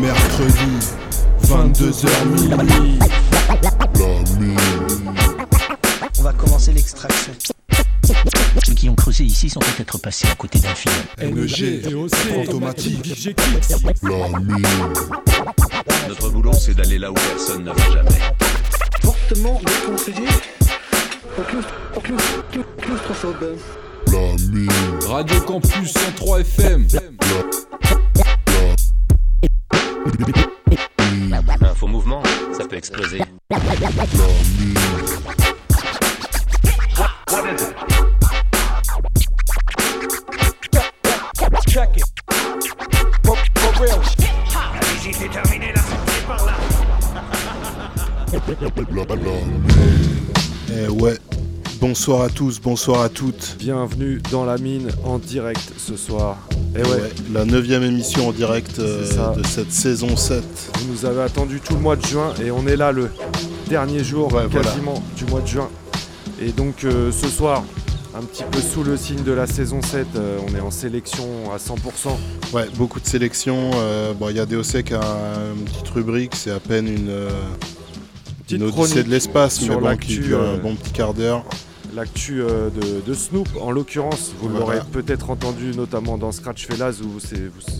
mercredi, 22h minuit. On va commencer l'extraction. Ceux qui ont creusé ici sont peut-être passés à côté d'un film. NG, automatique. Notre boulot, c'est d'aller là où personne ne va jamais. Fortement déconseillé aux claustre- aux claustre- clau- claustrophobes. Radio Campus 103 FM. Un faux mouvement, ça peut exploser. Eh ouais. Bonsoir à tous, bonsoir à toutes. Bienvenue dans la mine en direct ce soir. Et ouais, Ouais, la neuvième émission en direct euh, de cette saison 7. vous nous avez attendu tout le mois de juin et on est là le dernier jour Ouais, voilà. quasiment du mois de juin. Et donc euh, ce soir, un petit peu sous le signe de la saison 7, euh, on est en sélection à 100%. Ouais, beaucoup de sélections. bon, il y a DOC qui a une petite rubrique, c'est à peine une, Petite une odyssée de l'espace, mais bon, qui dure un bon petit quart d'heure. L'actu euh, de, de Snoop en l'occurrence, vous Voilà. l'aurez peut-être entendu notamment dans Scratch Fellas où vous,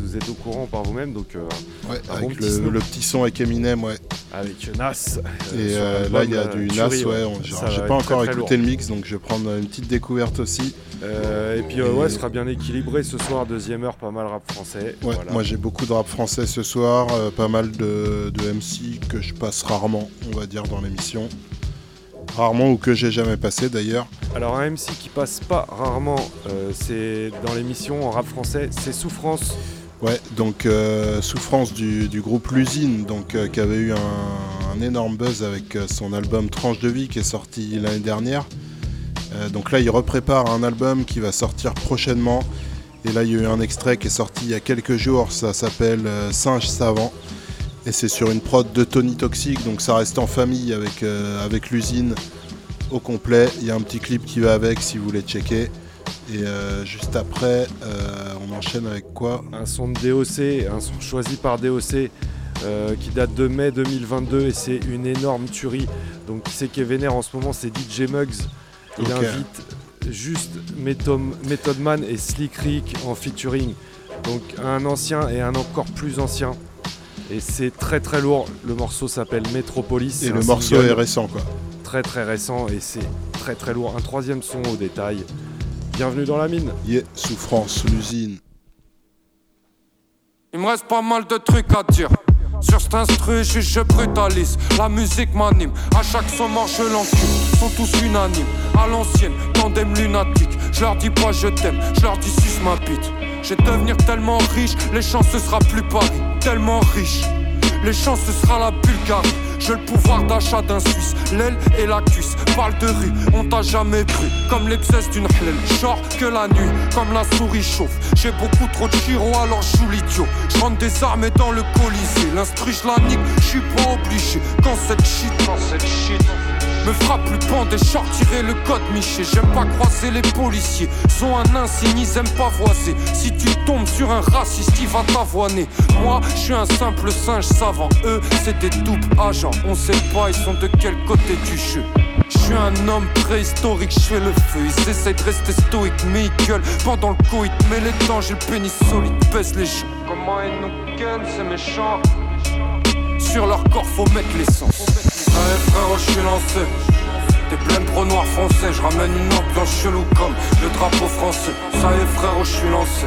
vous êtes au courant par vous-même, donc euh, Ouais, avec bon le, petit son avec Eminem, ouais. avec Nas. euh, Et euh, là, il y a du Nas, ouais. Ça J'ai pas encore très, très écouté le mix, donc je vais prendre une petite découverte aussi. Et puis ouais, ce sera bien équilibré ce soir, deuxième heure, pas mal rap français. Ouais, Voilà. moi j'ai beaucoup de rap français ce soir, pas mal de, de MC que je passe rarement, on va dire, dans l'émission. Rarement ou que j'ai jamais passé d'ailleurs. Alors un MC qui passe pas rarement, euh, c'est dans l'émission en rap français, c'est Souffrance. Ouais, donc euh, souffrance du, du groupe L'usine, donc euh, qui avait eu un, un énorme buzz avec son album Tranche de vie qui est sorti l'année dernière. Donc là, il reprépare un album qui va sortir prochainement. Et là, il y a eu un extrait qui est sorti il y a quelques jours. Ça s'appelle Singe savant. Et c'est sur une prod de Tony Toxic, donc ça reste en famille avec, euh, avec l'usine au complet. Il y a un petit clip qui va avec si vous voulez checker. Et euh, juste après, euh, on enchaîne avec quoi? Un son de DOC, un son choisi par DOC euh, qui date de mai 2022 et c'est une énorme tuerie. Donc qui c'est qui est vénère en ce moment, c'est DJ Muggs. Il invite juste Method Method Man et Slick Rick en featuring. Donc un ancien et un encore plus ancien. Et c'est très très lourd. Le morceau s'appelle Metropolis. Et le morceau single est récent quoi. très très récent et c'est très très lourd. Un troisième son au détail. Bienvenue dans la mine. Yeah, souffrance, l'usine. Il me reste pas mal de trucs à dire. Sur cet instru, je, je brutalise. La musique m'anime. À chaque son mort, je l'encule. Sont tous unanimes. À l'ancienne, tandem lunatique. Je leur dis pas je t'aime, je leur dis suce ma bite. Je vais devenir tellement riche, les chances ce sera plus Paris. Tellement riche. Les chances ce sera la Bulgarie. J'ai le pouvoir d'achat d'un Suisse, l'aile et la cuisse. Parle de rue, on t'a jamais cru. Comme l'abscesse d'une hlel. Genre que la nuit, comme la souris chauffe. J'ai beaucoup trop de chiro, alors je l'idiot. Je rentre des armes dans le colisée. L'instru, je nique, je suis pas obligé. Quand cette shit, quand cette shit. Me frappe le pan des shorts, tirer le code Miché. J'aime pas croiser les policiers. Ils ont un insigne, ils aiment pas voiser. Si tu tombes sur un raciste, il va t'avoiner. Moi, je suis un simple singe savant. Eux, c'est des doubles agents. On sait pas, ils sont de quel côté du jeu. Je suis un homme préhistorique, je fais le feu. Ils essayent de rester stoïques, mais ils gueulent pendant le coït. Mais les temps, j'ai le pénis solide, baisse les gens. Comment ils nous gueulent, c'est méchant. Sur leur corps, faut mettre l'essence. Allez frérot, je suis lancé. T'es plein de pro noirs français, je ramène une ambiance chelou comme le drapeau français. Ça y est frérot, je suis lancé.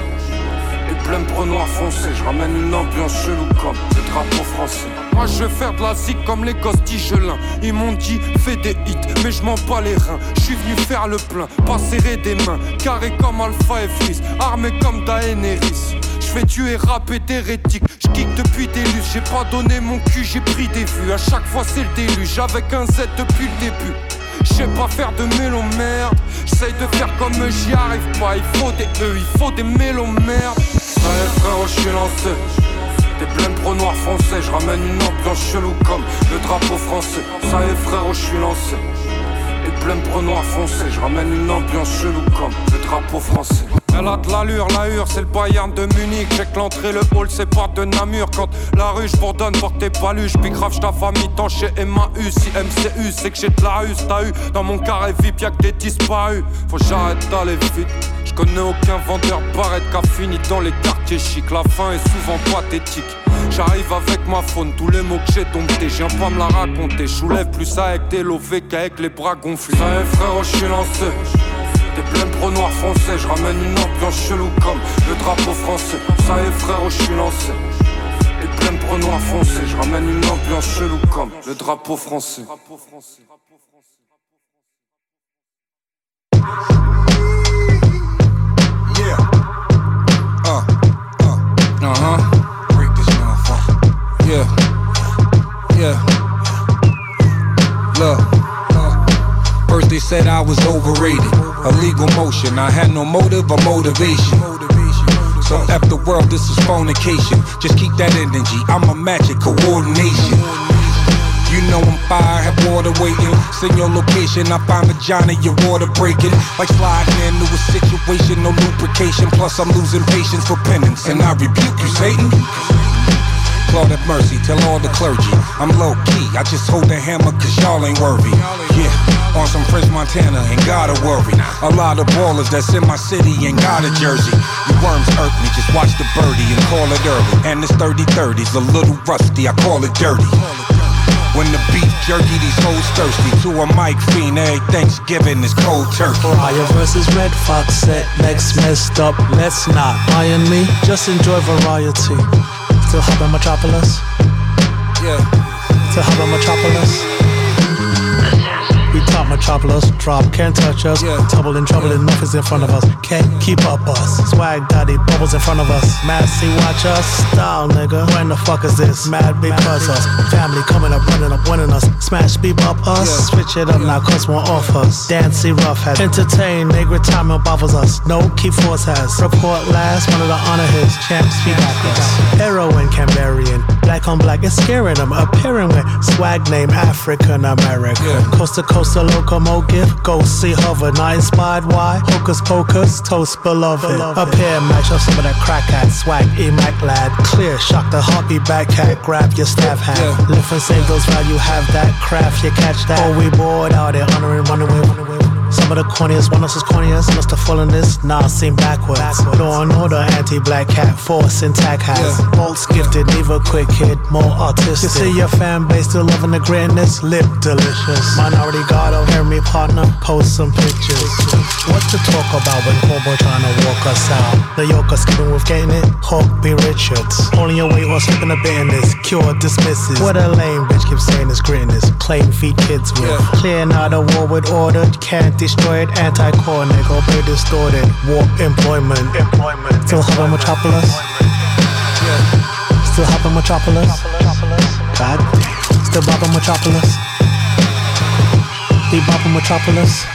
T'es plein de pro noirs foncés, je ramène une ambiance chelou comme le drapeau français. Moi je vais faire de la zik comme les gosses d'Igelin. Ils m'ont dit fais des hits, mais je m'en bats les reins. Je suis venu faire le plein, pas serrer des mains. Carré comme Alpha et Freeze, armé comme Daenerys. Fais tuer rap et d'hérétique. Je kick depuis des lustres, j'ai pas donné mon cul, j'ai pris des vues. À chaque fois c'est le déluge, avec un Z depuis le début. Je sais pas faire de mélo merde. J'essaye de faire comme j'y arrive pas. Il faut des E, il faut des mélos merde. Allez frérot, je suis lancé. T'es plein pro noirs français, je ramène une ambiance chelou comme le drapeau français. Ça y est frérot, je suis lancé. T'es plein pro noirs foncés, je ramène une ambiance chelou comme le drapeau français. Elle a de l'allure, la hure, c'est le Bayern de Munich. J'ai que l'entrée, le hall, c'est pas de Namur. Quand la rue, j'bourdonne, porte tes paluches. Puis grave, ta famille, tant chez MAU. Si MCU, c'est que j'ai de la rue, t'as eu. Dans mon carré VIP, y'a que des disparus. Faut j'arrête d'aller vite. Je connais aucun vendeur barrette qu'a fini dans les quartiers chics. La fin est souvent pathétique. J'arrive avec ma faune, tous les mots que j'ai domptés, viens pas me la raconter. Je plus avec des lovés qu'avec les bras gonflés. Ça y frérot, je suis lancé. Des pleins pro noir foncé, je ramène une ambiance chelou comme le drapeau français. Ça y est frérot, je suis lancé. Des pleins pro noir foncé, je ramène une ambiance chelou comme le drapeau français. Yeah. Uh, uh, uh-huh. Yeah, yeah. They said I was overrated. A legal motion. I had no motive or motivation. So F the world, this is fornication. Just keep that energy. I'm a magic coordination. You know I'm fire, have water waiting. Send your location, I find vagina, your water breaking. Like sliding into a situation, no lubrication. Plus I'm losing patience for penance, and I rebuke you, Satan. Lord have mercy, tell all the clergy. I'm low key, I just hold the hammer cause y'all ain't worthy. Yeah, on some French Montana, ain't gotta worry. A lot of ballers that's in my city ain't got a jersey. You worms hurt me, just watch the birdie and call it early. And this 30 30's a little rusty, I call it dirty. When the beef jerky, these hoes thirsty. To a mic fiend, every Thanksgiving is cold turkey. Fire versus Red Fox set, next messed up. Let's not iron me, just enjoy variety to Hubba Metropolis. Yeah. To Hubba Metropolis. Top Metropolis, drop, can't touch us. Yeah. Trouble in trouble, enough is in front of us. Can't keep up us. Swag daddy, bubbles in front of us. Mad see, watch us. Style, nigga. When the fuck is this? Mad because us. Family coming up, running up, winning us. Smash, beep up us. Yeah. Switch it up now, cause one off us. Dancy, rough has. Entertain, nigga, retirement bothers us. No key force has. Report last, one of the honor his. Champs, speak back us. Heroin, Cambarian. Black on black, it's scaring them. Appearing with swag name African American. Yeah. Coast to coast, a locomotive. Go see hover, not inspired. Why? Hocus pocus, toast beloved. Up here, match up some of that crack hat. Swag, E-Mac lad. Clear, shock the heartbeat back hat. Grab your staff hat. Yeah. Lift and save those value, have that craft, you catch that. Oh, we bored out there, honoring, running away, running away. Some of the corniest, one of us is corniest, must have fallen this, nah, seem backwards. Law and order, anti-black cat, force intact has. Yeah. Bolts gifted, neither quick hit, more artistic. You see your fan base still loving the greatness, lip delicious. Minority God, oh, hear me partner, post some pictures. What to talk about when Hobo trying to walk us out? The yoke skipping with getting it, Hawk B. Richards. Only your weight or slipping a bit in this, cure dismisses. What a lame bitch keeps saying is greatness, claim feed kids with. Yeah. Clear now the war with order, can't destroyed, anti-core nigga, play distorted, warp employment, employment. Still hopping metropolis? still Still hopping metropolis? God. Still bopping metropolis? Be bopping metropolis?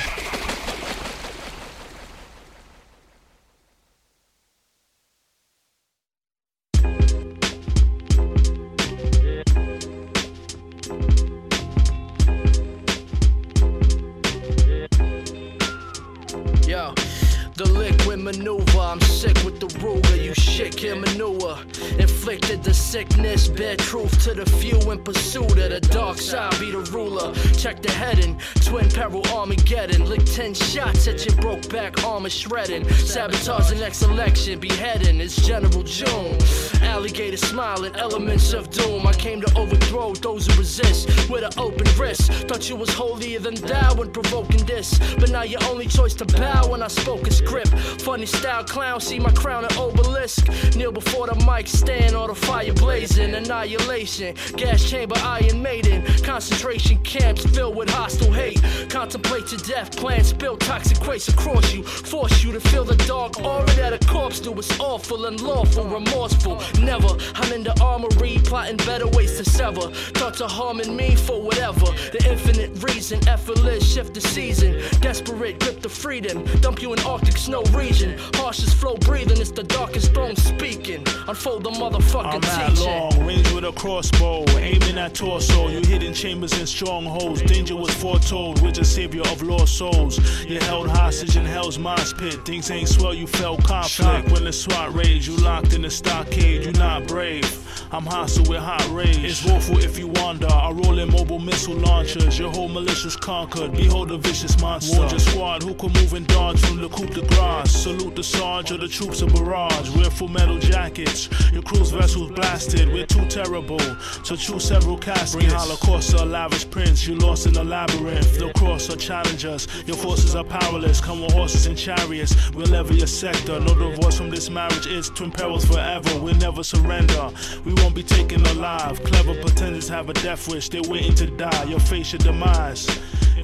Side. Be the ruler. Check the heading. Twin peril Armageddon. Lick 10 shots at your broke back armor shredding. Sabotage the next election. Beheading. It's General June. Alligator smiling. Elements of doom. I came to overthrow those who resist with an open wrist. Thought you was holier than thou when provoking this. But now your only choice to bow when I spoke a script. Funny style clown, see my crown and obelisk. Kneel before the mic stand or the fire blazing. Annihilation, gas chamber, Iron Maiden. Concentration camps filled with hostile hate. Contemplate your death, plan, spill toxic waste across you. Force you to feel the dark aura that a corpse do. It's awful, unlawful, remorseful. Never, I'm in the armory, plotting better ways to sever. Thoughts are harming me for whatever. The infinite reason, effortless, shift the season. Desperate, grip the freedom. Dump you in Arctic snow region. Harshest flow breathing, it's the darkest throne speaking. Unfold the motherfucking I'm teaching. long range with a crossbow, aiming at torso. You hidden chambers and strongholds. Danger was foretold. We're the savior of lost souls. You're held hostage in hell's mosh pit. Things ain't swell, you felt conflict. When the SWAT rage, you locked in the stockade. You're not brave. I'm hostile with hot rage. It's woeful if you wander. I roll in mobile missile launchers. Your whole militia's conquered. Behold the vicious monster. Warn your squad who can move and dodge from the coupe de grace. Salute the Sarge of the troops of barrage. Wear full metal jackets. Your cruise vessel's blasted. We're too terrible to choose several caskets. Bring Holocaust to a lavish prince. You lost in the labyrinth. They'll cross or challenge us. Your forces are powerless. Come with horses and chariots. We'll level your sector. No divorce from this marriage. It's twin perils forever. We'll never surrender. We won't be taken alive. Clever pretenders have a death wish. They're waiting to die. Your face your demise.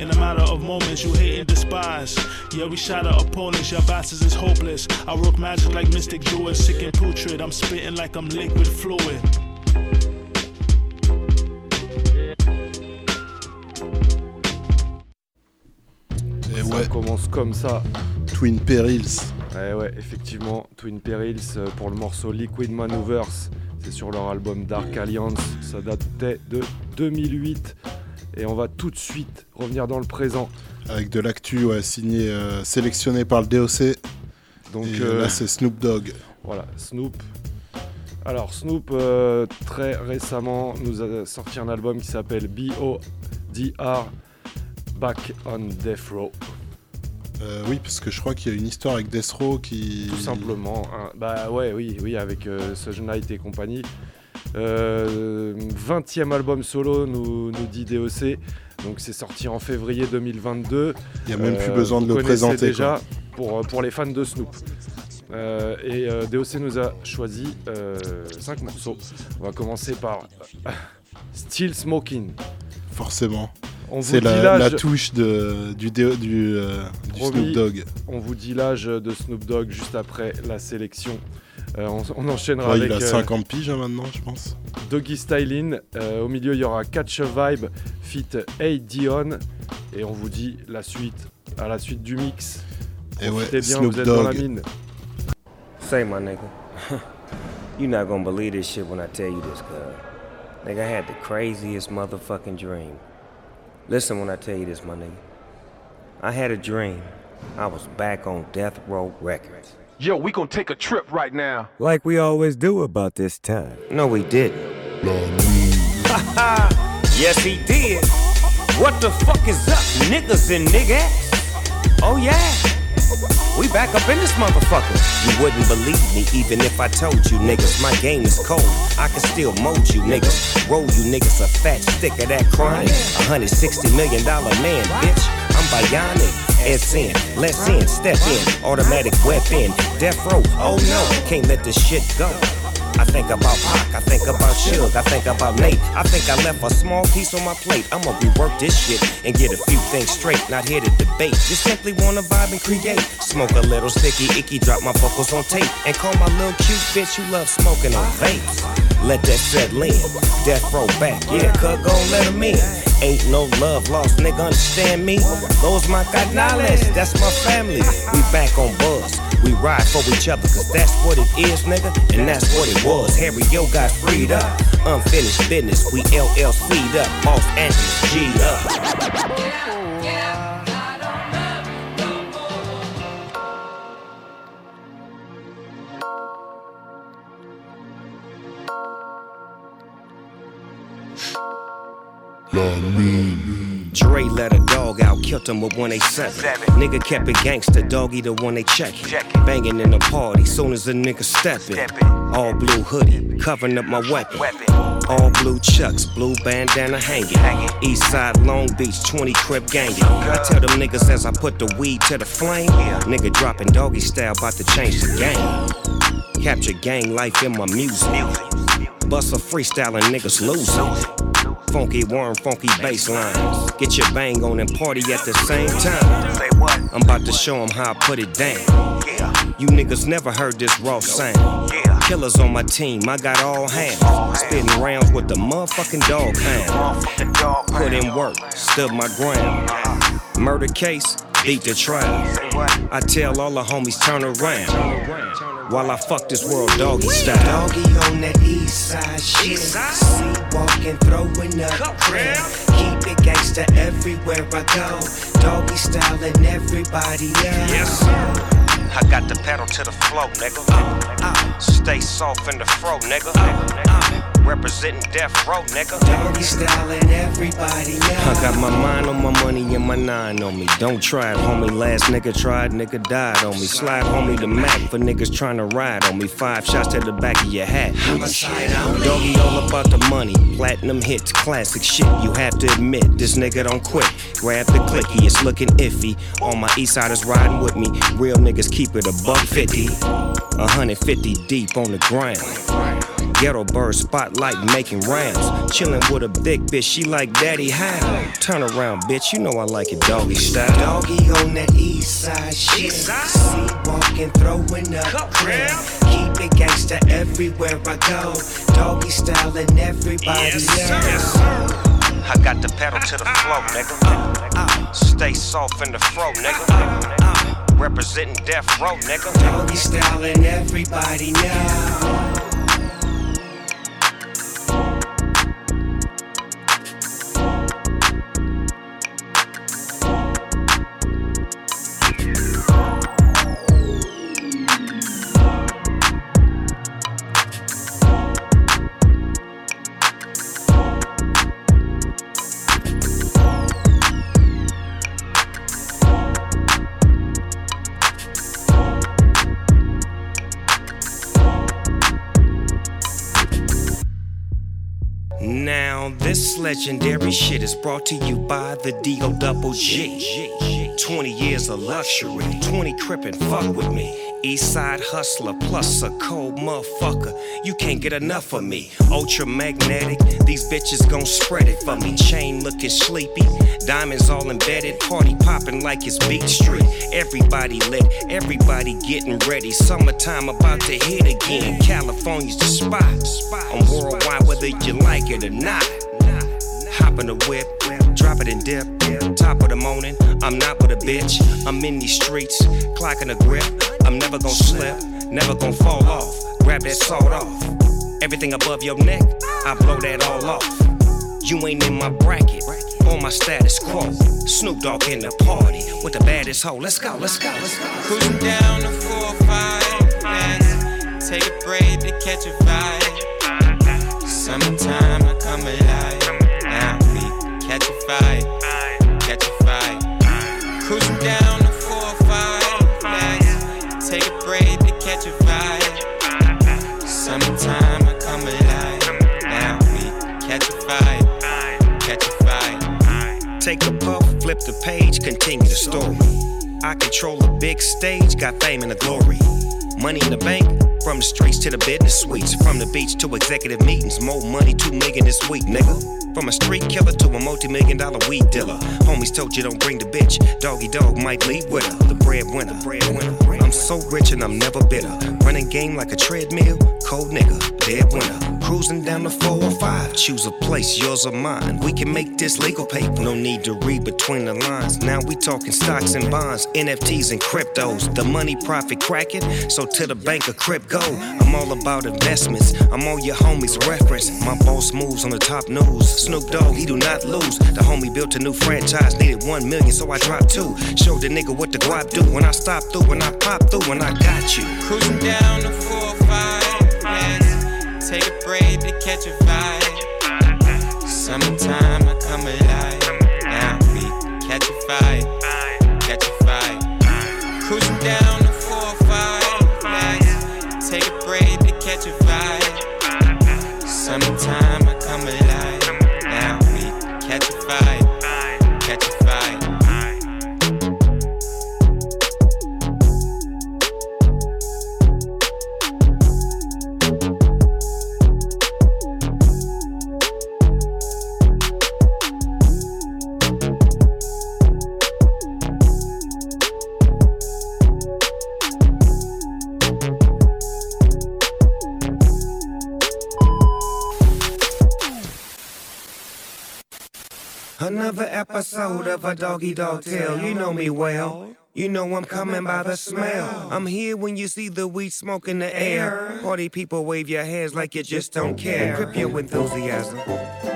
In a matter of moments, you hate and despise. Yeah, we shatter opponents, your bastards is hopeless. I work magic like Mystic Druid, sick and putrid. I'm spitting like I'm liquid fluid. Ça ouais, commence comme ça. Twin Perils. Ouais, ouais, effectivement, Twin Perils euh, pour le morceau Liquid Maneuvers. C'est sur leur album Dark Alliance. Ça datait de 2008. Et on va tout de suite revenir dans le présent. Avec de l'actu ouais, signé, euh, sélectionné par le DOC. Donc Et euh, là, c'est Snoop Dogg. voilà, Snoop. Alors Snoop, euh, très récemment, nous a sorti un album qui s'appelle B.O.D.R. Back on Death Row. Euh, oui, parce que je crois qu'il y a une histoire avec Death Row qui. Tout simplement. hein. Bah ouais, oui, oui, avec euh, Suge Knight et compagnie. Euh, 20e album solo, nous, nous dit DOC. Donc c'est sorti en février 2022. Il n'y a même plus Euh, besoin de le présenter. déjà quoi. pour, euh, pour les fans de Snoop. Euh, et euh, DOC nous a choisi 5 morceaux. On va commencer par Still Smoking. Forcément. On vous C'est dit la, l'âge- la touche de, du, du, euh, du. Snoop Dogg. On vous dit l'âge de Snoop Dogg juste après la sélection. Euh, on, on enchaînera Ouais, avec il a euh, 50 piges hein, maintenant, je pense. Doggy Stylin. Euh, au milieu, il y aura Catch a Vibe, fit Hey Dion. Et on vous dit la suite à la suite du mix. Et ouais, Profitez bien, Snoop vous êtes dans la Dogg. mine. Say, my nigga, you not gonna believe this shit when I tell you this, cuz. Nigga, I had the craziest motherfucking dream. Listen when I tell you this, my nigga. I had a dream. I was back on Death Row Records. Yo, we gonna take a trip right now. Like we always do about this time. No, we didn't. yes, he did. What the fuck is up, niggas and niggas? Oh, yeah. We back up in this motherfucker. You wouldn't believe me even if I told you niggas my game is cold. I can still mold you niggas. Roll you niggas a fat stick of that crime. A hundred sixty million dollar man, bitch. I'm bionic. S in, let's in, step in, automatic weapon, death row. Oh no, can't let this shit go. I think about Pac, I think about Suge, I think about Nate. I think I left a small piece on my plate. I'ma rework this shit and get a few things straight. Not here to debate, just simply wanna vibe and create. Smoke a little sticky icky, drop my vocals on tape, and call my little cute bitch who loves smoking on vapes. Let that settle in. Death row back, yeah, cut gon' let him in. Ain't no love lost, nigga, understand me? Those my canales, that's my family. We back on buzz. We ride for each other, cause that's what it is, nigga, and that's what it was. Harry Yo got freed up. Unfinished business, we LLC'd up. Los Angeles G'd up. Dre let a dog out, killed him with 187. Nigga kept it gangster, doggy the one they checkin'. Banging in the party, soon as a nigga steppin'. All blue hoodie, covering up my weapon. All blue chucks, blue bandana hanging. East side Long Beach, 20 crib gangin'. I tell them niggas as I put the weed to the flame. Yeah. Nigga dropping doggy style, about to change the game. Capture gang life in my music. Bust a freestyling niggas losing. Funky worm, funky bass lines. Get your bang on and party at the same time. I'm about to show 'em how I put it down. You niggas never heard this raw sound. Killers on my team, I got all hands. Spitting rounds with the motherfucking dog hand. Put in work, stood my ground. Murder case, beat the trial. I tell all the homies turn around. While I fuck this world doggy style. Doggy on that east side shit. See walking, throwing up crap. Keep it gangsta everywhere I go. Doggy style and everybody knows. Yes, sir. I got the pedal to the flow, nigga. Uh, uh. Stay soft in the fro, nigga. Uh, Representing death row, nigga. Doggy style and everybody knows. I got my mind on my money and my nine on me. Don't try it, homie. Last nigga tried, nigga died on me. Slide homie the Mac for niggas trying to ride on me. Five shots to the back of your hat. Eastside, I'm doggy all about the money. Platinum hits, classic shit. You have to admit, this nigga don't quit. Grab the clicky, it's looking iffy. All my east siders riding with me. Real niggas keep it a buck fifty. 150 deep on the ground. Ghetto bird spotlight making rounds. Chillin' with a big bitch, she like daddy how? Turn around, bitch, you know I like it doggy style. Doggy on that east side shit. See walking, throwing up crap. Keep it gangsta everywhere I go. Doggy style and everybody knows. I got the pedal to the flow, nigga. Stay soft in the fro, nigga. Representing death row, nigga. Doggy style and everybody knows. Now, legendary shit is brought to you by the D.O. Double G. 20 years of luxury, 20 crip and fuck with me. Eastside hustler plus a cold motherfucker. You can't get enough of me. Ultra magnetic, these bitches gon' spread it for me. Chain looking sleepy, diamonds all embedded. Party popping like it's Beat Street. Everybody lit, everybody getting ready. Summertime about to hit again. California's the spot. I'm worldwide whether you like it or not. Hop in the whip, drop it and dip. Top of the morning, I'm not with a bitch. I'm in these streets, clocking a grip. I'm never gonna slip, never gonna fall off. Grab that salt off. Everything above your neck, I blow that all off. You ain't in my bracket, on my status quo. Snoop Dogg in the party with the baddest hoe. Let's go, let's go, let's go. Cruising down the 405, yes. Take a break to catch a vibe. Summertime, I come alive. Now catch a vibe, catch a vibe. Cruising down the 405, yes. Take a break to catch a vibe. Summertime, I come alive. Now we catch a vibe, catch a vibe. Take a puff, flip the page, continue the story. I control a big stage, got fame and the glory. Money in the bank, from the streets to the business suites. From the beach to executive meetings, more money, two million this week, nigga. From a street killer to a multi million dollar weed dealer. Homies told you don't bring the bitch. Doggy dog might leave with her. The breadwinner. I'm so rich and I'm never bitter. Running game like a treadmill. Cold nigga, dead winner. Cruising down the 405. Choose a place, yours or mine. We can make this legal paper. No need to read between the lines. Now we talking stocks and bonds, NFTs and cryptos. The money profit cracking, so to the bank of crypto. I'm all about investments. I'm all your homies reference. My boss moves on the top news. Snoop Dogg, he do not lose. The homie built a new franchise, needed one million, so I dropped two. Showed the nigga what the guap do when I stop through, when I pop through, when I got you. Cruising down down to four or five. Let's take a break to catch a vibe. Summertime. A doggy dog tale. You know me well. You know I'm coming by the smell. I'm here when you see the weed smoke in the air. Party people wave your hands like you just don't care. Grip your enthusiasm.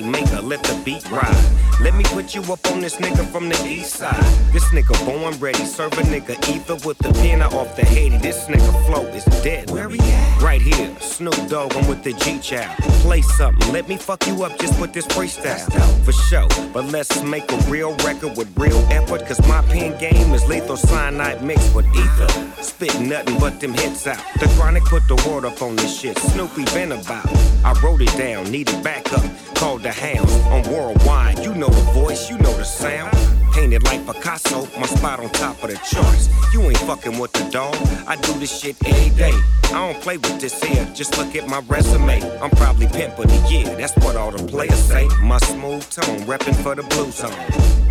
Money maker, let the beat ride. Let me put you up on this nigga from the east side. This nigga born ready, serve a nigga ether with the pen off the Haiti. This nigga flow is dead. Where we at? Right here, Snoop Dogg, I'm with the G Child. Play something, let me fuck you up just with this freestyle. For sure, but let's make a real record with real effort. Cause my pen game is lethal cyanide mixed with ether. Spit nothing but them hits out. The chronic put the word up on this shit. Snoopy been about. I wrote it down, needed backup. Called the on worldwide. You know the voice, you know the sound. Painted like Picasso, my spot on top of the charts. You ain't fucking with the dog. I do this shit every day. I don't play with this here, just look at my resume. I'm probably pimp of the year, that's what all the players say. My smooth tone, reppin' for the blue zone.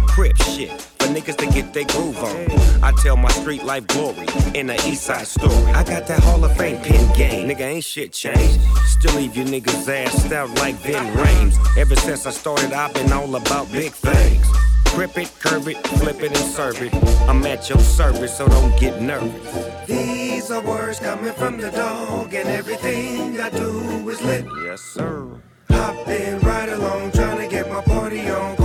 Crip shit, for niggas to get their groove on. I tell my street life glory in the east side story. I got that Hall of Fame pin game, nigga ain't shit changed. Still leave you niggas ass out like Vin Rames. Ever since I started, I've been all about big things. Grip it, curve it, flip it, and serve it. I'm at your service, so don't get nervous. These are words coming from the dog, and everything I do is lit. Yes, sir. Hop in right along, trying to get my party on.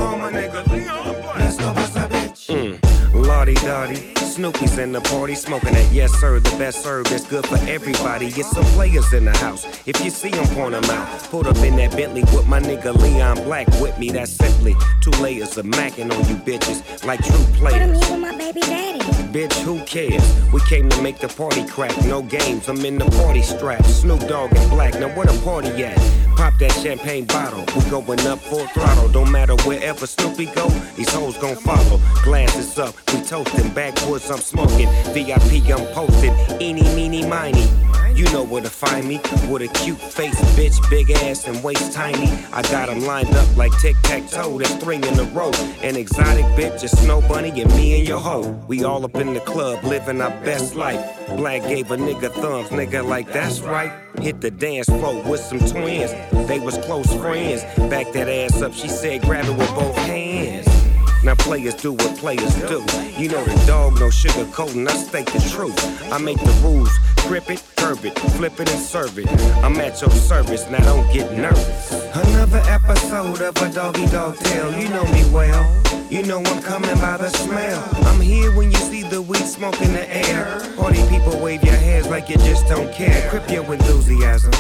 Dotty Dotty. Snoopy's in the party smoking it. Yes, sir, the best serve that's good for everybody. Get some players in the house. If you see them, point them out. Put up in that Bentley with my nigga Leon Black with me. That's simply two layers of macking on you bitches like true players. Put with my baby daddy. Bitch, who cares? We came to make the party crack. No games, I'm in the party strap. Snoop Dogg and Black, now where the party at? Pop that champagne bottle. We going up full throttle. Don't matter wherever Snoopy go, these hoes gon' follow. Glasses up, we toasting. Backwoods, I'm smoking. VIP, I'm posting. Eeny, meeny, miny. You know where to find me. With a cute face, bitch, big ass and waist tiny. I got 'em lined up like tic tac toe. That's three in a row. An exotic bitch, a snow bunny, and me and your hoe. We all up in the club, living our best life. Black gave a nigga thumbs, nigga, like that's right. Hit the dance floor with some twins. They was close friends. Back that ass up, she said, grab it with both hands. Now players do what players do. You know the dog, no sugar coating. I state the truth. I make the rules, grip it, curb it, flip it and serve it. I'm at your service, now don't get nervous. Another episode of a doggy dog tale. You know me well. You know I'm coming by the smell. I'm here when you see the weed smoke in the air. Party people wave your hands like you just don't care. Grip your enthusiasm.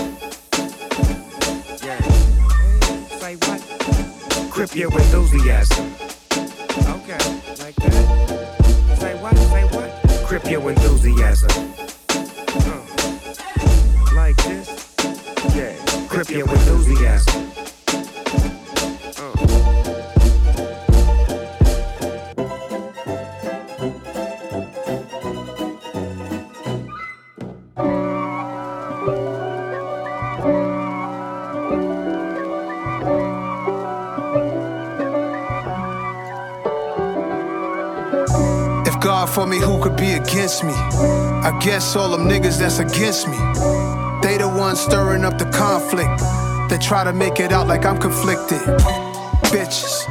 Yeah. Say what? Grip your enthusiasm. Grip your enthusiasm. Uh, like this. Yeah. Grip your enthusiasm. If God for me, who could against me? I guess all them niggas that's against me. They the ones stirring up the conflict. They try to make it out like I'm conflicted. Bitches.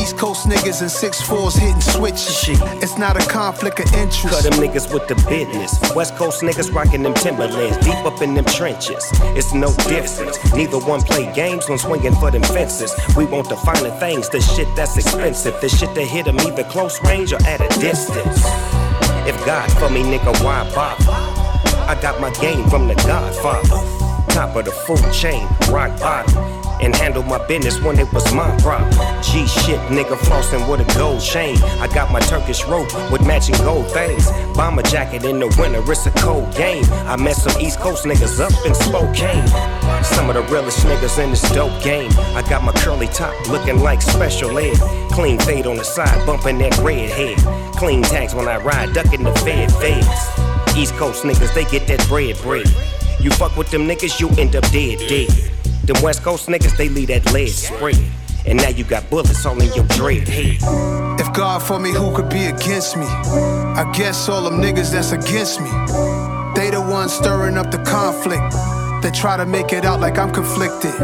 East Coast niggas and six fours hitting switches. It's not a conflict of interest. Cut them niggas with the business. West Coast niggas rocking them Timberlands, deep up in them trenches. It's no difference. Neither one play games when swinging for them fences. We want the finer things, the shit that's expensive, the shit that hit them either close range or at a distance. If God for me, nigga, why bother? I got my game from the Godfather. Top of the food chain, rock bottom. And handle my business when it was my problem. G shit, nigga flossing with a gold chain. I got my Turkish rope with matching gold things. Bomber jacket in the winter, it's a cold game. I met some East Coast niggas up in Spokane. Some of the realest niggas in this dope game. I got my curly top looking like special ed. Clean fade on the side, bumping that red head. Clean tags when I ride, ducking the fed feds. East Coast niggas, they get that bread bread. You fuck with them niggas, you end up dead dead. Them West Coast niggas, they leave that lead spread. and now you got bullets all in your dread head. If God for me, who could be against me? I guess all them niggas that's against me. They the ones stirring up the conflict. They try to make it out like I'm conflicted.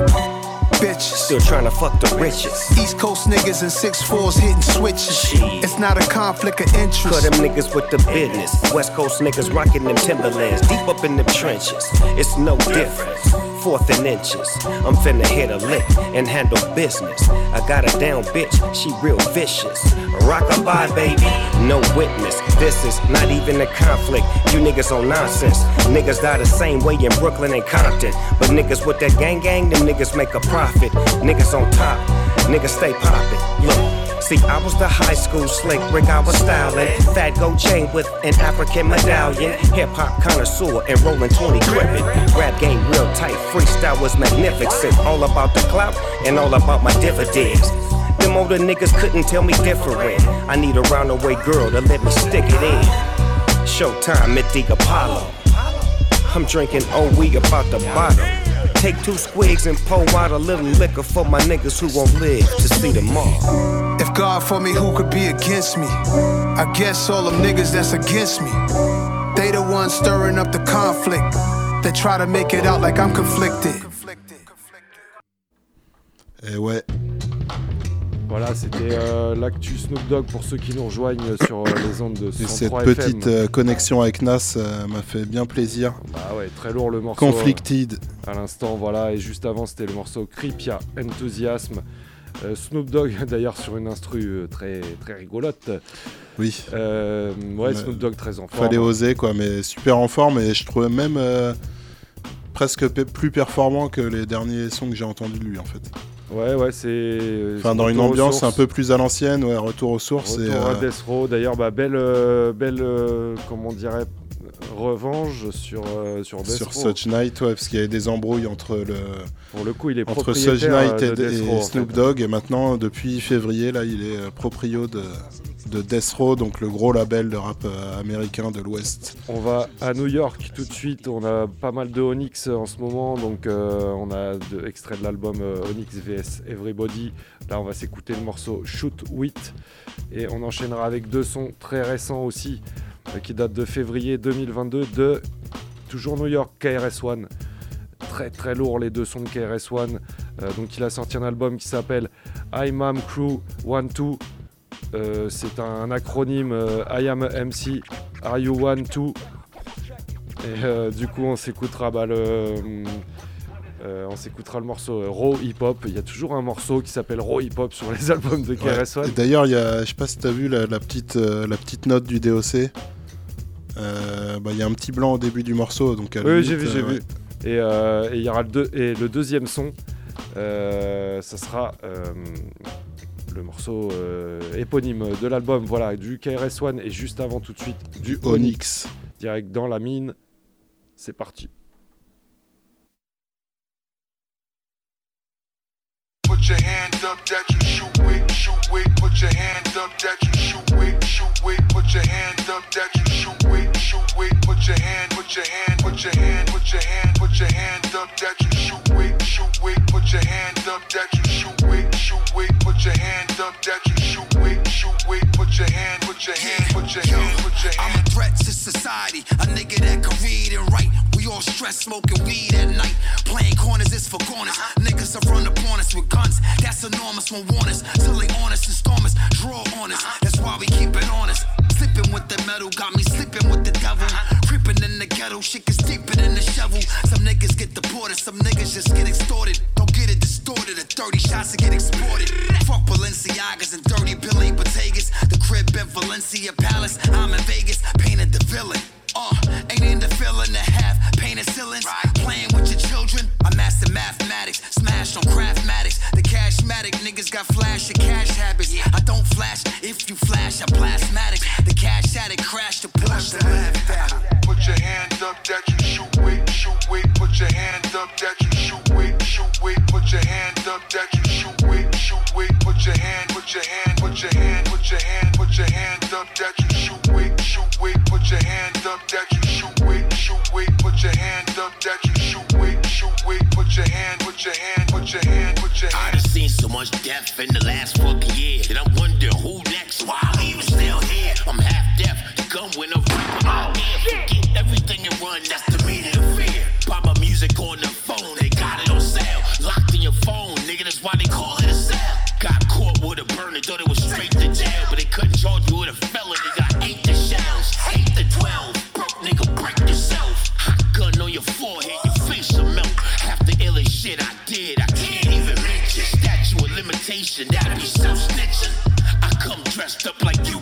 Bitches. Still trying to fuck the richest. East Coast niggas and six fours hitting switches. It's not a conflict of interest. Cut them niggas with the business. West Coast niggas rocking them Timberlands. Deep up in them trenches. It's no difference. Fourth and inches. I'm finna hit a lick and handle business. I got a down bitch, she real vicious. Rock a Rockabye, baby, no witness. This is not even a conflict. You niggas on nonsense. Niggas die the same way in Brooklyn and Compton. But niggas with that gang gang, them niggas make a profit. Niggas on top, niggas stay poppin'. Look. See, I was the high school slick Rick, I was styling. Fat gold chain with an African medallion. Hip hop connoisseur and rolling 20 crippin'. Rap game real tight, freestyle was magnificent. All about the clout and all about my dividends. Them older niggas couldn't tell me different. I need a roundaway girl to let me stick it in. Showtime at the Apollo. I'm drinking OE about the bottle. Take two squigs and pour out a little liquor for my niggas who won't live to see tomorrow. If God for me, who could be against me? I guess all them niggas that's against me. They the ones stirring up the conflict. They try to make it out like I'm conflicted. Et ouais. Voilà, c'était euh, l'actu Snoop Dogg pour ceux qui nous rejoignent sur euh, les ondes de Et cette 103 petite FM. euh, connexion avec Nas euh, m'a fait bien plaisir. Ah ouais, très lourd le morceau. Conflicted. euh, à l'instant, voilà. Et juste avant, c'était le morceau Creepia Enthusiasm. Euh, Snoop Dogg, d'ailleurs, sur une instru euh, très, très rigolote. Oui. Euh, ouais, Snoop Dogg très en forme. Fallait oser, quoi, mais super en forme. Et je trouvais même euh, presque plus performant que les derniers sons que j'ai entendus de lui, en fait. Ouais, ouais, c'est. Enfin, dans une ambiance un peu plus à l'ancienne, ouais, retour aux sources. et, Retour à euh, Death Row. D'ailleurs, bah, belle, belle comment on dirait, revanche sur, euh, sur Death sur Row. Such Knight, ouais, parce qu'il y avait des embrouilles entre le. Pour le coup, il est entre propriétaire, Such Knight euh, et, de et Row, en Snoop fait. Dogg, et maintenant, depuis février, là, il est euh, proprio de, de Death Row, donc le gros label de rap euh, américain de l'Ouest. On va à New York tout de suite. On a pas mal de Onyx en ce moment. Donc, euh, on a de, extrait de l'album euh, Onyx vs Everybody. Là, on va s'écouter le morceau Shoot Wit. Et on enchaînera avec deux sons très récents aussi, qui datent de février 2022 de toujours New York KRS-One. Très très lourd les deux sons de KRS-One. Euh, donc, il a sorti un album qui s'appelle I'm Am Crew 1-2. Euh, c'est un acronyme euh, I am a MC, Are you one too Et euh, du coup, on s'écoutera bah, le. Euh, on s'écoutera le morceau euh, Raw Hip Hop. Il y a toujours un morceau qui s'appelle Raw Hip Hop sur les albums de. KRS-One. Et D'ailleurs, il y a, je sais pas si t'as vu la, la petite, euh, la petite note du DOC. Euh, bah, Il y a un petit blanc au début du morceau, donc Oui, j'ai vu, j'ai ouais. vu. Et il y aura le, deux- et le deuxième son, ça sera le morceau éponyme de l'album, voilà, du KRS-One et juste avant tout de suite du Onyx. direct dans la mine. C'est parti. Put your hand up that you shoot with, shoot with. Put your hand up that you shoot with, shoot with. Put your hand up that you shoot with, shoot with. Put your hand, put your hand, put your hand, put your hand, put your hand up that you shoot with, shoot with. Put your hand up that you shoot with, shoot with. Put your hand up that you shoot with, shoot with. Put your hand, put your hand, put your hand, put your hand. I'm a threat to society, a nigga that can read and write. We all stress smoking weed at night. Playing corners is for corners. Niggas are run upon us with guns. That's enormous when warn us. Till they on us and storm us. Draw on us. That's why we keep it honest. Slipping with the metal, got me slipping with the devil. In the ghetto, shit gets deeper than the shovel. Some niggas get deported, some niggas just get extorted. Don't get it distorted, at 30 shots to get exported. Fuck Balenciagas and dirty Billy Bottegas. The crib in Valencia Palace, I'm in Vegas, painted the villain. Uh, ain't in the feeling to have painted ceilings. Playing with your children, I master mathematics, smashed on craftmatics. The cashmatic niggas got flash and cash habits. Yeah. I don't flash, if you flash, I plasmatics. The cash addict crashed the Porsche. Your hand up that you shoot with, shoot with. Put your hand up that you shoot with, shoot with. Put your hand up that you shoot with, shoot with. Put your hand, put your hand, put your hand, put your hand, put your hand up that you shoot with, shoot with. Put your hand up that you shoot with, shoot with. Put your hand up that you shoot with, shoot with. Put your hand, put your hand, put your hand, put your hand. done seen so much death That's run, that's the meaning of fear. Pop up music on the phone, they got it on sale. Locked in your phone, nigga, that's why they call it a sale. Got caught with a burner, thought it was straight to jail, but they couldn't charge you with a felony. Got eight to shells, eight to twelve. Broke nigga, break yourself. Hot gun on your forehead, your face will melt. Half the illest shit I did, I can't even mention. Statue of limitation, that'd be self-snitching. I come dressed up like you.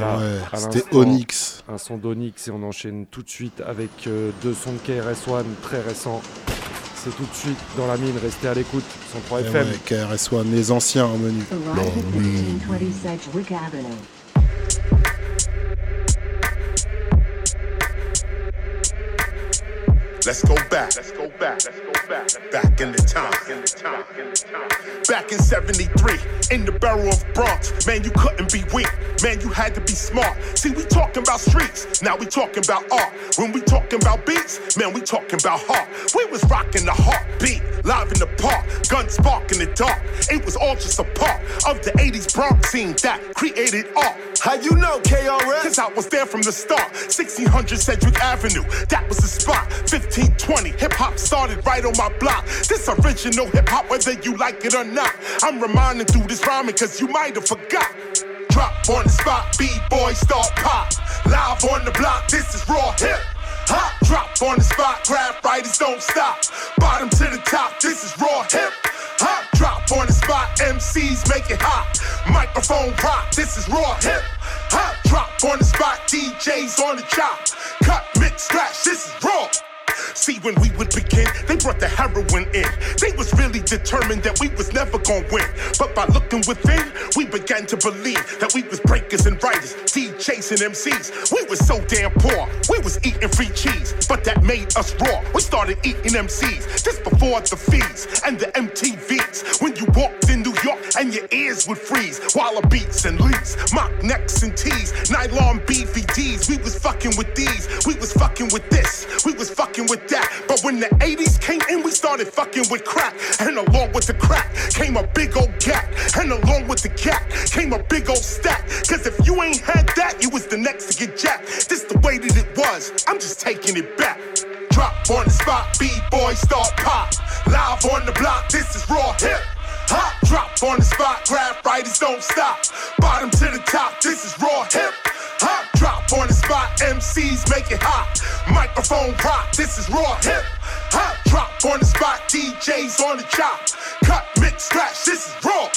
Voilà, Ouais, à c'était Onyx. Un son d'Onyx et on enchaîne tout de suite avec euh, deux sons de KRS-One très récents. C'est tout de suite dans la mine, restez à l'écoute, 103 Eh FM. ouais, KRS-One, les anciens au menu. Arrive Let's go back. Let's go back. Let's go back. Back in the time. Back in 73, in the barrel of Bronx. Man, you couldn't be weak. Man, you had to be smart. See, we talking about streets. Now we talking about art. When we talking about beats, man, we talking about heart. We was rocking the heartbeat, live in the park. Gun spark in the dark. It was all just a part of the 80s Bronx scene that created art. How you know, KRS? Cause I was there from the start. 1600 Cedric Avenue, that was the spot. 1520, hip hop started right on my block. This original hip hop, whether you like it or not. I'm reminding through this rhyming cause you might have forgot. Drop on the spot, B-boy start pop. Live on the block, this is raw hip. Hop, drop on the spot, grab writers don't stop. Bottom to the top, this is raw hip. Hop, drop on the spot, MCs make it hot. Microphone rock, this is raw hip. Hop, drop on the spot, DJs on the chop. Cut, mix, scratch, this is raw. See, when we would begin, they brought the heroin in. They was really determined that we was never gonna win. But by looking within, we began to believe that we was breakers and writers, D chasing MCs. We was so damn poor, we was eating free cheese, but that made us raw. We started eating MCs, just before the fees and the MTVs. When you walked in New York and your ears would freeze, Walla beats and leaks, mock necks and tees, nylon BVDs. We was fucking with these, we was fucking with this, we was fucking with that. But when the 80s came in, we started fucking with crack. And along with the crack came a big old gap. And along with the gap came a big old stack. Cause if you ain't had that, you was the next to get jacked. This the way that it was. I'm just taking it back. Drop on the spot, B-boy start pop. Live on the block, this is raw hip. Hop, drop on the spot, grab writers don't stop. Bottom to the top, this is raw hip. Hop, drop on the spot, MCs make it hot. Microphone rock, this is raw hip. Hop, drop on the spot, DJs on the chop. Cut, mix, scratch, this is raw.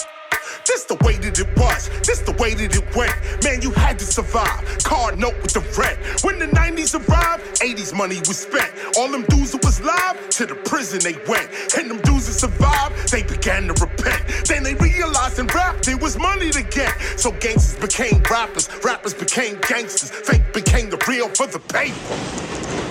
This the way that it was, this the way that it went. Man, you had to survive. Card note with the rent. When the 90s arrived, 80s money was spent. All them dudes that was live, to the prison they went. And them dudes that survived, they began to repent. Then they realized in rap there was money to get. So gangsters became rappers, rappers became gangsters. Fake became the real for the paper.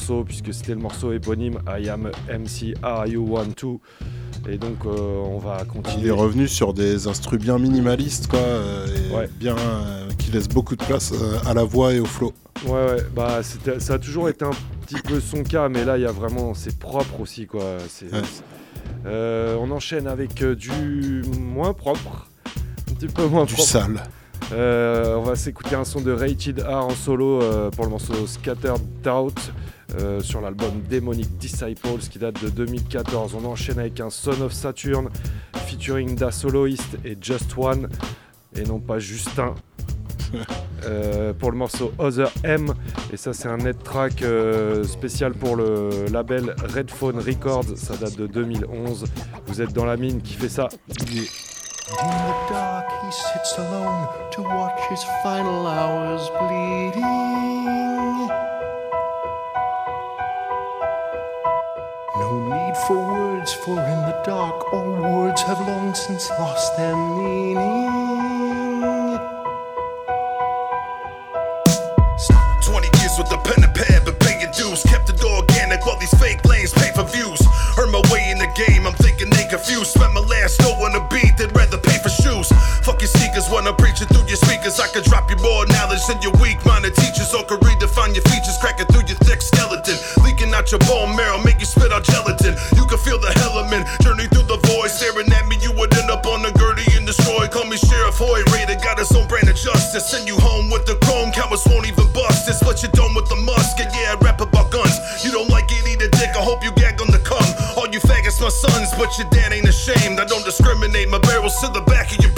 Morceau puisque c'était le morceau éponyme I am MC Are You 1 2 et donc euh, on va Il continuer est revenu sur des instrus bien minimalistes, quoi, euh, et Ouais. bien euh, qui laissent beaucoup de place euh, à la voix et au flow. Ouais, ouais, bah ça a toujours été un petit peu son cas, mais là il y a vraiment, c'est propre aussi quoi. Ouais. on enchaîne avec du moins propre, un petit peu moins Du propre. sale. Euh, on va s'écouter un son de Rated R en solo pour le morceau Scattered Doubt euh, sur l'album Demonic Disciples qui date de 2014. On enchaîne avec un Son of Saturn featuring Da Soloist et Just One et non pas Justin. Euh, pour le morceau Other M et ça c'est un net track euh, spécial pour le label Redphone Records ça date de 2011 vous êtes dans la mine qui fait ça? In the dark, he sits alone to watch his final hours bleeding. For words, for in the dark, all words have long since lost their meaning. 20 years with the pen and pad, but paying dues. Kept it organic while these fake lanes pay for views. Earn my way in the game, I'm thinking they confused. Spent my last dough on a beat, they'd rather pay for shoes. Fuck your seekers when I'm preaching through your speakers. I could drop you more knowledge than your weak minded teachers, or could redefine your features, cracking through your thick skeleton. Leaking out your bone marrow, you spit out gelatin. You can feel the element, journey through the void. Staring at me, you would end up on the Gertie and destroy. Call me Sheriff Hoy, Raider, got his own brand of justice. Send you home with the chrome, cowards won't even bust it. Split your dome with the musket, yeah, I rap about guns. You don't like it, eat a dick, I hope you gag on the cum. All you faggots, my sons, but your dad ain't ashamed. I don't discriminate, my barrel's to the back of your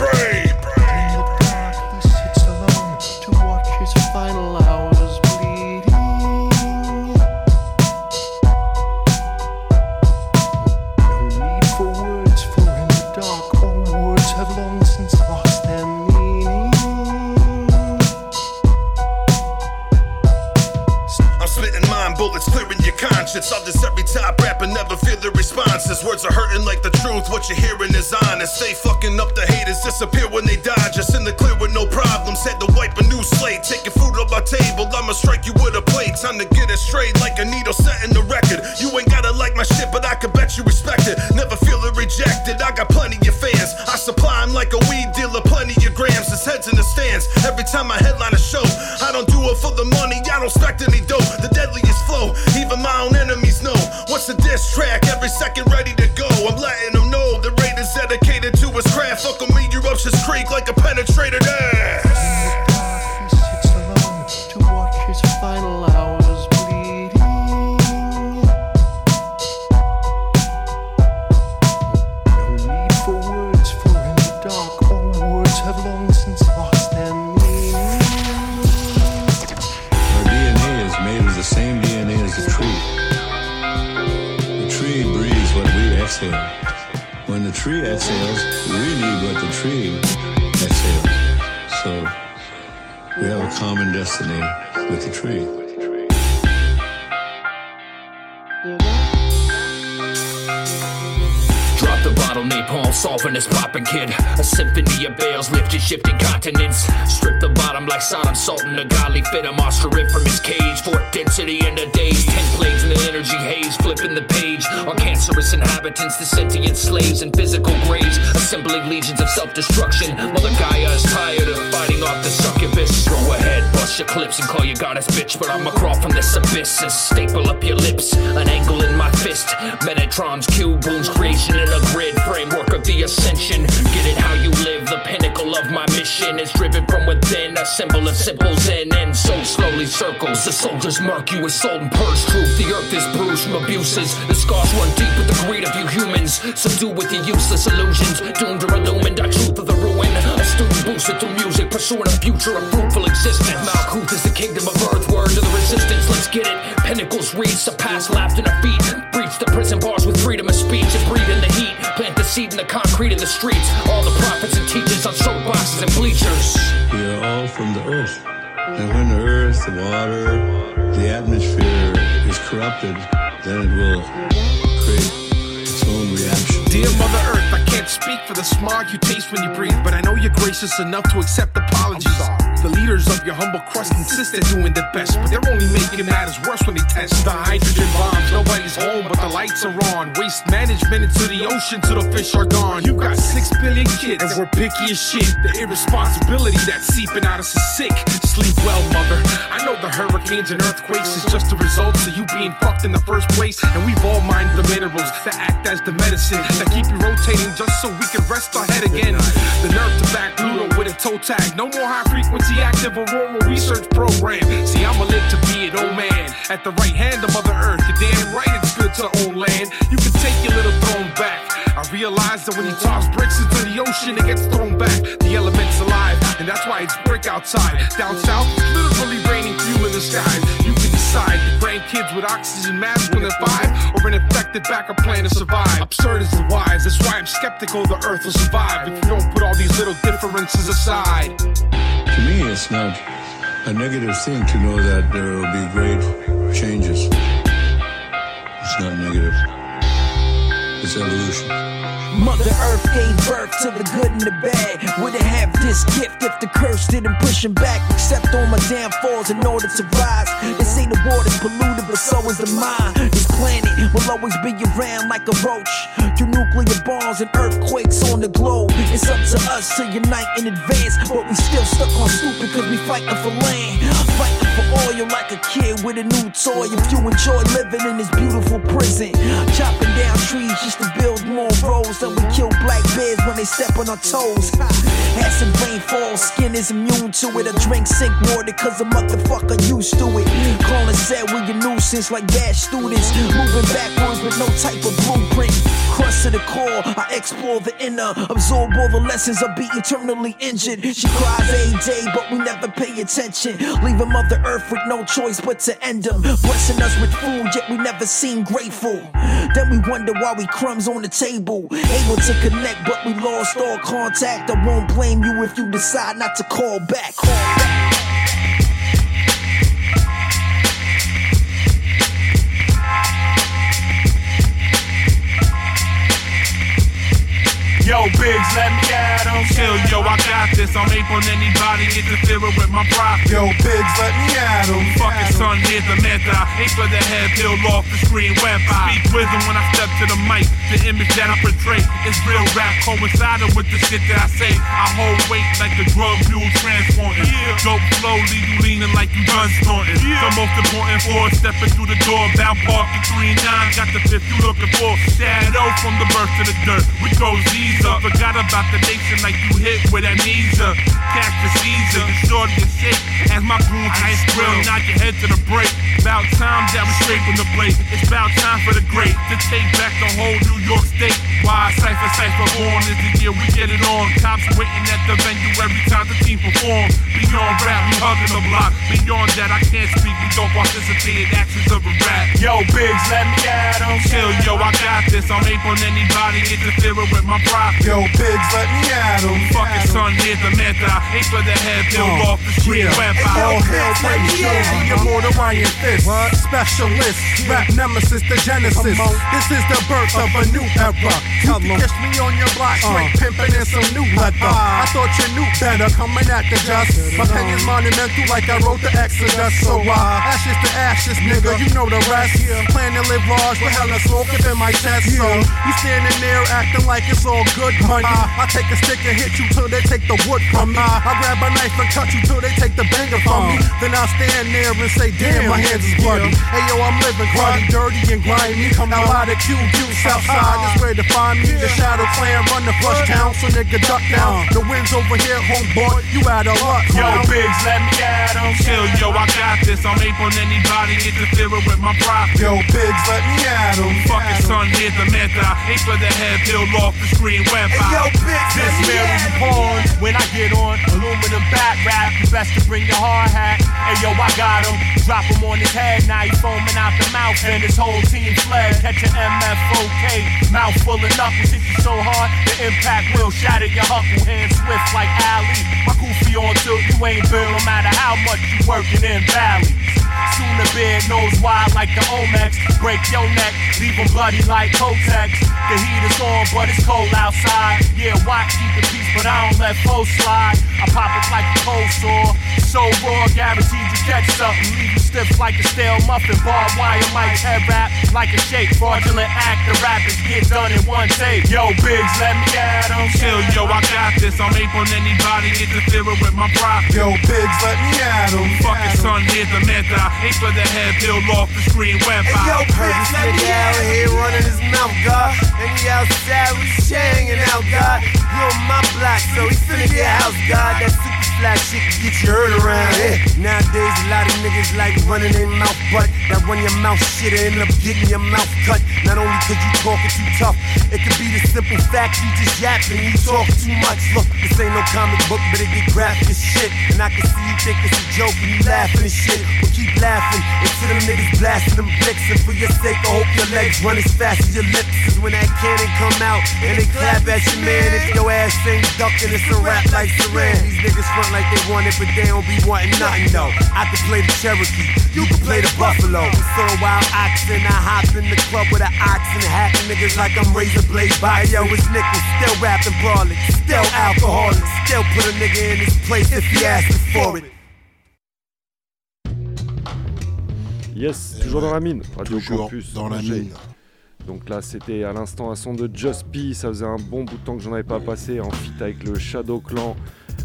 disappear inhabitants, the sentient slaves and physical graves. Assembling legions of self destruction. Mother Gaia is tired of fighting off the succubus. Go ahead, bust your clips and call your goddess bitch. But I'ma crawl from this abyss and staple up your lips. An angle in my fist. Metatron's cube wounds creation in a grid framework of the ascension. Get it how you live. The of my mission is driven from within. A symbol of symbols zen and so slowly circles. The soldiers mark you with salt and purge truth. The earth is bruised from abuses. The scars run deep with the greed of you humans. Subdue with your useless illusions. Doomed or illumined, the truth of the ruin. A student boosted through music, pursuing a future of fruitful existence. Malkuth is the kingdom of earth. Word to the resistance, let's get it. Pinnacles reach, surpass, laughed in a feet. Breach the prison bars with freedom of speech and in heat. Plant the seed in the concrete of the streets. All the prophets and teachers on soapboxes and bleachers. We are all from the earth. And when the earth, the water, the atmosphere is corrupted, then it will create its own reaction. Dear Mother Earth, I can't speak for the smog you taste when you breathe, but I know you're gracious enough to accept apologies. The leaders of your humble crust insist they're doing their best, but they're only making matters worse when they test the hydrogen bombs. Nobody's home, but the lights are on. Waste management into the ocean till the fish are gone. You got six billion kids, and we're picky as shit. The irresponsibility that's seeping out us is sick. Sleep well, mother. I know the hurricanes and earthquakes is just the result of you being fucked in the first place, and we've all mined the minerals that act as the medicine that keep you rotating just so we can rest our head again. The nerve to back With a toe tag. No more high frequency active auroral research program. See, I'ma live to be an old man at the right hand of Mother Earth. You're damn right it's good to own land. You can take your little throne back. I realize that when you toss bricks into the ocean, it gets thrown back. The element's alive, and that's why it's brick outside. Down south, literally raining fuel in the skies. You can decide the grandkids with oxygen masks when they're five, or an infected backup plan to survive. Absurd is the wise, that's why I'm skeptical the earth will survive if you don't put all these little differences aside. To me, it's not a negative thing to know that there will be great changes. It's not negative. It's evolution. Mother Earth gave birth to the good and the bad. Wouldn't have this gift if the curse didn't push him back. Accept all my damn downfalls in order to rise. They say the water's polluted, but so is the mind. This planet will always be around like a roach. Through nuclear bombs and earthquakes on the globe. It's up to us to unite in advance, but we still stuck on stupid because we fighting for land. Fighting for oil like a kid with a new toy. If you enjoy living in this beautiful prison, chopping down trees just to build more roads. Then we kill black bears when they step on our toes. Acid rainfall, skin is immune to it. I drink sink water cause a motherfucker used to it. Calling said we a nuisance like bad students. Moving backwards with no type of blueprint. Crust to the core, I explore the inner. Absorb all the lessons of being eternally injured. She cries every day, but we never pay attention. Leaving Mother Earth with no choice but to end them. Blessing us with food, yet we never seem grateful. Then we wonder why we crumbs on the table. Able to connect, but we lost all contact. I won't blame you if you decide not to call back. Call back. Yo, Biggs, let me at 'em. Chill, yo, I got this. I'm ape on anybody interfering with my profit. Yo, Biggs, let me at 'em. Fucking son, here's the method. Aim for the head, peel off the screen web. I speak wisdom when I step to the mic. The image that I portray is real rap coincided with the shit that I say. I hold weight like a drug mule transporter. dope flow, leave you leaning like you done snorting. The most important four stepping through the door, bound park the three nine, got the fifth you looking for. Shadow from the birth to the dirt. We throw Z's up, forgot about the nation like you hit with amnesia. Catch the season, the shorty is shake as my goons ice grill, knock your head to the break. About time that we scraping the plate. It's about time for the great to take back the whole New York state. Why Cypher Cypher born is the year we get it on. Cops waiting at the venue every time the team perform. Beyond rap, we hugging the block. Beyond that, I can't speak. We don't participate in actions of a rap. Yo, Biggs, let me at 'em. Chill, yo, I got this. I'm ape on anybody interfering with my prop. Yo, Biggs, let me at 'em. Fucking son, here's the method. Ape for the head, build Uh, off the street. yeah. Web Yo, out. Biggs, let me at 'em. You're more than Ryan Fist. Specialist, rap nemesis, the genesis. This is the birth of a new era. You can catch me on your block, straight pimping in some new leather. I thought you knew better, coming at the just. My pen is monumental, like I wrote the Exodus. So uh, ashes to ashes, nigga, you know the rest. Plan to live large with hella smoke up in my chest. So you standing there acting like it's all good money. I take a stick and hit you till they take the wood from me. I grab a knife and cut you till they take the banger from me. Uh. Then I stand there and say, damn, my hands is bloody. Hey yo, I'm living cruddy, dirty and grimy. Now out of QQ, Southside, uh, uh. that's where to find me. The Shadow Clan run the flush town, so nigga duck down. The wind's over here, homeboy, you out of luck. Yo. Biggs, let me at 'em. Chill, yo, I got this. I'm ape on anybody interfering with my prop. Yo, Biggs, let me at 'em. Fucking son, here's the method. Ape for the head, build off the screen. Web Hey, yo. Biggs, This let me Mary at 'em. When I get on aluminum back rap, you best to bring your hard hat. Hey yo, I got him. Drop him on his head, now he foaming out the mouth, and his whole team fled. Catch an MFOK, mouth full of knuckles. Hit you so hard, the impact will shatter your huckle. Hand swift like Ali. My goofy on till you ain't built no matter how much you working in valleys. Soon the beard knows why, like the Omex. Break your neck, leave him bloody like Kotex. The heat is on, but it's cold outside. Yeah, watch, keep the peace, but I don't let foes slide. I pop it like a cold sore. So raw, guaranteed you catch something. Leave you stiff like a stale muffin. Barbed wire mic head wrap like a shake. Fraudulent act, the rappers get done in one take. Yo, Biggs, let me at 'em. Chill, yo, I got this. I'm ape on anybody interfering with my prop. Yo, Biggs, let me at 'em. Fucking son, here's the method. Ape for the head, build off the screen. Web Hey, yo, out. Biggs, let me out at 'em. here running his mouth, God. And he outside, we hanging out, God. You on my block, so he finna get house, God. That super fly shit can get you hurt around. Nowadays, a lot of niggas like running their mouth, but that run your mouth shit and end up getting your mouth cut. Not only cause you talking too tough, it could be the simple fact you just yapping, you talk too much. Look, this ain't no comic book, but it get graphic as shit. And I can see you think it's a joke and you laughing and shit. But keep laughing until them niggas blasting them blicks. And for your sake, I hope your legs run as fast as your lips. Cause when that cannon come out and they clap at you, man, if your ass ain't ducking, it's a rap like Saran. These niggas front like they want it, but they don't be wanting nothing though. I can play the Cherokee, you can play the Buffalo. So wild oxen, I hop in the club with an ox and hacking niggas like I'm razor blade by yo, it's nickel, still rapping brawling, still alcoholic, still put a nigga in his place if he asking for it. Yes, toujours dans la mine. Radio toujours Campus. dans la Angers. mine. Donc là, c'était à l'instant un son de Just P. Ça faisait un bon bout de temps que j'en avais pas passé en feat avec le Shadow Clan.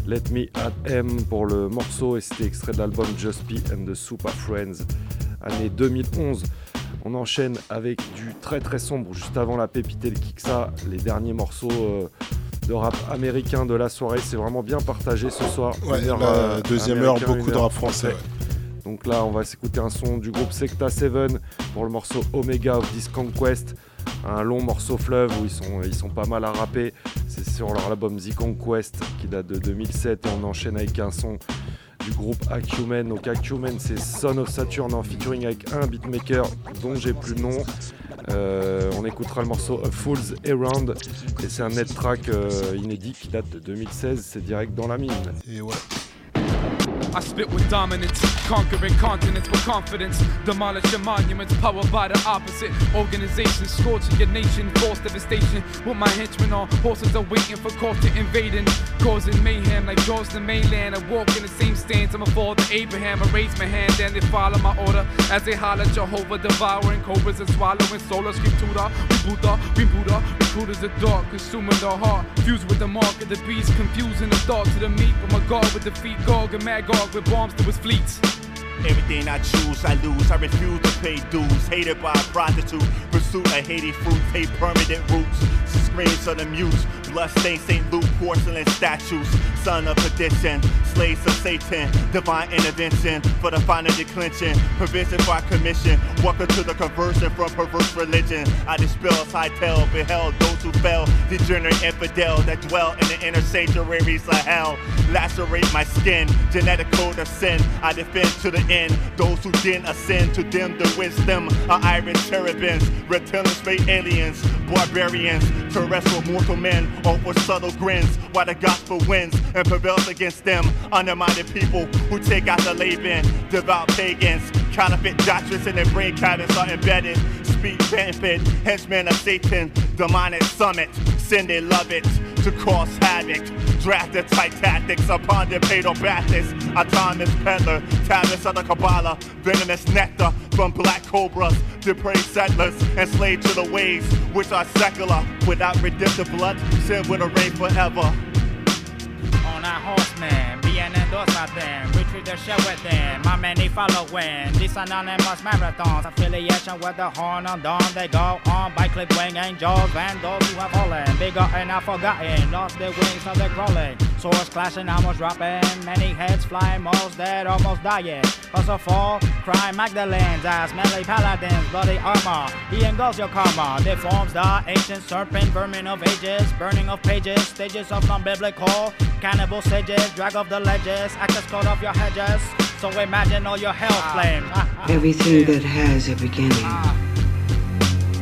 Let Me At M pour le morceau et c'était extrait de l'album Just P and the Super Friends, année 2011. On enchaîne avec du très très sombre juste avant la pépite et le Kiksa, les derniers morceaux euh, de rap américain de la soirée. C'est vraiment bien partagé ce soir. Ouais, heure, la euh, deuxième heure, beaucoup de rap français, ouais. Donc là, on va s'écouter un son du groupe Secta 7 pour le morceau Omega of This Conquest. Un long morceau fleuve où ils sont, pas mal à rapper. C'est sur leur album The Conquest qui date de 2007 et on enchaîne avec un son du groupe Acumen. Donc Acumen, c'est Son of Saturn en featuring avec un beatmaker dont j'ai plus le nom. Euh, on écoutera le morceau Fool's Around et c'est un net track euh, inédit qui date de 2016. C'est direct dans la mine. I spit with dominance, conquering continents with confidence. Demolish your monuments, powered by the opposite organization. Scorching your nation, force devastation. With my henchmen on horses are waiting for to invading. Causing mayhem like doors the mainland. I walk in the same stance, I'm a father Abraham. I raise my hand and they follow my order. As they holler Jehovah, devouring cobras and swallowing solar. Scream Tuda, we Buddha, we Buddha. Recruiters the dark, consuming the heart. Fused with the mark of the beast, confusing the thought to the meat. But my God with defeat, Gog and Magog. With bombs to his fleets. Everything I choose, I lose. I refuse to pay dues. Hated by a prostitute. Pursuit of Haiti fruit. Take permanent roots. Screams of the mutes. Bloodstained St. Luke porcelain statues. Son of perdition. Slaves of Satan. Divine intervention for the final declension. Provision by commission. Welcome to the conversion from perverse religion. I dispel, tell, beheld those who fell. Degenerate infidel that dwell in the inner sanctuaries of hell. Lacerate my skin. Genetic code of sin. I defend to the end. Those who didn't ascend to them the wisdom are iron cherubims, reptilian space aliens, barbarians, terrestrial mortal men, for subtle grins, while the gospel wins and prevails against them. Undermined people who take out the Laban, devout pagans, counterfeit doctrines in their brain cabins are embedded. Speak benefit, henchmen of Satan, demonic summit, sin they love it to cause havoc. Drafted tight tactics upon their paid Baptist. Autonomous peddler, tablets of the Kabbalah, venomous nectar from black cobras, depraved settlers, enslaved to the ways which are secular. Without redemptive blood, sin will reign forever. On a horseman, endorsed by them. The shell with them. My many following. These anonymous marathons. Affiliation with the horn on dawn. They go on by clip wing angels and those who have fallen. Bigger and not forgotten. Lost their wings, so they're crawling. Swords clashing, almost dropping. Many heads flying, most dead, almost dying. Cause of fall, crime Magdalene's eyes, melee paladins, bloody armor. He engulfs your karma. Deforms the ancient serpent, vermin of ages, burning of pages, stages of non-biblical. Cannibal sages, drag of the ledges, access code off your hedges. So imagine all your hell ah. flames. Ah, ah. Everything that has a beginning.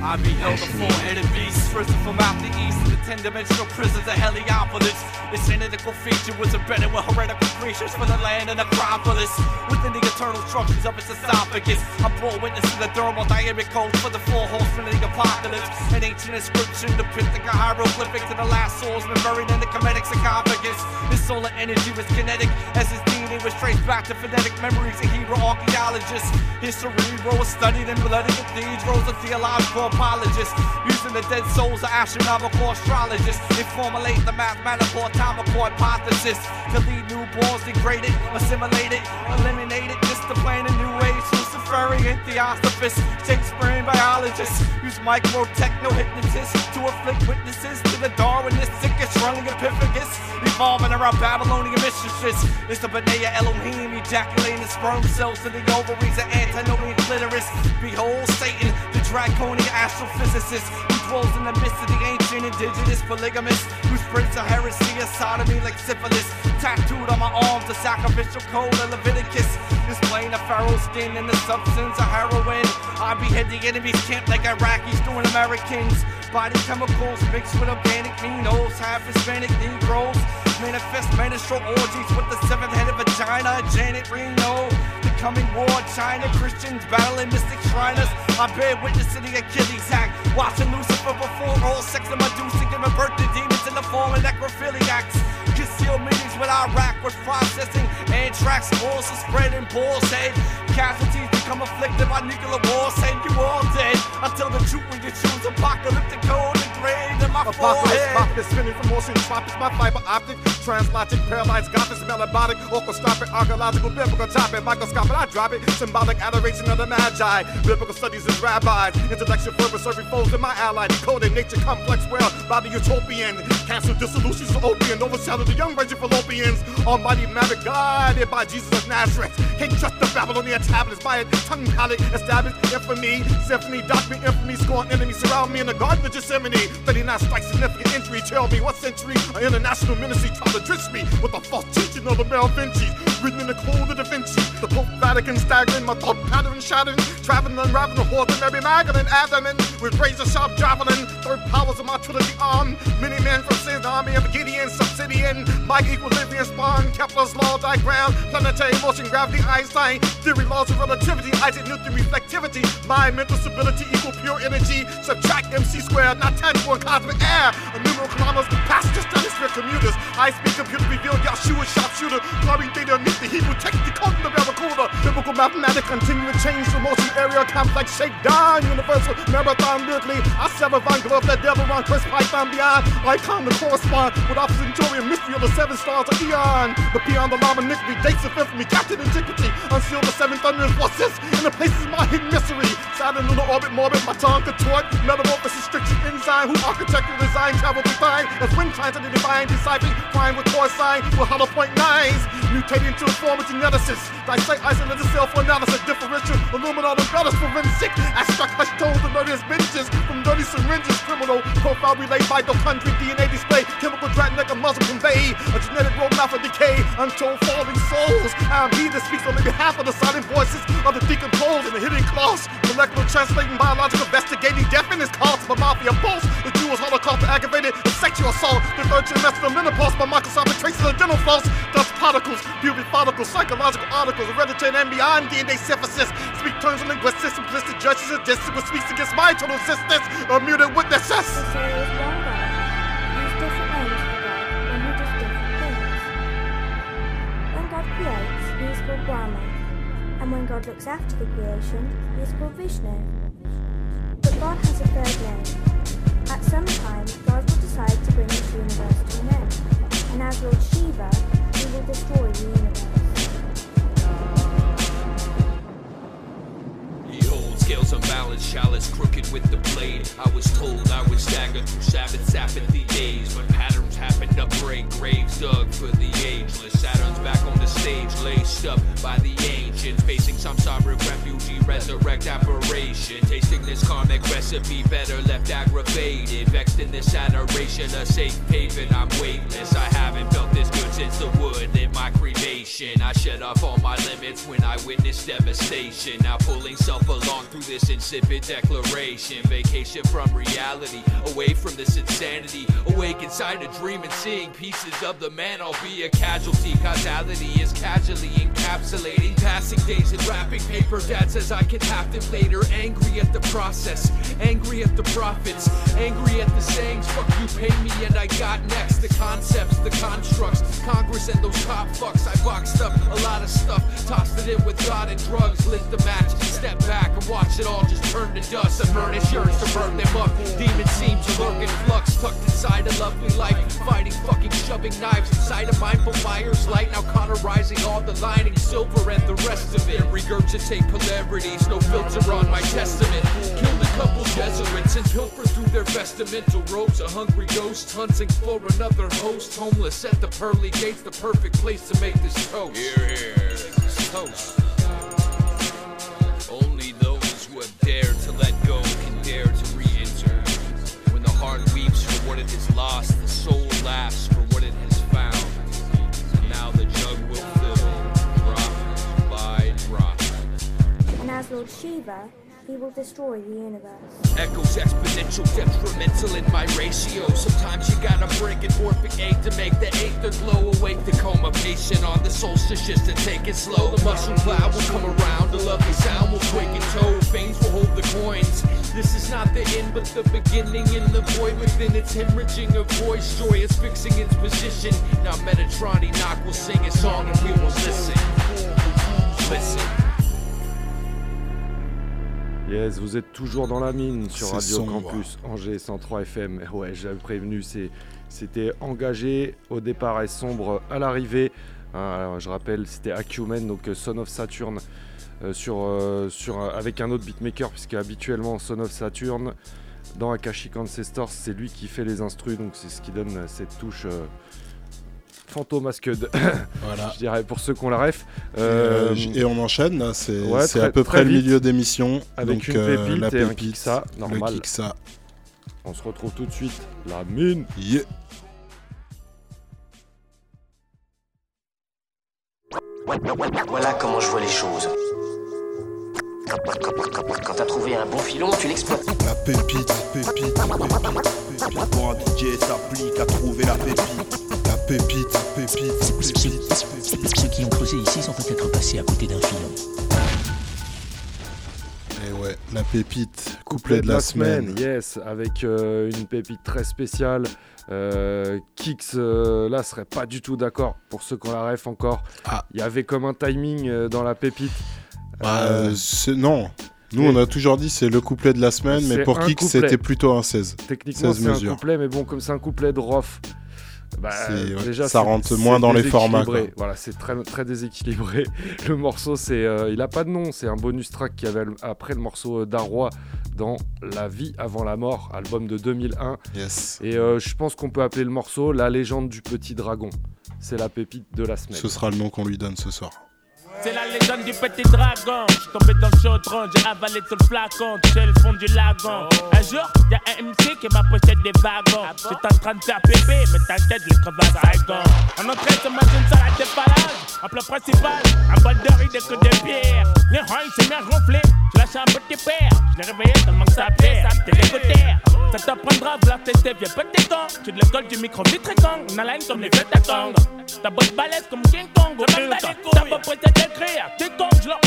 I beheld the four headed beasts, first from out the east, the ten dimensional prisons of Heliopolis. Its analytical feature was embedded with heretical creatures for the land and Acropolis. Within the eternal structures of its esophagus, I bore witness to the thermodynamic codes for the four horsemen of the apocalypse. An ancient inscription depicting a hieroglyphic to the last swordsman buried in the Kemetic sarcophagus. His solar energy was kinetic, as his DNA was traced back to phonetic memories of hero archaeologists. His cerebral was studied in bloody cathedrals of theological apologists, using the dead souls of astronomical astrologists. They formulate the mathematical atomical hypothesis to lead newborns degraded, assimilated, eliminated, Just to plan a new age. Luciferian theosophists, Shakespearean biologists use micro techno hypnotists to afflict witnesses to the Darwinistic Australopithecus, evolving around Babylonian mistresses. It's the Benea Elohim ejaculating the sperm cells to the ovaries of antinomian clitoris. Behold Satan, the draconian astrophysicist dwells in the midst of the ancient indigenous polygamists who spreads the heresy of sodomy like syphilis. Tattooed on my arms, the sacrificial code of Leviticus, displaying a pharaoh's skin and the substance of heroin. I behead the enemy's camp like Iraqis doing Americans. Body chemicals mixed with organic minos, half Hispanic Negroes. Manifest menstrual orgies with the seven-headed vagina, Janet Reno. Coming war, China Christians battling mystic shriners. I bear witness to the Achilles act, watching Lucifer perform all sex and Medusa, giving birth to demons in the form of necrophiliacs. Concealed meetings with Iraq was processing spores are spreading balls head. Eh? Casualties become afflicted by nuclear war, saying you all dead. Until the truth when you choose apocalyptic code engraved in my Apocalypse, is spinning from ocean tropics, my fiber optic, translogic, paralyzed, gothic, melobotic, orchestropic, archaeological, biblical topic, microscopic, I drop it, symbolic adoration of the magi, biblical studies as rabbis, intellectual fervor serving foes in my ally, decoding nature complex world, body utopian, cancel dissolutions of opium, overshadow the young virgin Philippians, almighty maverick, guided by Jesus of Nazareth, can't trust the Babylonian tablets, by a tongue palate, established infamy, symphony, document infamy, scorn enemies surround me in the garden of Gethsemane, 39 strikes, significant injury, tell me what century, an international ministry tried to drench me with the false teaching of the Malvinci, written in the code of Da Vinci, the Pope Vatican staggering, my thought pattern shattering, traveling, unraveling the horse of Mary Magdalene, abdomen, with razor sharp javelin, third powers of my trilogy arm, many men from Sin's army of Gideon, Subsidian, my equilibrium spawn, Kepler's law diagram, planetary motion, gravity, Einstein, theory, laws of relativity, Isaac Newton, reflectivity, my mental stability equal pure energy, subtract MC squared, not tangible and cosmic air, a numeral kilometers, passengers, stratosphere commuters, high speed computer revealed Yahshua sharpshooter, carving data meet the Hebrew text, decoding the barracuda, biblical mathematic, continue to change the motion area complex, shakedown, universal marathon lyrically. I sever Von Glove, that devil on Chris Python beyond. Icon to correspond with opposite and mystery of the seven stars of Eon. The peon, the lava, nickery, dates of infamy, captain antiquity. Unseal the seven thunders, what's this? In the places my hidden mystery. Lunar orbit, morbid, my tongue contort. Metamorphosis, striction, enzyme, who architectural design travel time. As wind to the divine, deciphering, crime with core sign, with hollow point nines. Mutating to a form of geneticist. Dissect, isolate the cell for analysis, differential, illuminate the brothers forensic. Abstract hush tones the murderous binges from dirty syringes. Criminal profile relayed by country DNA display. Chemical drag like a muzzle convey. A genetic roadmap of decay. Untold falling souls. I'm he that speaks on behalf of the silent voices of the decomposed in the hidden claws. Molecular translating biological investigating his cause of a mafia pulse. The Jewish holocaust aggravated the sexual assault. The third trimester of menopause by microscopic traces of dental floss. Dust particles, pubic follicles, psychological articles, hereditary and beyond DNA synthesis. Speak terms of linguistics, simplistic judges of distance, which speaks against my total existence of muted witnesses. And when God looks after the creation, he is called Vishnu. But God has a third name. At some time, God will decide to bring this universe to an end. And as Lord Shiva, he will destroy the universe. Chalice crooked with the blade. I was told I would stagger through Sabbath's apathy days when patterns happened to break graves dug for the ageless. Saturn's back on the stage, laced up by the ancients, facing some sovereign refugee, resurrect apparition. Tasting this karmic recipe, better left aggravated. Vexed in this adoration, a safe haven, I'm weightless. I haven't felt this good since the wood in my cremation. I shut off all my limits when I witnessed devastation. Now pulling self along through this insipid declaration. Vacation from reality, away from this insanity. Awake inside a dream and seeing pieces of the man. I'll be a casualty. Causality is casually encapsulating passing days and wrapping paper. Dad says I can have them later. Angry at the process, angry at the profits, angry at the sayings. Fuck you, pay me, and I got next the concepts, the constructs, Congress and those cop fucks. I boxed up a lot of stuff, tossed it in with God and drugs, lit the match, step back and watch it all just turn to dust. A furnace yearns to burn them up. Demons seem to lurk in flux, tucked inside a lovely life, fighting, fucking, shoving knives inside a mindful fire's light. Now cauterizing all the lining, silver and the rest of it. Regurgitate polarities, no filter on my testament. Killed a couple Jesuits and pilfered through their vestimental robes. A hungry ghost hunting for another host. Homeless at the pearly gates, the perfect place to make this toast. Here, here, toast. Dared to let go can dare to re-enter. When the heart weeps for what it has lost, the soul laughs for what it has found. And now the jug will fill, drop by drop. And as Lord Shiva, he will destroy the universe. Echoes exponential, detrimental in my ratio. Sometimes you gotta break an orphic egg to make the aether glow. Awake the coma patient on the solstice just to take it slow. The mushroom cloud will come around, the lovely sound will quake and toe. Veins will hold the coins. This is not the end, but the beginning in the void within its hemorrhaging of voice. Joy is fixing its position. Now Metatron Enoch will sing a song and we will listen. Listen. Yes, vous êtes toujours dans la mine sur Radio sombre. Campus Angers 103 FM. Ouais, j'avais prévenu, c'était engagé au départ et sombre à l'arrivée. Hein, je rappelle, c'était Acumen, donc euh, Son of Saturn, euh, sur, euh, sur, avec un autre beatmaker, puisque habituellement Son of Saturn, dans Akashic Ancestors, c'est lui qui fait les instrus, donc c'est ce qui donne cette touche euh, fantôme Scud. Voilà. je dirais, pour ceux qui ont la ref. Et, euh, Euh, et on enchaîne, là, c'est ouais, à peu près le milieu d'émission. Avec donc, une euh, pépite la et un pépite, le normal. On se retrouve tout de suite. La mine. Yeah. Voilà comment je vois les choses. Quand, t'as trouvé un bon filon, tu l'exploites. La pépite, pépite, pépite. Pour un DJ s'applique à trouver la pépite. La pépite, pépite, pépite. Ceux qui ont creusé ici sont peut-être passés à côté d'un filon. Et ouais, la pépite, couplet de la semaine. yes, avec euh, une pépite très spéciale. Euh, Kix, euh, là, serait pas du tout d'accord pour ceux qui ont la ref encore. Ah. Il y avait comme un timing euh, dans la pépite. Euh, c'est- non. Nous, on a toujours dit c'est le couplet de la semaine, mais pour couplet. c'était plutôt un 16. Techniquement, 16 c'est un couplet, mais bon, comme c'est un couplet de Roth, bah, C'est- ouais, déjà, ça rentre moins dans les formats, quoi. Voilà, c'est très, très déséquilibré. Le morceau, c'est, euh, il a pas de nom, c'est un bonus track qui avait le- après le morceau euh, d'Arroy dans La vie avant la mort, album de 2001. Yes. Et euh, je pense qu'on peut appeler le morceau La légende du petit dragon. C'est la pépite de la semaine. Ce sera le nom qu'on lui donne ce soir. C'est la légende du petit dragon. Je suis tombé dans le chaudron, j'ai avalé tout le flacon. Touché le fond du lagon. Un jour, y'a un MC qui m'a posé des wagons. J'étais en train de faire pépé, mais t'inquiète, les crevasses Saigon. En entrée, c'est ma une salade de dépannage. En plat principal, un bol de riz, des coups de pierre. Les c'est bien gonflé. J'ai lâché un petit père. Je l'ai réveillé tellement que ça perd. T'es dégoûté. Ça t'apprendra à vouloir tester, vieux petit con. Tu de l'école du micro vitricon. On a comme les à Kong. Ta boîte balèze comme King Kong. T'as pas d'écrire. T'es con, je leur.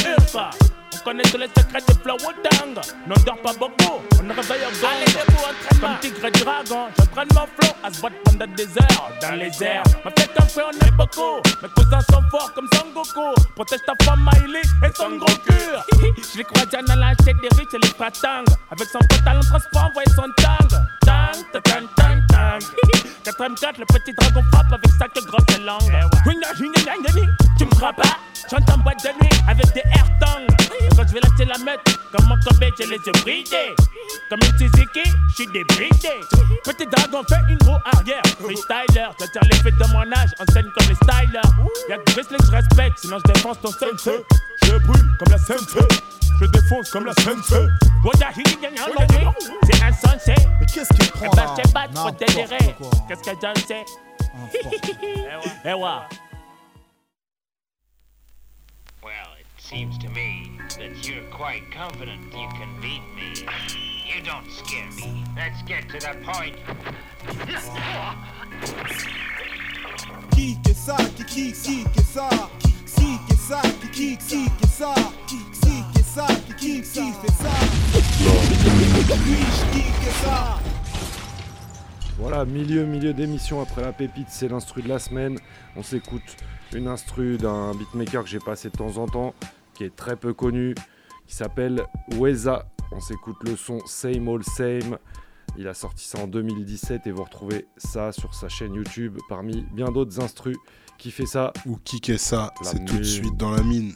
On connaît tous les secrets des flow Tang. N'en dort pas beaucoup, on réveille au gang. Allez, debout, entraînement. Comme tigre et dragon, j'entraîne mon flow à se battre pendant des heures dans les airs. Ma fête en fait, on est beaucoup. Mes cousins sont forts comme Son Goku. Protège ta femme Miley et son gros cul. Je les crois déjà dans la chaîne des riches et les pratang. Avec son pantalon transport, envoyer son tang. Tang, tang, tang, tang, tang. 4M4, le petit dragon frappe avec sa queue grosse et longue. Tu me crois pas? Chante en boîte de nuit avec des air tongues. Quand je vais lâcher la mettre, comme mon Kobe, j'ai les yeux bridés. Comme une Suzuki, je suis débridé. Petit dragon fait une roue arrière. Freestyler, j'attire les fêtes de mon âge, en scène comme les stylers. Y'a que Grizzly que je respecte, sinon je défonce ton sensei. Je brûle comme la sensei. Je défonce comme la sensei. C'est insensé. Mais qu'est-ce qu'il prend Eh ben, je sais pas, trop. Qu'est-ce que j'en sais? Eh ouais. Well, seems to me that you're quite confident you can beat me. You don't scare me. Let's get to the point. Qui que ça, qui qui qui que ça, qui qui que ça, qui qui qui que ça, qui qui que ça, qui qui qui fait ça? Oui, qui que ça? Voilà, milieu, milieu d'émission après la pépite, c'est l'instru de la semaine. On s'écoute une instru d'un beatmaker que j'ai passé de temps en temps, qui est très peu connu, qui s'appelle Weza. On s'écoute le son Same All Same. Il a sorti ça en 2017 et vous retrouvez ça sur sa chaîne YouTube parmi bien d'autres instrus qui fait ça? Ou qui est ça, c'est tout de suite dans la mine.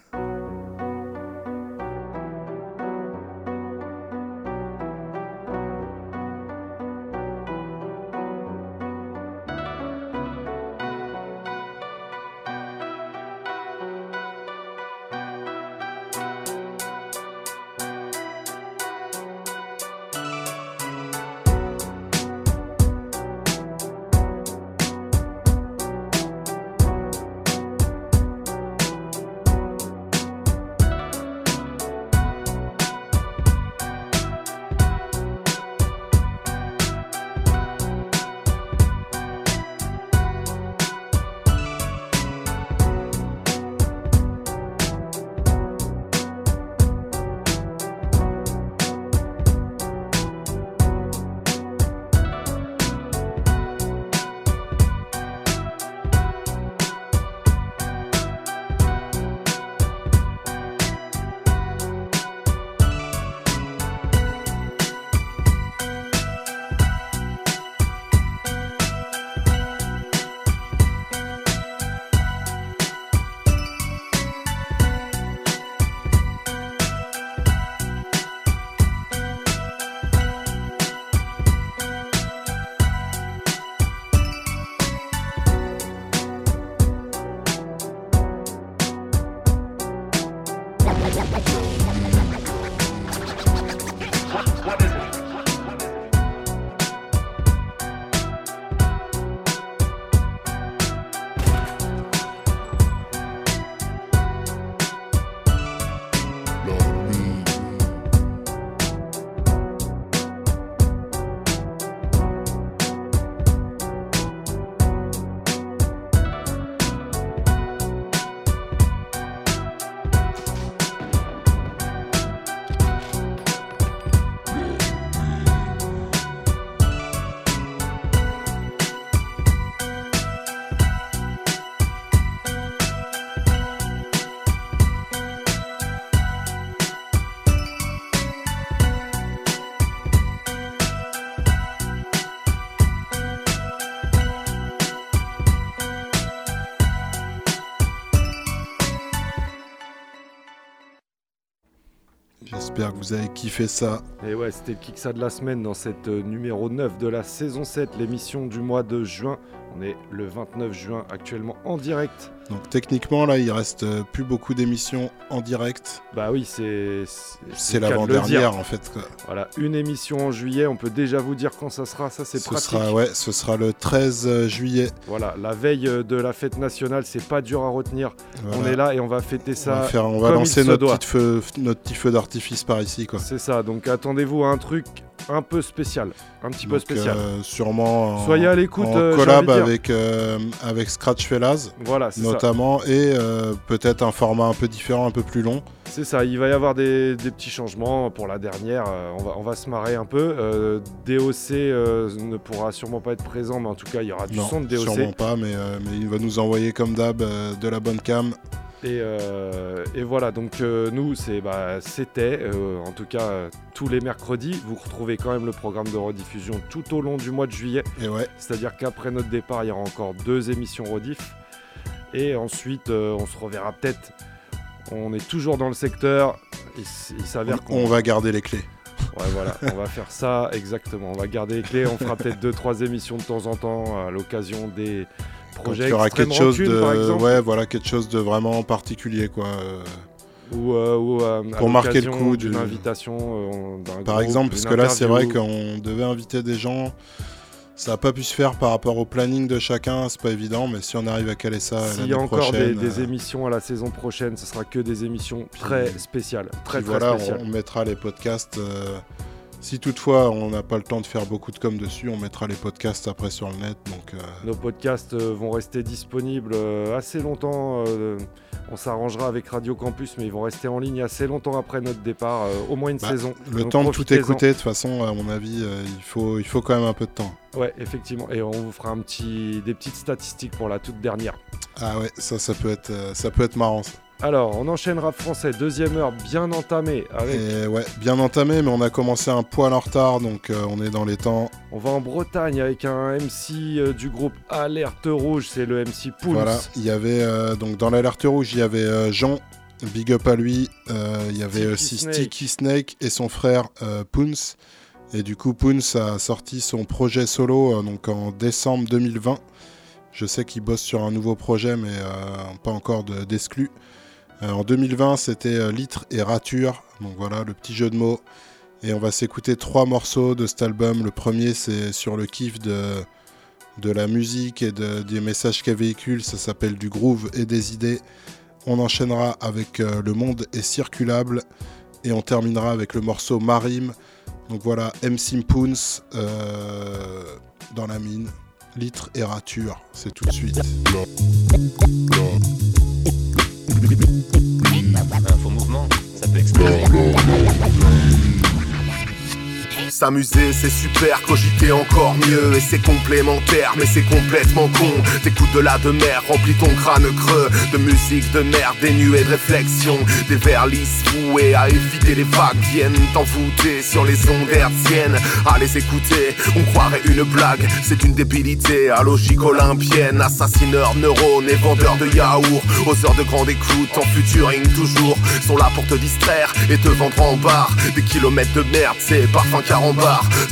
J'espère que vous avez kiffé ça. Et ouais, c'était le kick ça de la semaine dans cette euh, numéro 9 de la saison 7, l'émission du mois de juin. On est le 29 juin actuellement en direct. Donc techniquement là, il reste euh, plus beaucoup d'émissions en direct. Bah oui, c'est C'est l'avant-dernière en fait. Voilà, une émission en juillet, on peut déjà vous dire quand ça sera, ça c'est Ce pratique. sera ouais, ce sera le 13 juillet. Voilà, la veille euh, de la fête nationale, c'est pas dur à retenir. On est là et on va fêter ça. on va, faire- on va comme lancer il se notre, doit. petite feu, notre petit feu d'artifice par ici quoi. C'est ça, donc attendez-vous à un truc un peu spécial, un petit peu spécial. euh, sûrement en, Soyez à l'écoute, en euh, collab avec, euh, avec Scratch Fellas Voilà, c'est ça. notamment et peut-être un format un peu différent, un peu plus long. C'est ça, il va y avoir des, des petits changements pour la dernière. on, va, on va se marrer un peu. DOC ne pourra sûrement pas être présent, mais en tout cas, il y aura du non, son de DOC. sûrement pas, mais, mais il va nous envoyer comme d'hab de la bonne cam. Et, euh, et voilà, donc euh, nous, c'est, bah, c'était, euh, en tout cas, tous les mercredis. Vous retrouvez quand même le programme de rediffusion tout au long du mois de juillet. Et ouais. C'est-à-dire qu'après notre départ, il y aura encore deux émissions rediff. Et ensuite, on se reverra peut-être. On est toujours dans le secteur. Il, s'avère qu'on On va garder les clés. Ouais, voilà, on va faire ça exactement. On va garder les clés. On fera peut-être deux, trois émissions de temps en temps à l'occasion des Aura Extrême quelque chose Rancune, de, par exemple. ouais, voilà, quelque chose de vraiment particulier quoi. euh, Ou, euh, ou, euh, Pour marquer le coup d'une du- invitation euh, Par groupe, exemple, parce que là, c'est vrai qu'on devait inviter des gens. Ça n'a pas pu se faire par rapport au planning de chacun, c'est pas évident, mais si on arrive à caler ça S'il y a encore des, des émissions à la saison prochaine, ce sera que des émissions très spéciales. Très, très voilà, spéciales. on mettra les podcasts. Si toutefois on n'a pas le temps de faire beaucoup de com dessus, on mettra les podcasts après sur le net. Donc, euh, Nos podcasts euh, vont rester disponibles euh, assez longtemps. on s'arrangera avec Radio Campus, mais ils vont rester en ligne assez longtemps après notre départ, au moins une bah, saison. le Donc temps de tout écouter, de toute façon, à mon avis, il, faut, il faut quand même un peu de temps. Ouais, effectivement. Et on vous fera un petit, des petites statistiques pour la toute dernière. Ah ouais, ça, ça peut être, ça peut être marrant. Ça. Alors, on enchaîne rap français, deuxième heure bien entamée avec. Et ouais, bien entamé, mais on a commencé un poil en retard, donc euh, on est dans les temps. On va en Bretagne avec un MC euh, du groupe Alerte Rouge, c'est le MC Pulse. Voilà, il y avait euh, donc dans l'alerte rouge, il y avait Jean, big up à lui. il y avait aussi. Sticky Snake et son frère Poons. Et du coup, Poons a sorti son projet solo donc en décembre 2020. Je sais qu'il bosse sur un nouveau projet, mais pas encore de- d'exclus. En 2020, c'était euh, Litre et Rature. Donc voilà, le petit jeu de mots. Et on va s'écouter trois morceaux de cet album. Le premier, c'est sur le kiff de, la musique et de- des messages qu'elle véhicule. Ça s'appelle du groove et des idées. On enchaînera avec euh, Le monde est circulable. Et on terminera avec le morceau Marim. Donc voilà, M. Simpoons euh, dans la mine. Litre et rature, c'est tout de suite. Un faux mouvement, ça peut exploser. S'amuser c'est super, cogiter encore mieux. Et c'est complémentaire mais c'est complètement con. T'écoutes de la de mer, remplis ton crâne creux. De musique de merde, dénuée de réflexion. Des vers lisses voués à éviter les vagues Viennent t'envoûter sur les ondes hertziennes. À les écouter, on croirait une blague. C'est une débilité à logique olympienne. Assassineur, neurones et vendeurs de yaourt Aux heures de grande écoute, en futuring toujours. Sont là pour te distraire et te vendre en bar Des kilomètres de merde, c'est parfum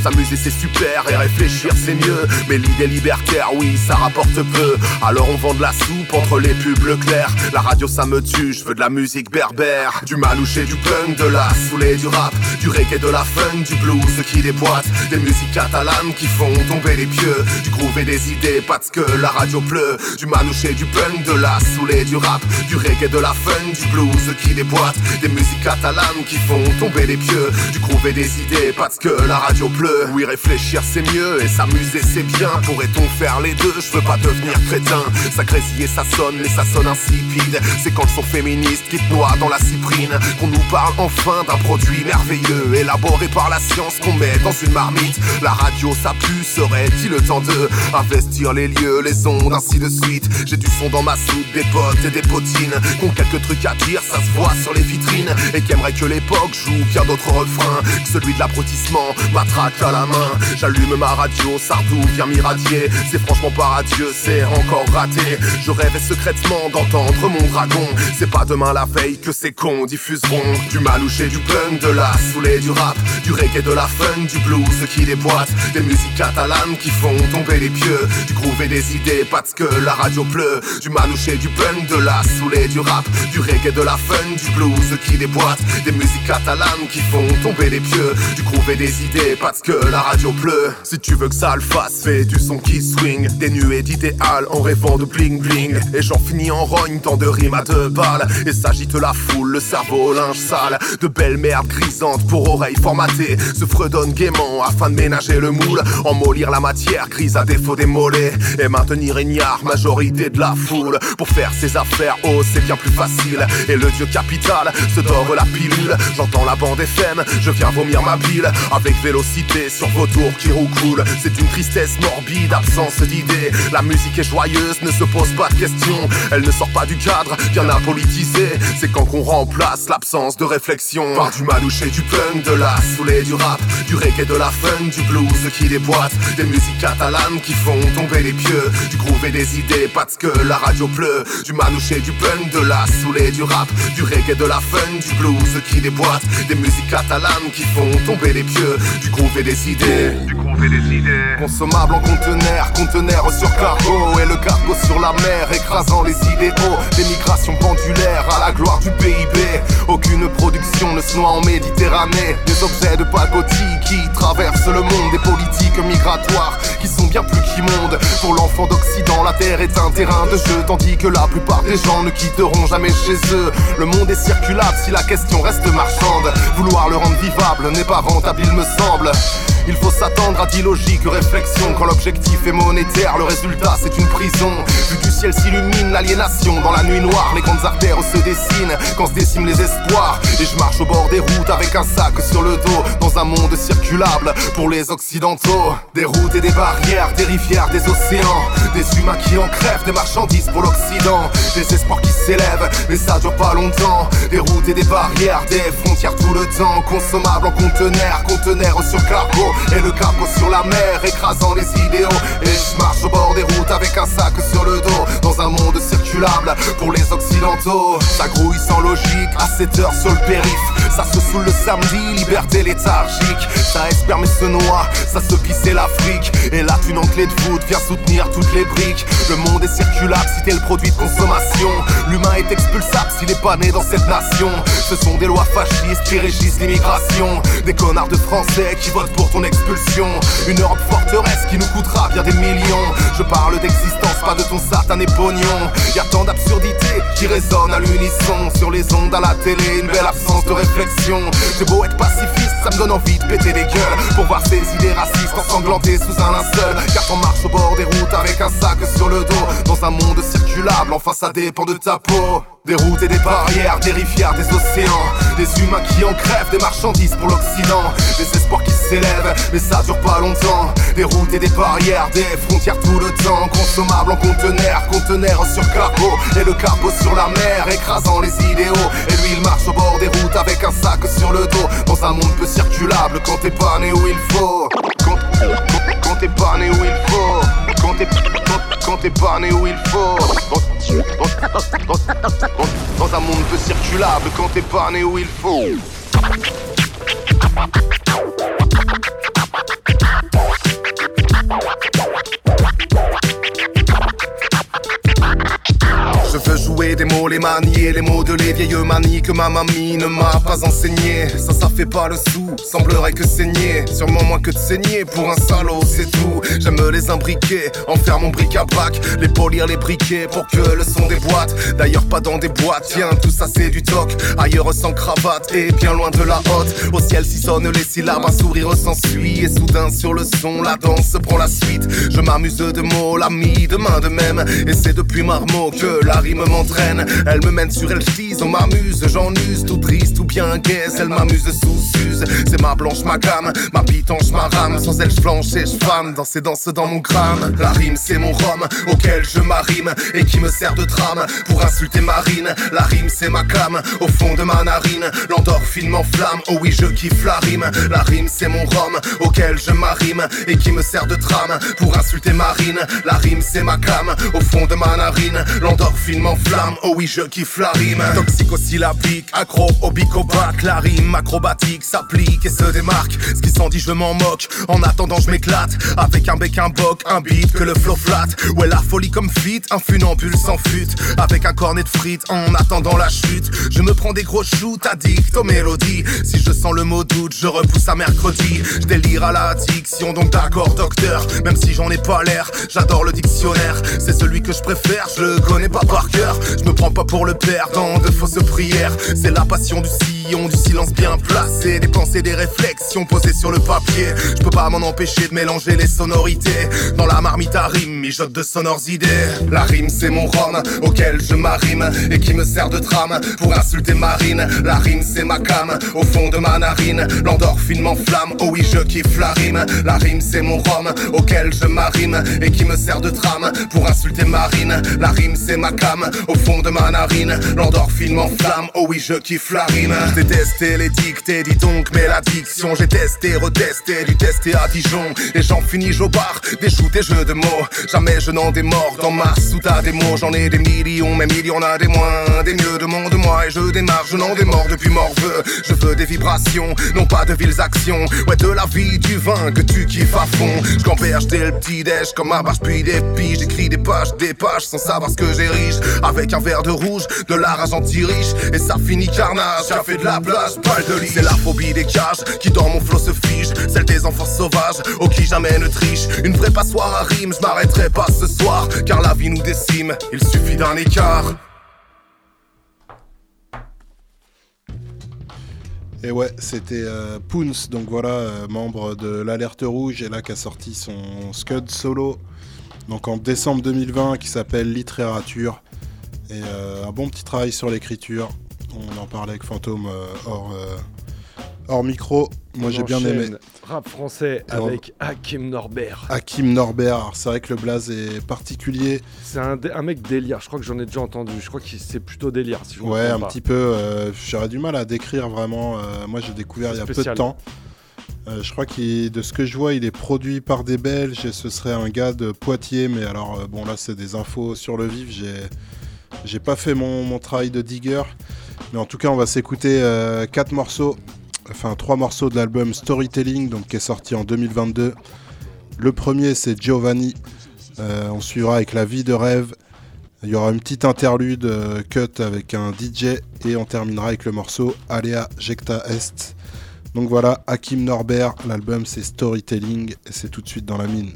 S'amuser c'est super et réfléchir c'est mieux. Mais l'idée libertaire, oui, ça rapporte peu. Alors on vend de la soupe entre les pubs clairs. La radio ça me tue, je veux de la musique berbère. Du manouché, du punk, de la saoulée, du rap. Du reggae, de la funk, du blues qui déboîte. Des musiques catalanes qui font tomber les pieux. Du groove des idées parce que la radio pleut. Du manouché, du punk, de la saoulée, du rap. Du reggae, de la funk, du blues qui déboîte. Des musiques catalanes qui font tomber les pieux. Du groove et des idées parce que la radio pleut. Oui réfléchir c'est mieux. Et s'amuser c'est bien. Pourrait-on faire les deux? Je veux pas devenir crétin. Ça grésille et ça sonne mais ça sonne insipide. C'est quand le son féministe qui te dans la cyprine Qu'on nous parle enfin d'un produit merveilleux Élaboré par la science qu'on met dans une marmite. La radio ça pue serait-il le temps de Investir les lieux, les ondes ainsi de suite? J'ai du son dans ma soupe, des potes et des potines. Qu'ont quelques trucs à dire, ça se voit sur les vitrines. Et qu'aimerait que l'époque joue bien d'autres refrains Que celui de l'abrutissement blanc, matraque à la main. J'allume ma radio, Sardou vient m'irradier. C'est franchement pas radieux, c'est encore raté. Je rêvais secrètement d'entendre mon dragon. C'est pas demain la veille que ces cons diffuseront du malouché, du punk, de la saoulée, du rap, du reggae, de la fun, du blues qui déboîte, des musiques catalanes qui font tomber les pieux, du groove et des idées parce que la radio pleut, du manouché, du punk, de la saoulée, du rap, du reggae, de la fun, du blues qui déboîte, des musiques catalanes qui font tomber les pieux, du groove et des parce que la radio pleut. Si tu veux que ça le fasse, fais du son qui swing, des nuées d'idéal en rêvant de bling bling, et j'en finis en rogne tant de rimes à deux balles, et s'agite la foule, le cerveau au linge sale, de belles merdes grisantes pour oreilles formatées, se fredonnent gaiement afin de ménager le moule, en mollir la matière grise à défaut des mollets, et maintenir ignare majorité de la foule. Pour faire ses affaires, oh c'est bien plus facile, et le dieu capital se dore la pilule. J'entends la bande FM, je viens vomir ma bile, avec vélocité sur vos tours qui roucoulent. C'est une tristesse morbide, absence d'idées. La musique est joyeuse, ne se pose pas de questions, elle ne sort pas du cadre, bien apolitisée. C'est quand qu'on remplace l'absence de réflexion. Par du manouché, du punk, de la saoulée, du rap, du reggae, de la fun, du blues qui déboîte, des musiques catalanes qui font tomber les pieux, du groove et des idées parce que la radio pleut, du manouché, du punk, de la saoulée, du rap, du reggae, de la fun, du blues qui déboîte, des musiques catalanes qui font tomber les pieux, du groove et des idées, du groove et des idées, consommable en conteneur, conteneur sur cargo et le cargo sur la mer, écrasant les idéaux, des migrations pendulaires à la gloire du PIB, aucune production ne se noie en Méditerranée, des objets de pacotille qui traversent le monde, des politiques migratoires qui sont bien plus qu'immondes. Pour l'enfant d'Occident, la terre est un terrain de jeu, tandis que la plupart des gens ne quitteront jamais chez eux. Le monde est circulable si la question reste marchande. Vouloir le rendre vivable n'est pas rentable, il me semble. Il faut s'attendre à d'illogiques réflexions quand l'objectif est monétaire, le résultat c'est une prison. Vu du ciel s'illumine l'aliénation dans la nuit noire, les grandes artères se dessinent quand se déciment les espoirs. Et je marche au bord des routes avec un sac sur le dos, dans un monde circulable pour les occidentaux. Des routes et des barrières, des rivières, des océans, des humains qui en crèvent, des marchandises pour l'Occident, des espoirs qui s'élèvent, mais ça dure pas longtemps. Des routes et des barrières, des frontières tout le temps, consommables en conteneurs, conteneurs sur cargo et le cargo sur la mer, écrasant les idéaux. Et je marche au bord des routes avec un sac sur le dos, dans un monde circulable pour les occidentaux. Ça grouille sans logique, à 7 heures sur le périph'. Ça se saoule le samedi, liberté léthargique. Ça espère mais se noie, ça se pisse l'Afrique. Et là, une clé de voûte vient soutenir toutes les briques. Le monde est circulable si t'es le produit de consommation. L'humain est expulsable s'il est pas né dans cette nation. Ce sont des lois fascistes qui régissent l'immigration. Des connards de français qui votent pour ton expulsion. Une Europe forteresse qui nous coûtera bien des millions. Je parle d'existence, pas de ton satané pognon. Y a tant d'absurdités qui résonnent à l'unisson. Sur les ondes à la télé, une belle absence de réflexion. J'ai beau être pacifiste, ça me donne envie de péter des gueules. Pour voir ces idées racistes ensanglantées sous un linceul. Car on marche au bord des routes avec un sac sur le dos. Dans un monde circulable, enfin ça dépend de ta peau. Des routes et des barrières, des rivières, des océans. Des humains qui en crèvent, des marchandises pour l'Occident. Des espoirs qui s'élèvent, mais ça dure pas longtemps. Des routes et des barrières, des frontières tout le temps. Consommables en conteneurs, conteneurs sur cargo. Et le cargo sur la mer, écrasant les idéaux. Et lui il marche au bord des routes avec un sac sur le dos. Dans un monde peu circulable, quand t'es pas né où il faut. Quand, quand t'es pas né où il faut. Quand t'es quand pas né où il faut. Dans, dans, dans, dans un monde peu circulable, quand t'es pas né où il faut. Je veux jouer des mots, les manier, les mots de les vieilles manies que ma mamie ne m'a pas enseigné. Ça, ça fait pas le sou, semblerait que saigner. Sûrement moins que de saigner pour un salaud, c'est tout. J'aime les imbriquer, en faire mon bric à brac, les polir, les briquets pour que le son des boîtes. D'ailleurs, pas dans des boîtes, tiens, tout ça c'est du toc. Ailleurs sans cravate et bien loin de la haute. Au ciel s'y sonnent les syllabes, un sourire s'ensuit. Et soudain sur le son, la danse prend la suite. Je m'amuse de mots, l'ami de main de même. Et c'est depuis Marmot que la rime m'entraîne. Elle me mène sur Elfise, on m'amuse, j'en use, tout triste, tout bien gaise, elle m'amuse sous Suse. C'est ma blanche, ma gamme, ma pitanche, ma rame. Sans elle, je flanche et je femme, danser danse dans mon crâne. La rime, c'est mon rhum auquel je m'arrime et qui me sert de trame pour insulter Marine. La rime, c'est ma cam au fond de ma narine. L'endorphine m'enflamme, oh oui, je kiffe la rime. La rime, c'est mon rhum auquel je m'arrime et qui me sert de trame pour insulter Marine. La rime, c'est ma cam au fond de ma narine. L'endorphine m'enflamme, oh oui, je kiffe la rime. Toxico-syllabique, accro au bicobac. La rime acrobatique s'applique et se démarque. Ce qui s'en dit, je m'en moque. En attendant, je m'éclate avec un bec, un boc, un beat que le flow flat. Ouais, la folie comme fit, un funambule sans fute. Avec un cornet de frites en attendant la chute. Je me prends des gros shoots addict aux mélodies. Si je sens le mot doute, je repousse à mercredi. Je délire à l'addiction, donc d'accord, docteur. Même si j'en ai pas l'air, j'adore le dictionnaire. C'est celui que je préfère, je le connais pas Je me prends pas pour le perdant de fausses prières. C'est la passion du sillon, du silence bien placé. Des pensées, des réflexions posées sur le papier. Je peux pas m'en empêcher de mélanger les sonorités. Dans la marmite à rime, mijote de sonores idées. La rime, c'est mon rhum auquel je m'arrime et qui me sert de trame pour insulter Marine. La rime, c'est ma cam au fond de ma narine. L'endorphine m'enflamme, oh oui, je kiffe la rime. La rime, c'est mon rhum auquel je m'arrime et qui me sert de trame pour insulter Marine. La rime, c'est ma cam au fond de ma narine. L'endorphine m'enflamme, oh oui, je kiffe la rime. J'ai testé les dictées, dis donc, mais l'addiction, j'ai testé, retesté, du testé à Dijon. Et j'en finis au bar, des shoots, des jeux de mots. Jamais je n'en démords dans ma sous ta démo. J'en ai des millions, même il y en a des moins. Des mieux, demande-moi et je démarre, je n'en démords depuis morveux. Je veux des vibrations, non pas de villes actions. Ouais, de la vie, du vin que tu kiffes à fond. Je dès le petit déj comme ma bâche puis des piges. J'écris des pages, des pages sans savoir ce que j'érige. Avec un verre de rouge, de la rage anti-riche. Et ça finit carnage, ça fait de la place, balle de lit. C'est la phobie des cages qui dans mon flot se fige. Celle des enfants sauvages, au qui jamais ne triche. Une vraie passoire à rime, je m'arrêterai pas ce soir. Car la vie nous décime, il suffit d'un écart. Et ouais, c'était euh, donc voilà, euh, membre de l'Alerte Rouge, et là qui a sorti son Scud solo, donc en décembre 2020, qui s'appelle Littérature. Et euh, un bon petit travail sur l'écriture. On en parlait avec Fantôme euh, hors, euh, hors micro. Moi j'ai bien aimé. Rap français avec Hakim Norbert. Hakim Norbert, c'est vrai que le blaze est particulier. C'est un, mec délire, je crois que j'en ai déjà entendu. Je crois que c'est plutôt délire. Si je Ouais, un pas. petit peu. euh, J'aurais du mal à décrire vraiment. euh, moi, j'ai découvert il y a peu de temps. Euh, je crois que de ce que je vois, il est produit par des Belges et ce serait un gars de Poitiers. Mais alors, bon, là, c'est des infos sur le vif. J'ai, j'ai pas fait mon, mon travail de digger. Mais en tout cas, on va s'écouter euh, quatre morceaux, enfin trois morceaux de l'album Storytelling, donc qui est sorti en 2022. Le premier, c'est Giovanni. Euh, on suivra avec La vie de rêve. Il y aura une petite interlude euh, cut avec un DJ et on terminera avec le morceau Alea Jecta Est. Donc voilà, Hakim Norbert, l'album c'est Storytelling et c'est tout de suite dans la mine.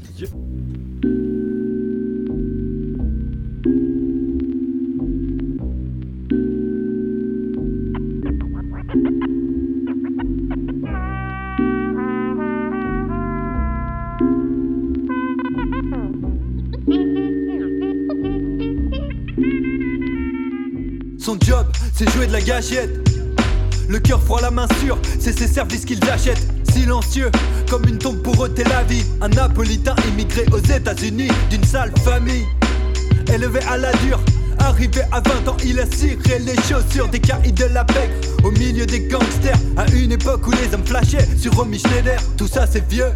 Son job, c'est jouer de la gâchette. Le cœur froid, la main sûre, c'est ses services qu'ils achètent. Silencieux, comme une tombe pour ôter la vie. Un napolitain immigré aux États-Unis, d'une sale famille. Élevé à la dure, arrivé à 20 ans, il a ciré les chaussures des caïds de la PEC. Au milieu des gangsters, à une époque où les hommes flashaient sur Romy Schneider. Tout ça c'est vieux.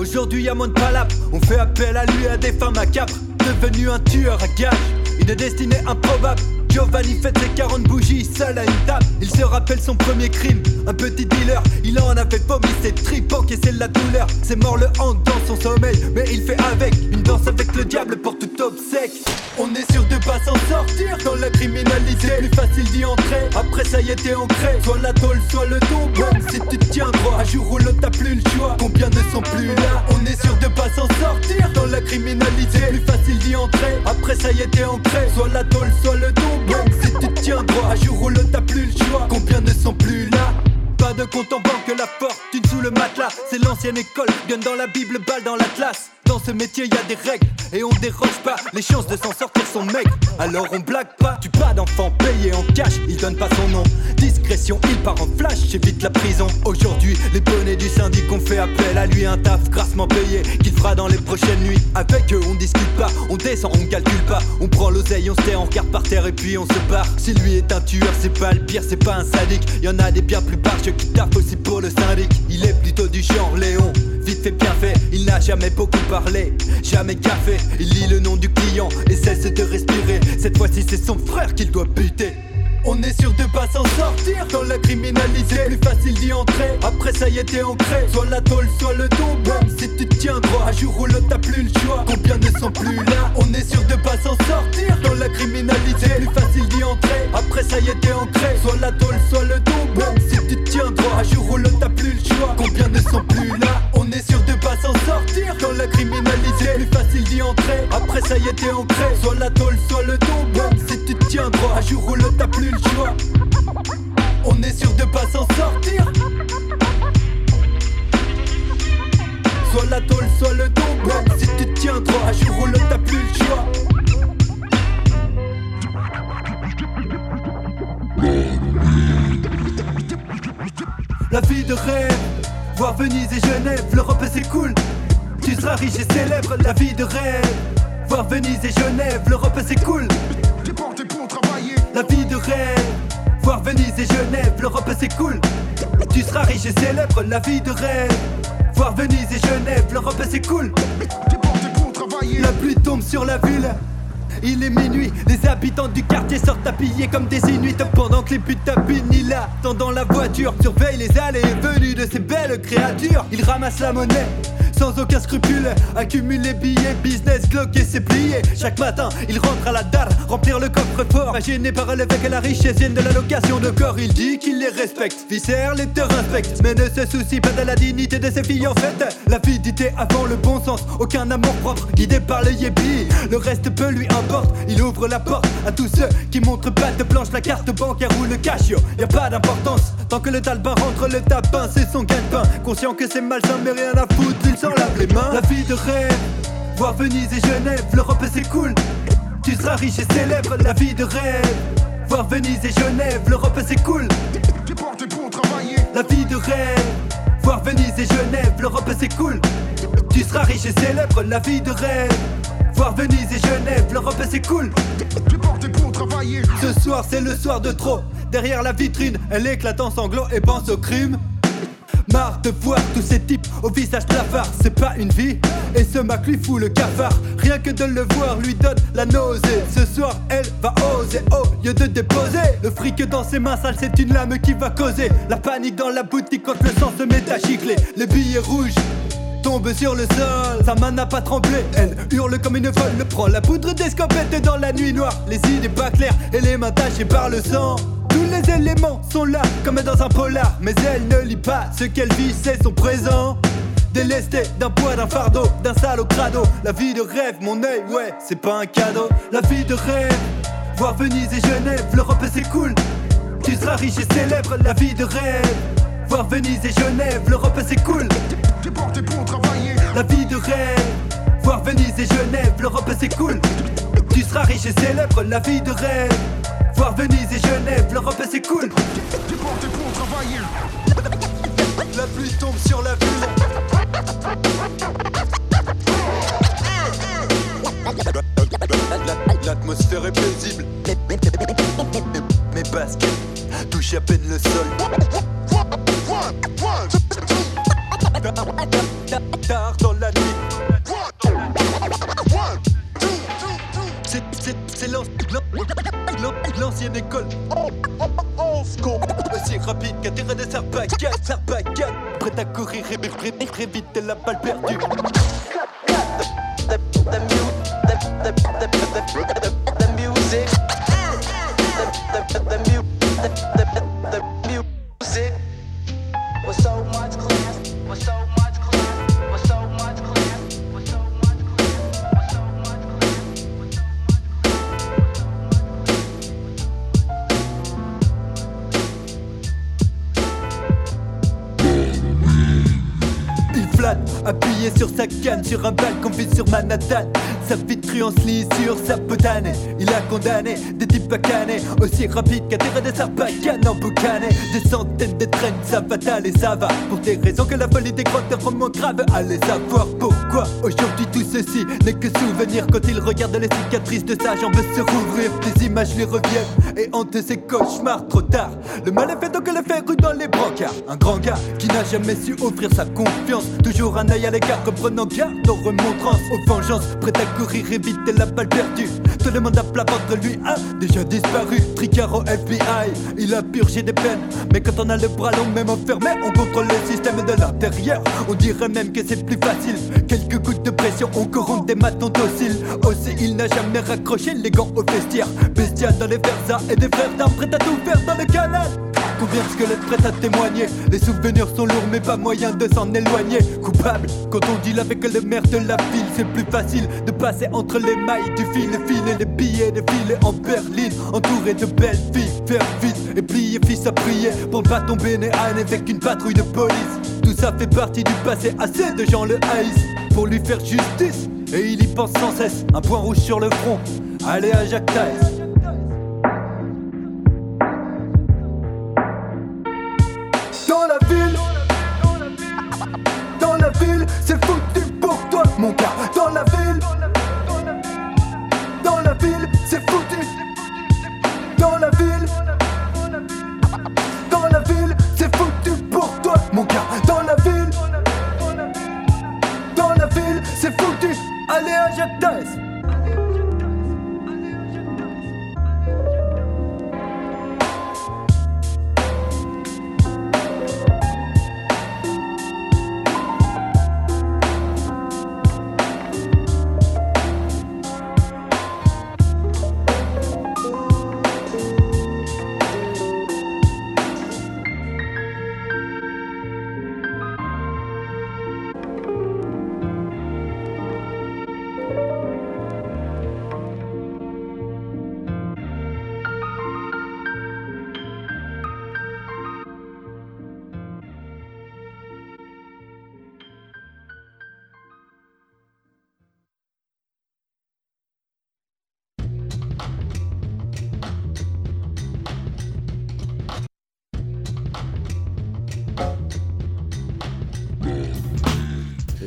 Aujourd'hui a moins de palabres, on fait appel à lui à des fins macabres. Devenu un tueur à gages, une destinée improbable. Giovanni fête ses 40 bougies seul à une table. Il se rappelle son premier crime, un petit dealer. Il en avait vomi ses tripes, encaissé la douleur. C'est mort le hang dans son sommeil, mais il fait avec une danse avec le diable pour tout obsèque. On est sûr de pas s'en sortir dans la criminalité. Plus facile d'y entrer, après ça y t'es ancré. Soit la tôle, soit le tombeau. Si tu tiens droit, un jour ou l'autre t'as plus le choix. Combien ne sont plus là? On est sûr de pas s'en sortir dans la criminalité. Plus facile d'y entrer, après ça y t'es ancré. Soit la tôle, soit le tombeau. Si tu tiens droit, un jour ou l'autre t'as plus le choix. Combien ne sont plus là? Pas de compte en banque, la fortune sous le matelas. C'est l'ancienne école, gun dans la Bible, balle dans l'Atlas. Dans ce métier, y a des règles et on déroge pas. Les chances de s'en sortir sont maigres. Alors on blague pas. Tu pas d'enfant payé en cash, il donne pas son nom. Discrétion, il part en flash, j'évite la prison. Aujourd'hui, les bonnets du syndic ont fait appel à lui. Un taf grassement payé qu'il fera dans les prochaines nuits. Avec eux, on discute pas, on descend, on calcule pas. On prend l'oseille, on se tait, on regarde par terre et puis on se barre. Si lui est un tueur, c'est pas le pire, c'est pas un sadique. Y en a des bien plus barges qui taffent aussi pour le syndic. Il est plutôt du genre Léon. Vite fait, bien fait, il n'a jamais beaucoup parlé, jamais café. Il lit le nom du client et cesse de respirer. Cette fois-ci, c'est son frère qu'il doit buter. On est sûr de pas s'en sortir dans la criminalité. Plus facile d'y entrer, après ça y était ancré. Soit la tôle, soit le don. Même si tu tiens droit, à jour ou l'autre, t'as plus le choix. Combien ne sont plus là? On est sûr de pas s'en sortir dans la criminalité. Plus facile d'y entrer, après ça y était ancré. Soit la tôle, soit le don. Même si tu tiens droit, à jour ou l'autre, t'as plus le choix. Combien ne sont plus là? On est sûr de pas s'en sortir dans la criminalité. Plus facile d'y entrer, après ça y était ancré. Soit la tôle, soit le. Même si tu tiens droit, à jour ou l'autre, t'as plus le choix. On est sûr de pas s'en sortir. Soit la tôle, soit le. Même si tu tiens droit, à jour ou l'autre, t'as plus le choix. La vie de rêve, voir Venise et Genève, l'Europe c'est cool. Tu seras riche et célèbre, la vie de rêve. Voir Venise et Genève, l'Europe c'est cool. Déporté pour travailler. La vie de rêve, voir Venise et Genève, l'Europe c'est cool. Tu seras riche et célèbre, la vie de rêve. Voir Venise et Genève, l'Europe c'est cool. Déporté pour travailler. La pluie tombe sur la ville. Il est minuit, les habitants du quartier sortent habillés comme des inuits Pendant que les tapinent, il attend dans la voiture Surveille les allées et venues de ces belles créatures Il ramasse la monnaie sans aucun scrupule Accumule les billets, business, glock et c'est plié. Chaque matin, il rentre à la dalle, remplir le coffre-fort. Pas gêné par l'évêque et la richesse viennent de la location de corps. Il dit qu'il les respecte, viscère les te inspecte Mais ne se soucie pas de la dignité de ses filles en fait. L'avidité avant le bon sens, aucun amour propre Guidé par le yébi, le reste peu lui importe Il ouvre la porte à tous ceux qui montrent patte blanche La carte bancaire ou le cash, yo, y a pas d'importance Tant que le talbin rentre le tapin, c'est son gagne-pain Conscient que c'est malsain mais rien à foutre, il s'en lave les mains. La vie de rêve, voir Venise et Genève, l'Europe c'est cool Tu seras riche et célèbre, la vie de rêve. Voir Venise et Genève, l'Europe c'est cool Déporté pour travailler. La vie de rêve, voir Venise et Genève, l'Europe c'est cool Tu seras riche et célèbre, la vie de rêve. Voir Venise et Genève, l'Europe c'est cool Déporté pour travailler. Ce soir c'est le soir de trop. Derrière la vitrine, elle éclate en sanglots et pense au crime Marre de voir tous ces types au visage blafard, c'est pas une vie. Et ce Mac lui fout le cafard, rien que de le voir lui donne la nausée. Ce soir, elle va oser, au lieu de déposer. Le fric dans ses mains sales, c'est une lame qui va causer. La panique dans la boutique quand le sang se met à gicler. Les billets rouges tombe sur le sol. Sa main n'a pas tremblé, elle hurle comme une folle. Prend la poudre d'escopette dans la nuit noire. Les idées pas claires et les mains tachées par le sang. Tous les éléments sont là comme dans un polar. Mais elle ne lit pas ce qu'elle vit, c'est son présent. Délesté d'un poids, d'un fardeau, d'un sale au crado. La vie de rêve, mon œil, ouais, c'est pas un cadeau. La vie de rêve, voir Venise et Genève, l'Europe c'est cool. Tu seras riche et célèbre, la vie de rêve. Voir Venise et Genève, l'Europe c'est cool. La vie de rêve, voir Venise et Genève, l'Europe c'est cool. Tu seras riche et célèbre, la vie de rêve. Voir Venise et Genève, l'Europe c'est cool. Déporté pour travailler. La pluie tombe sur la ville. L'atmosphère est paisible. Mes baskets touchent à peine le sol. Tard dans la nuit. C'est l'an- l'an- l'an- l'ancienne école. Aussi rapide qu'un terrain de Sarbacane, Sarbacane. Prêt à courir et vite, la balle perdue. With so much class, so appuyé sur sa canne, sur un balcon vide sur Manhattan. Sa de lit sur sa potane. Il a condamné des types canner, aussi rapide qu'à tirer des sarbacanes en boucané. Des centaines de traînes, ça fatale et ça va. Pour des raisons que la folie des grottes rend grave. Allez savoir pourquoi aujourd'hui tout ceci n'est que souvenir. Quand il regarde les cicatrices de sa jambe se rouvrir, des images lui reviennent et hantent ses cauchemars trop tard. Le mal est fait donc le fait dans les brancards. Un grand gars qui n'a jamais su offrir sa confiance. Toujours un œil à l'écart, reprenant garde aux remontrances, aux vengeances. Prêt courir, éviter la balle perdue. Tout le monde à plat ventre lui a déjà disparu. Tricaro FBI, il a purgé des peines. Mais quand on a le bras long, même enfermé, on contrôle le système de l'intérieur. On dirait même que c'est plus facile. Quelques gouttes de pression, on corrompt des matons dociles. Aussi, il n'a jamais raccroché les gants au vestiaire. Bestial dans les versas et des frères d'armes prêts à tout faire dans le canal. Combien de squelettes prêts à témoigner. Les souvenirs sont lourds mais pas moyen de s'en éloigner. Coupable quand on deal avec le maire de la ville C'est plus facile de passer entre les mailles du fil. Le fil et les billets défiler en berline Entouré de belles filles Faire vite et plier fils à prier Pour ne pas tomber né avec une patrouille de police. Tout ça fait partie du passé Assez de gens le haïssent Pour lui faire justice. Et il y pense sans cesse Un point rouge sur le front. Allez à Jacques Dans la ville, dans la ville, c'est foutu pour toi, mon gars. Dans la ville, dans la ville, c'est foutu. Dans la ville, dans la ville, c'est foutu pour toi, mon gars. Dans la ville, dans la ville, c'est foutu. Allez à Jacques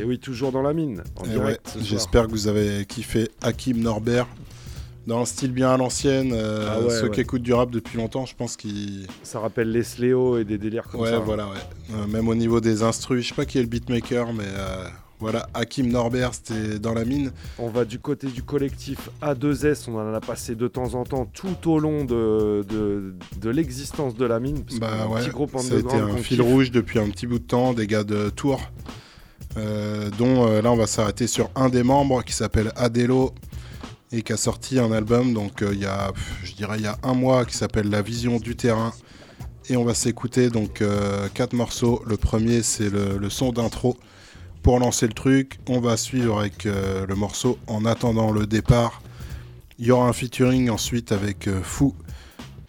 oui, toujours dans la mine, en ouais, soir. J'espère que vous avez kiffé Hakim Norbert. Dans un style bien à l'ancienne. euh, Ah ouais, ceux ouais. qui écoutent du rap depuis longtemps, je pense qu'ils. Ça rappelle les Sléo et des délires comme Ouais, ça. hein. voilà, ouais. Euh, même au niveau des instrus, je sais pas qui est le beatmaker, mais euh, voilà, Hakim Norbert, c'était dans la mine. On va du côté du collectif A2S, on en a passé de temps en temps tout au long de, de, de l'existence de la mine. parce Bah un ouais, petit groupe ça a été un fil kiffe. rouge depuis un petit bout de temps, des gars de Tours, euh, dont euh, là on va s'arrêter sur un des membres qui s'appelle Adelo et qui a sorti un album, donc euh, il y a, je dirais, il y a un mois, qui s'appelle La Vision du terrain. Et on va s'écouter donc euh, quatre morceaux. Le premier c'est le, le son d'intro. Pour lancer le truc, on va suivre avec le morceau En attendant le départ. Il y aura un featuring ensuite avec Fou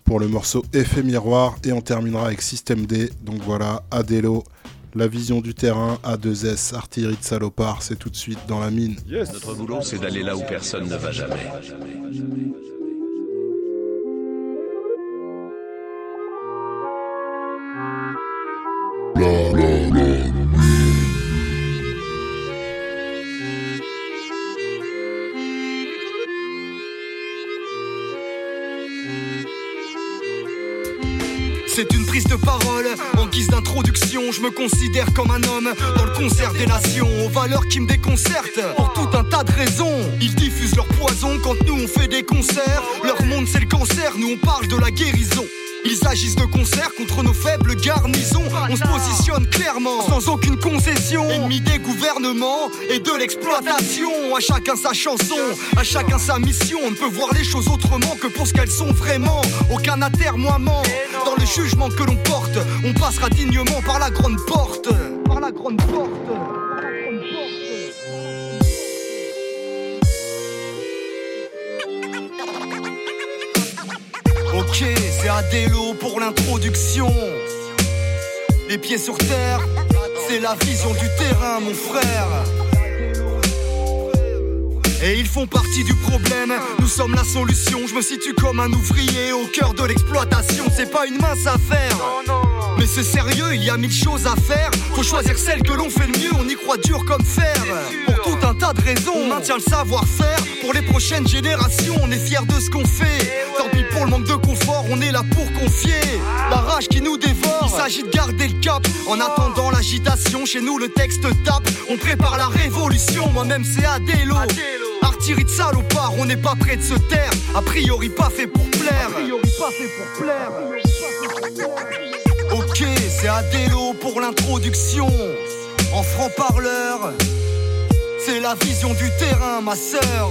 pour le morceau Effet Miroir et on terminera avec Système D. Donc voilà, Adelo, la vision du terrain, A2S, artillerie de salopard, c'est tout de suite dans la mine. Notre boulot, c'est d'aller là où personne ne va jamais. C'est une prise de parole en guise d'introduction. Je me considère comme un homme dans le concert des nations, aux valeurs qui me déconcertent pour tout un tas de raisons. Ils diffusent leur poison quand nous on fait des concerts. Leur monde c'est le cancer, nous on parle de la guérison. Ils agissent de concert contre nos faibles garnisons. On se positionne clairement, sans aucune concession. Ennemis des gouvernements et de l'exploitation. À chacun sa chanson, à chacun sa mission. On ne peut voir les choses autrement que pour ce qu'elles sont vraiment. Aucun atermoiement dans le jugement que l'on porte. On passera dignement par la grande porte. Par la grande porte. Ok, c'est Adélo pour l'introduction. Les pieds sur terre, C'est la vision du terrain, mon frère. Et ils font partie du problème, nous sommes la solution. Je me situe comme un ouvrier au cœur de l'exploitation. C'est pas une mince affaire. Mais c'est sérieux, il y a mille choses à faire. Faut choisir celle que l'on fait le mieux, on y croit dur comme fer. Pour tout un tas de raisons, on maintient le savoir-faire. Pour les prochaines générations, on est fiers de ce qu'on fait. Tant pis pour le manque de confort, on est là pour confier. La rage qui nous dévore, il s'agit de garder le cap. En attendant l'agitation, chez nous le texte tape. On prépare la révolution, moi-même c'est Adélo. Artillerie de salopard, on n'est pas prêt de se taire. A priori pas fait pour plaire. A priori pas fait pour plaire. Ok, c'est Adélo pour l'introduction. En franc-parleur, c'est la vision du terrain, ma sœur.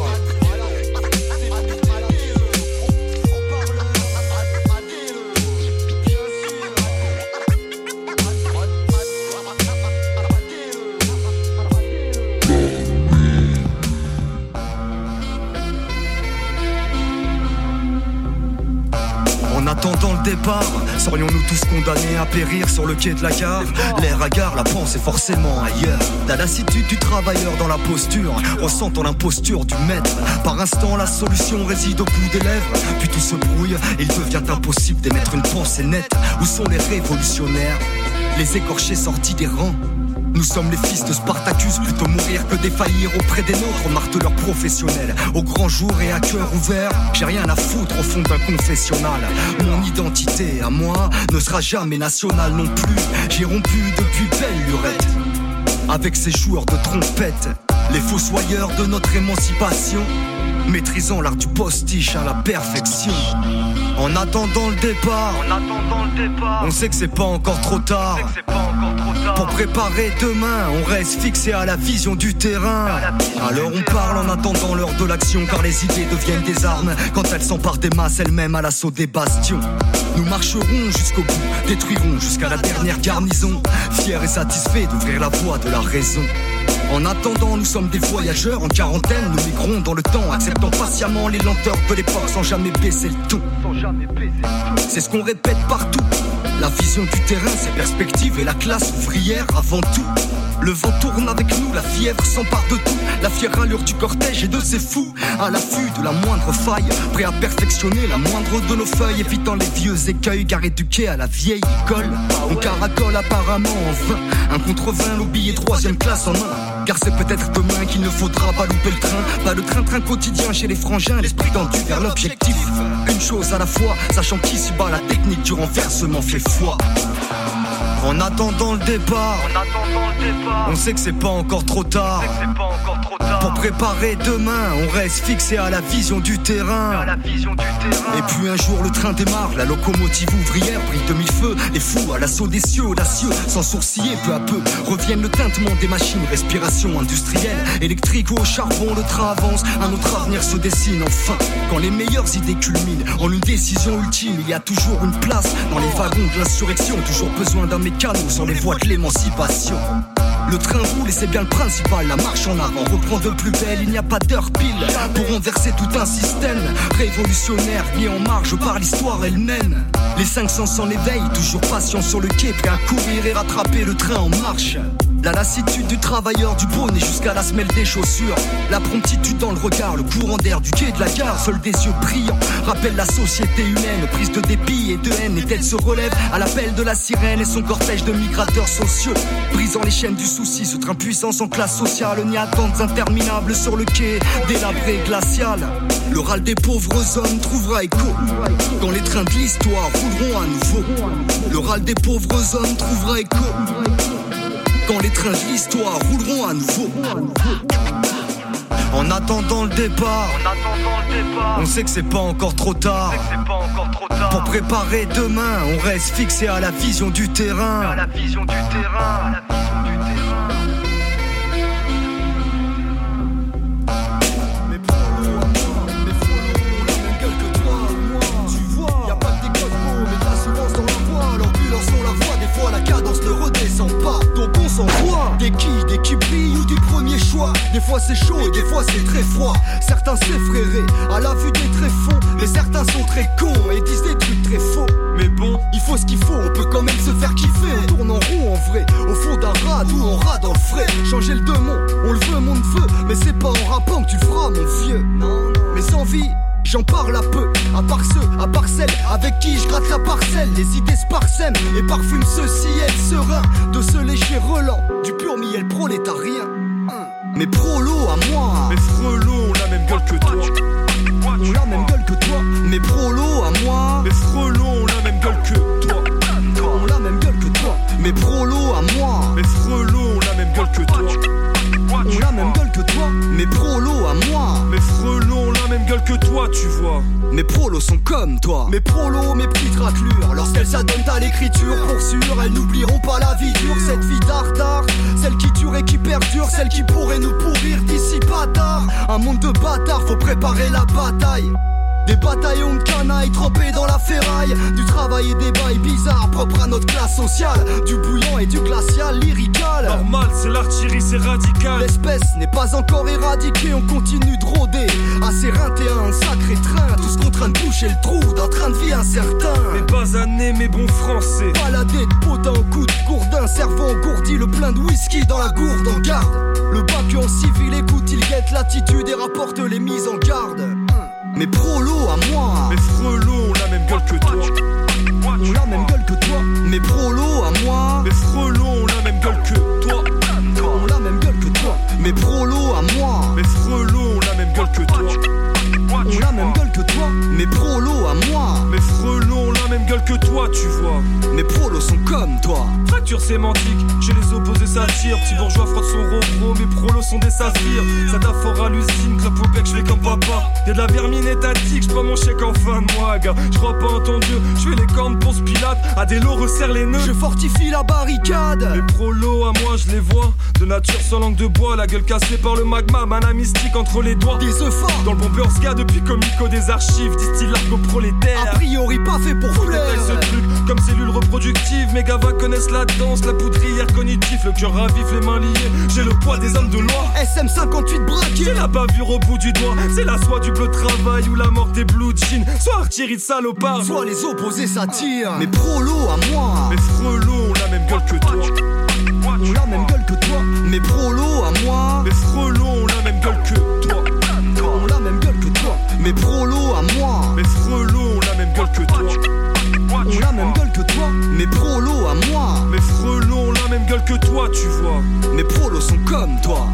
Attendant le départ, serions-nous tous condamnés à périr sur le quai de la gare? L'air hagard, la pensée forcément ailleurs. La lassitude du travailleur dans la posture, ressentant l'imposture du maître. Par instant, la solution réside au bout des lèvres. Puis tout se brouille, il devient impossible d'émettre une pensée nette. Où sont les révolutionnaires? Les écorchés sortis des rangs nous sommes les fils de Spartacus, plutôt mourir que défaillir auprès des nôtres, marteleurs professionnels. Au grand jour et à cœur ouvert, j'ai rien à foutre au fond d'un confessionnal. Mon identité à moi ne sera jamais nationale non plus. J'ai rompu depuis belle lurette avec ces joueurs de trompette, les fossoyeurs de notre émancipation, maîtrisant l'art du postiche à la perfection. En attendant le départ, on sait que c'est pas encore trop tard. Pour préparer demain, on reste fixé à la vision du terrain. Alors on parle en attendant l'heure de l'action, car les idées deviennent des armes quand elles s'emparent des masses elles-mêmes à l'assaut des bastions. Nous marcherons jusqu'au bout, détruirons jusqu'à la dernière garnison, fiers et satisfaits d'ouvrir la voie de la raison. En attendant, nous sommes des voyageurs en quarantaine, nous migrons dans le temps, acceptant patiemment les lenteurs de l'époque sans jamais baisser le ton. C'est ce qu'on répète partout. La vision du terrain, ses perspectives et la classe ouvrière avant tout. Le vent tourne avec nous, la fièvre s'empare de tout. La fière allure du cortège et de ses fous. À l'affût de la moindre faille, prêt à perfectionner la moindre de nos feuilles, évitant les vieux écueils, car éduqués à la vieille école. On caracole apparemment en vain. Un contre 20, l'oublié troisième classe en main. Car c'est peut-être demain qu'il ne faudra pas louper le train. Pas le train-train quotidien chez les frangins, l'esprit tendu vers l'objectif. Chose à la fois, sachant qu'ici bas la technique du renversement fait foi. En attendant le départ, on sait que c'est pas encore trop tard. Pour préparer demain, on reste fixé à la vision du terrain. Et puis un jour le train démarre, la locomotive ouvrière brille de mille feux. Les fous à l'assaut des cieux audacieux, sans sourciller peu à peu, reviennent le tintement des machines, respiration industrielle, électrique ou au charbon, le train avance, un autre avenir se dessine enfin. Quand les meilleures idées culminent en une décision ultime, il y a toujours une place dans les wagons de l'insurrection, toujours besoin d'un mécano sur les voies de l'émancipation. Le train roule et c'est bien le principal, la marche en avant reprend de plus belle, il n'y a pas d'heure pile pour renverser tout un système révolutionnaire mis en marge par l'histoire elle-même. Les 500 sans l'éveil, toujours patient sur le quai, prêt à courir et rattraper le train en marche. La lassitude du travailleur du bonnet jusqu'à la semelle des chaussures. La promptitude dans le regard, le courant d'air du quai de la gare, seul des yeux brillants. Rappelle la société humaine, prise de dépit et de haine. Et elle se relève à l'appel de la sirène et son cortège de migrateurs sociaux. Brisant les chaînes du souci, ce train puissant sans classe sociale. N'y attentes interminables sur le quai, délabré, glacial. Le râle des pauvres hommes trouvera écho quand les trains de l'histoire rouleront à nouveau. Le râle des pauvres hommes trouvera écho quand les trains de l'histoire rouleront à nouveau. En attendant le départ, on sait que c'est pas encore trop tard. Pour préparer demain, on reste fixé à la vision du terrain. Y a Des qui, des qui brillent ou du premier choix. Des fois c'est chaud et des fois c'est très froid. Certains s'effrairaient à la vue des tréfonds, mais certains sont très cons et disent des trucs très faux. Mais bon, il faut ce qu'il faut, on peut quand même se faire kiffer. On tourne en rond, en vrai. Au fond d'un rat, nous on rat dans le frais. Changer le démon, on le veut, mon neveu. Mais c'est pas en rappant que tu le feras, mon vieux. Non, non. Mes envies. J'en parle un peu, à part ceux, à part celles avec qui je gratte la parcelle. Les idées se parsèment et parfument et serein de ce léger relent du pur miel prolétarien. Mes prolos à moi, Mes frelots ont la même gueule que toi. ont la même gueule que toi. Mes prolos à moi, Mes frelots ont la même gueule que toi. ont la même gueule que toi. Mes prolos à moi, Mes frelots ont la même gueule que toi. Ont la même gueule que toi. Mes prolos à moi, Mes frelots ont la même gueule que toi, tu vois. mes prolos sont comme toi. Mes prolos, mes petites raclures, lorsqu'elles s'adonnent à l'écriture, pour sûr, elles n'oublieront pas la vie dure, cette vie d'art celle qui dure et qui perdure, celle qui pourrait nous pourrir d'ici pas tard. Un monde de bâtards, faut préparer la bataille. Des bataillons de canailles trempés dans la ferraille. Du travail et des bails bizarres propres à notre classe sociale. Du bouillant et du glacial lyrical. Normal, c'est l'artillerie, c'est radical. L'espèce n'est pas encore éradiquée, on continue de rôder. À un sacré train. Tous contraints de boucher le trou d'un train de vie incertain. Mais pas années, mais bon français. Balader de potin au coup de gourdin Cerveau engourdi, le plein de whisky dans la gourde en garde. Le bac en civil écoute, il guette l'attitude et rapporte les mises en garde Mes prolos à moi. Mes frelots ont la même gueule que toi. ont la même gueule que toi. Mes prolos à moi. Mes frelots ont la même gueule que toi. ont la même gueule que toi. Mes prolos à moi. Mes frelots ont la même gueule que toi. ont la même gueule que toi. Mes prolos à moi la même gueule que toi, tu vois. Mes prolos sont comme toi Fracture sémantique, chez les opposés ça tire. Petit bourgeois frotte son ro mes prolos sont des saphirs. Ça d'aphore à l'usine, clap au bec, je fais comme papa. Y'a de la vermine étatique, je prends mon chèque en fin de mois, gars. Je crois pas en ton dieu, je fais les cornes pour ce pilate. À des lots, resserre les nœuds. Je fortifie la barricade Mes prolos à moi, je les vois. De nature sans langue de bois, la gueule cassée par le magma, mana mystique entre les doigts. Des œufs forts Dans le bomber ska depuis comico des archives, distille l'argot prolétaire. A priori pas fait pour Ce truc comme cellule reproductive. Mes gavas connaissent la danse, la poudrière cognitive, le cœur ravif, les mains liées. J'ai le poids des hommes de loi. SM58 braqué J'ai la bavure au bout du doigt. C'est la soie du bleu de travail ou la mort des blue jeans. Soit artillerie de salopard. Soit les opposés s'attirent Mes prolos à moi Mes frelots ont la même gueule que toi. ont la même gueule que toi Mes prolos à moi Mes frelots ont la même gueule que toi. ont la même gueule que toi Mes prolos à moi Mes frelots ont la même gueule que toi. Que toi. Mes prolos à moi. Mes frelots ont la même gueule que toi, tu vois. Mes prolos sont comme toi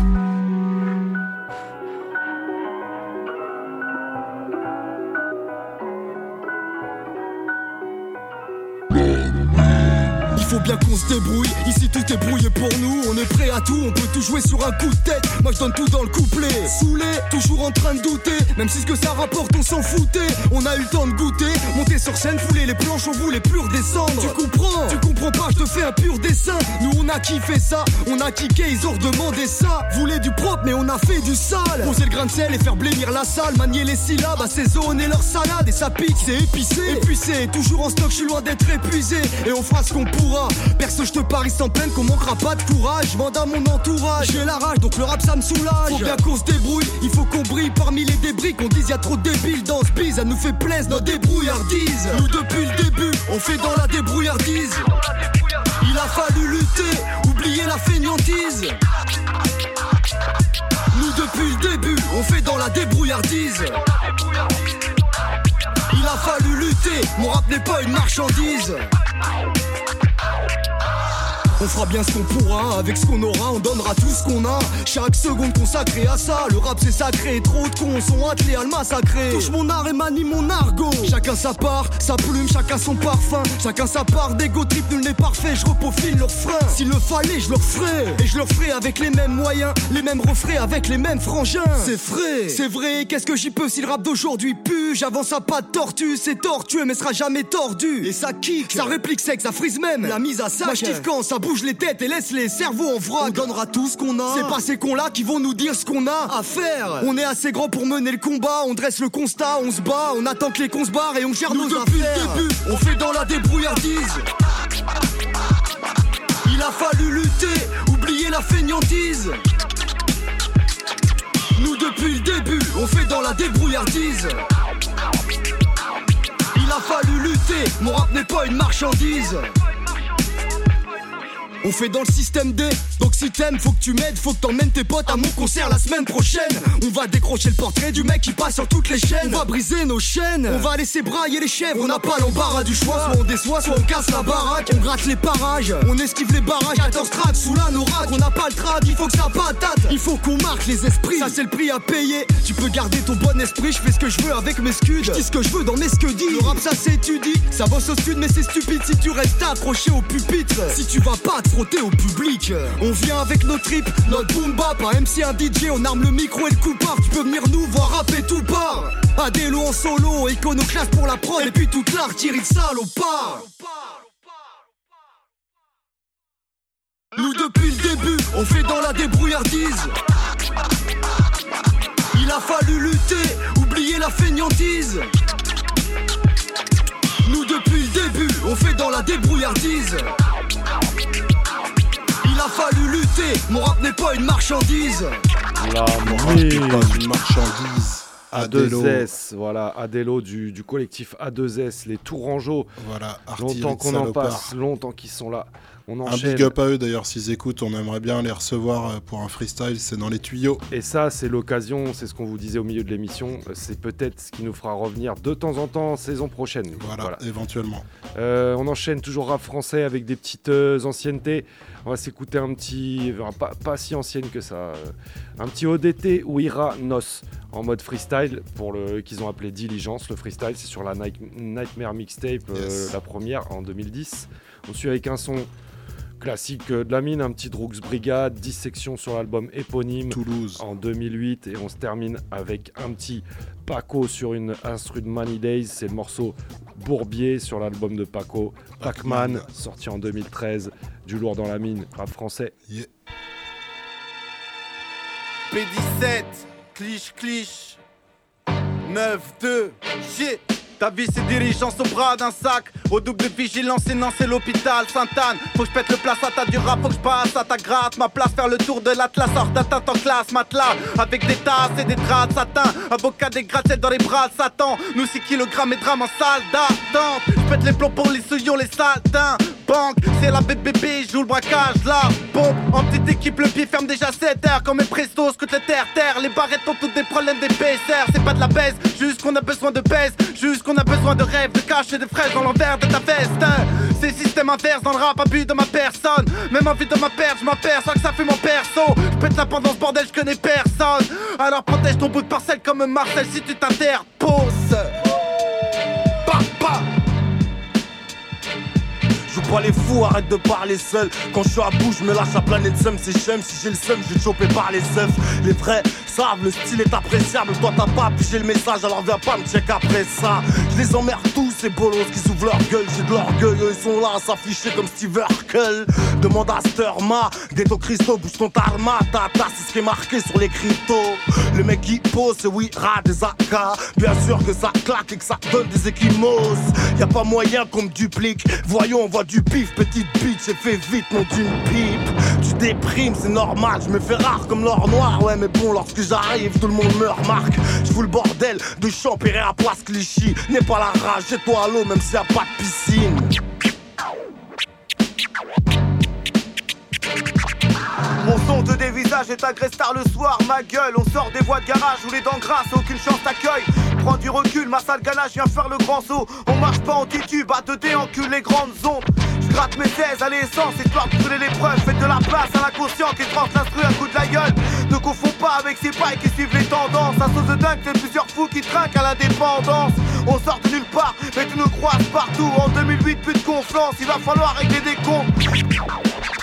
faut bien qu'on se débrouille, ici tout est brouillé pour nous. On est prêt à tout, on peut tout jouer sur un coup de tête. Moi je donne tout dans le couplet. Saoulé, toujours en train de douter. Même si ce que ça rapporte on s'en foutait. On a eu le temps de goûter, monter sur scène, fouler les planches, on voulait plus redescendre. Tu comprends. Tu comprends pas, te fais un pur dessin. Nous on a kiffé ça, on a kické, ils ont redemandé ça. Voulait du propre mais on a fait du sale. Poser le grain de sel et faire blêmir la salle. Manier les syllabes, assaisonner leur salade Et ça pique, c'est épicé. Épicé, toujours en stock, je suis loin d'être épuisé. Et on fera ce qu'on pourra. Perso je te parie sans peine qu'on manquera pas de courage. Vende à mon entourage. J'ai la rage donc le rap ça me soulage. Faut bien qu'on se débrouille, il faut qu'on brille parmi les débris. Qu'on dise y a trop de débiles dans ce bise Ça nous fait plaisir notre débrouillardise Nous depuis le début on fait dans la débrouillardise oublier la fainéantise Nous depuis le début on fait dans la débrouillardise il a fallu lutter, mon rap n'est pas une marchandise. On fera bien ce qu'on pourra, avec ce qu'on aura, on donnera tout ce qu'on a. Chaque seconde consacrée à ça, le rap c'est sacré, trop de cons sont attelés à le massacrer. Touche mon art et manie mon argot. Chacun sa part, sa plume, chacun son parfum. Chacun sa part d'égo trip, nul n'est parfait, je repaufile leurs freins. S'il le fallait, je le ferai. Et je le ferai avec les mêmes moyens, les mêmes refrains, avec les mêmes frangins. C'est vrai, c'est vrai, qu'est-ce que j'y peux si le rap d'aujourd'hui pue? J'avance à pas de tortue, c'est tortueux mais sera jamais tordu. Et ça kick, ça réplique sec, ça frise même. La mise à sac, quand ça les têtes et laisse les cerveaux en vrac. On donnera tout ce qu'on a. C'est pas ces cons là qui vont nous dire ce qu'on a à faire. On est assez grand pour mener le combat, on dresse le constat, on se bat, on attend que les cons se barrent et on gère nos depuis le début, on fait dans la débrouillardise. Il a fallu lutter, oublier la fainéantise. Nous depuis le début, on fait dans la débrouillardise. Il a fallu lutter, mon rap n'est pas une marchandise. On fait dans le système D, donc si t'aimes, faut que tu m'aides, faut que t'emmènes tes potes à mon concert la semaine prochaine. On va décrocher le portrait du mec qui passe sur toutes les chaînes. On va briser nos chaînes, on va laisser brailler les chèvres. On n'a pas l'embarras du choix, soit on déçoit, soit on casse la baraque. On gratte les parages, on esquive les barrages. 14 tracks sous la norac, on n'a pas le trac, il faut que ça patate. Il faut qu'on marque les esprits, ça c'est le prix à payer. Tu peux garder ton bon esprit, je fais ce que je veux avec mes scuds. Je dis ce que je veux dans mes scudis. Le rap ça s'étudie, ça bosse au sud mais c'est stupide si tu restes accroché au pupitre. Si tu vas pas on vient avec nos tripes, notre boom bap, un MC, un DJ, on arme le micro et le coup part. Tu peux venir nous voir rapper tout part. Adélo en solo, iconoclaste pour la prod et puis toute l'artillerie de salopard. Nous depuis le début, on fait dans la débrouillardise. Il a fallu lutter, oublier la feignantise. Nous depuis le début, on fait dans la débrouillardise. Il a fallu lutter, mon rap n'est pas une marchandise. La C'est pas une marchandise. Adélo. A2S, voilà, Adélo du, du collectif A2S, les Tourangeaux. Voilà, longtemps qu'on en passe, longtemps qu'ils sont là. On Un enchaîne. big up à eux d'ailleurs s'ils écoutent, on aimerait bien les recevoir euh, pour un freestyle, c'est dans les tuyaux. Et ça, c'est l'occasion, c'est ce qu'on vous disait au milieu de l'émission, euh, c'est peut-être ce qui nous fera revenir de temps en temps saison prochaine. Voilà, éventuellement. Euh, on enchaîne toujours rap français avec des petites euh, anciennetés. On va s'écouter un petit, pas, pas si ancienne que ça, euh, un petit ODT Ouira Nos en mode freestyle pour le qu'ils ont appelé Diligence. Le freestyle, c'est sur la Night- Nightmare mixtape, euh, la première en 2010. On suit avec un son classique euh, de la mine, un petit Droogs Brigade, 10 sections sur l'album éponyme Toulouse. en 2008 et on se termine avec un petit Paco sur une instru de Money Days, c'est le morceau Bourbier sur l'album de Paco, Pac-Man sorti en 2013, du lourd dans la mine, rap français. P17, cliche cliche. 9-2, shit ta vie c'est diligence au bras d'un sac. Au double vigilance et non c'est l'hôpital Sainte-Anne. Faut que je pète le place à ta du rap Faut que je passe à ta gratte. Ma place faire le tour de l'Atlas Hors d'atteinte en classe matelas. Avec des tasses et des draps satin. Avocat des gratte dans les bras Satan. Nous 6 kg et drames en salle d'attente. Je pète les plombs pour les souillons les saltins C'est la BBB, joue le braquage là Bon, en petite équipe, le pied ferme déjà 7 heures. Comme mes prestos, que les terre terre Les barrettes ont tous des problèmes d'épaisseur. C'est pas de la baisse, juste qu'on a besoin de baisse. Juste qu'on a besoin de rêve, de cash et de fraises dans l'envers de ta veste. C'est système inverse dans le rap, abus de ma personne. Même en vue de ma perte, je m'aperçois que ça fait mon perso. Je pète la pendant ce bordel, je connais personne. Alors protège ton bout de parcelle comme Marcel si tu t'interposes les fous, arrête de parler seul. Quand je suis à bout, je me lâche la planète seum, c'est chum. Si j'ai le seum, je vais choper par les seufs. Les vrais savent, le style est appréciable. Toi, t'as pas pigé le message, alors viens pas me check après ça. Je les emmerde tous, ces bolos qui s'ouvrent leur gueule. J'ai de l'orgueil, ils sont là à s'afficher comme Steve Urkel. Demande à Sterma, Ghetto Christo, bouge ton tarma. Tata, c'est ce qui est marqué sur les cryptos. Le mec qui pose, c'est oui, rat des AK. Bien sûr que ça claque et que ça donne des échymoses. Y a pas moyen qu'on me duplique. Voyons, on voit du pif, petite bitch, et fais vite, mon d'une pipe. Tu déprimes, c'est normal, je me fais rare comme l'or noir. Ouais, mais bon, lorsque j'arrive, tout le monde me remarque. Je le bordel de Champéry à Place Clichy. N'aie pas la rage, jette-toi à l'eau, même s'il y a pas de piscine. Te dévisage et t'agresse tard le soir, ma gueule. On sort des voies de garage où les dents grasses, aucune chance t'accueille. Prends du recul, ma sale ganache vient faire le grand saut. On marche pas en titube, à 2D encule les grandes ondes. Je gratte mes 16 à l'essence, histoire de brûler l'épreuve. Faites de la place à l'inconscient qui tranche l'instru à coup de la gueule. Ne confonds pas avec ces pailles qui suivent les tendances. Un sauce de dingue, c'est plusieurs fous qui trinquent à l'indépendance. On sort de nulle part, mais tu nous croises partout. En 2008, plus de confiance, il va falloir régler des comptes.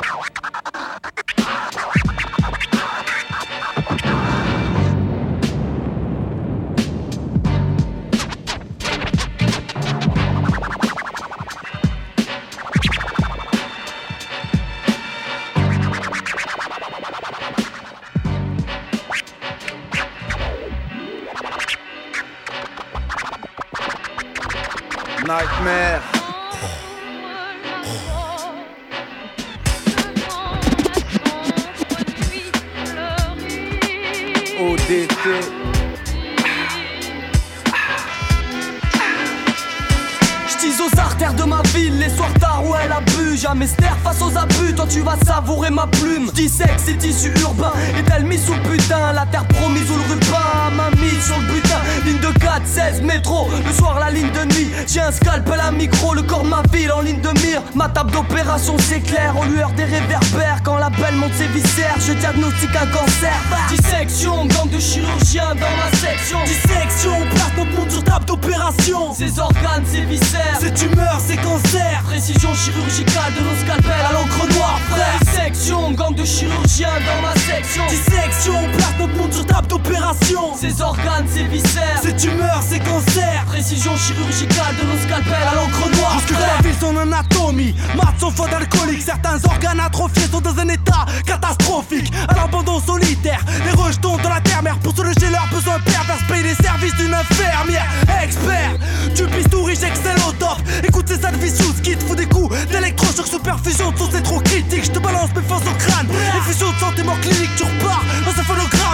Jamais ster face aux abus, toi tu vas savourer ma plume. J'dissèque ces tissus urbains, est-elle mise sous putain La terre promise ou le ruban, ma mise sur le butin. Ligne de 4, 16, métro, le soir la ligne de nuit. J'ai un scalpel à micro, le corps ma ville en ligne de mire. Ma table d'opération s'éclaire aux lueurs des réverbères. Quand la belle monte ses viscères, je diagnostique un cancer. Dissection, gang de chirurgiens dans ma section. Dissection, place notre monde sur table d'opération. Ces organes, ces viscères, ces tumeurs, ces cancers. Précision chirurgicale de nos scalpels à l'encre noire, frère. Dissection, gang de chirurgiens dans ma section. Dissection, place notre monde sur table d'opération. Ces organes, ces viscères, ces tumeurs, ces cancers. Précision chirurgicale de nos scalpels à l'encre noire, Parce que frère. la ville son anatomie Maths sont fautes d'alcoolique. Certains organes atrophiés sont dans un état catastrophique. À l'abandon solitaire Les rejetons de la terre-mère Pour soulager leurs besoins pervers Payer les services d'une infirmière. Expert Du bistouri j'excelle au top. Écoute ces advicious qui te font des coups D'électrochoc sous perfusion Tout c'est trop critique Je te balance mes forces au crâne. Effusion de santé mort clinique Tu repars dans un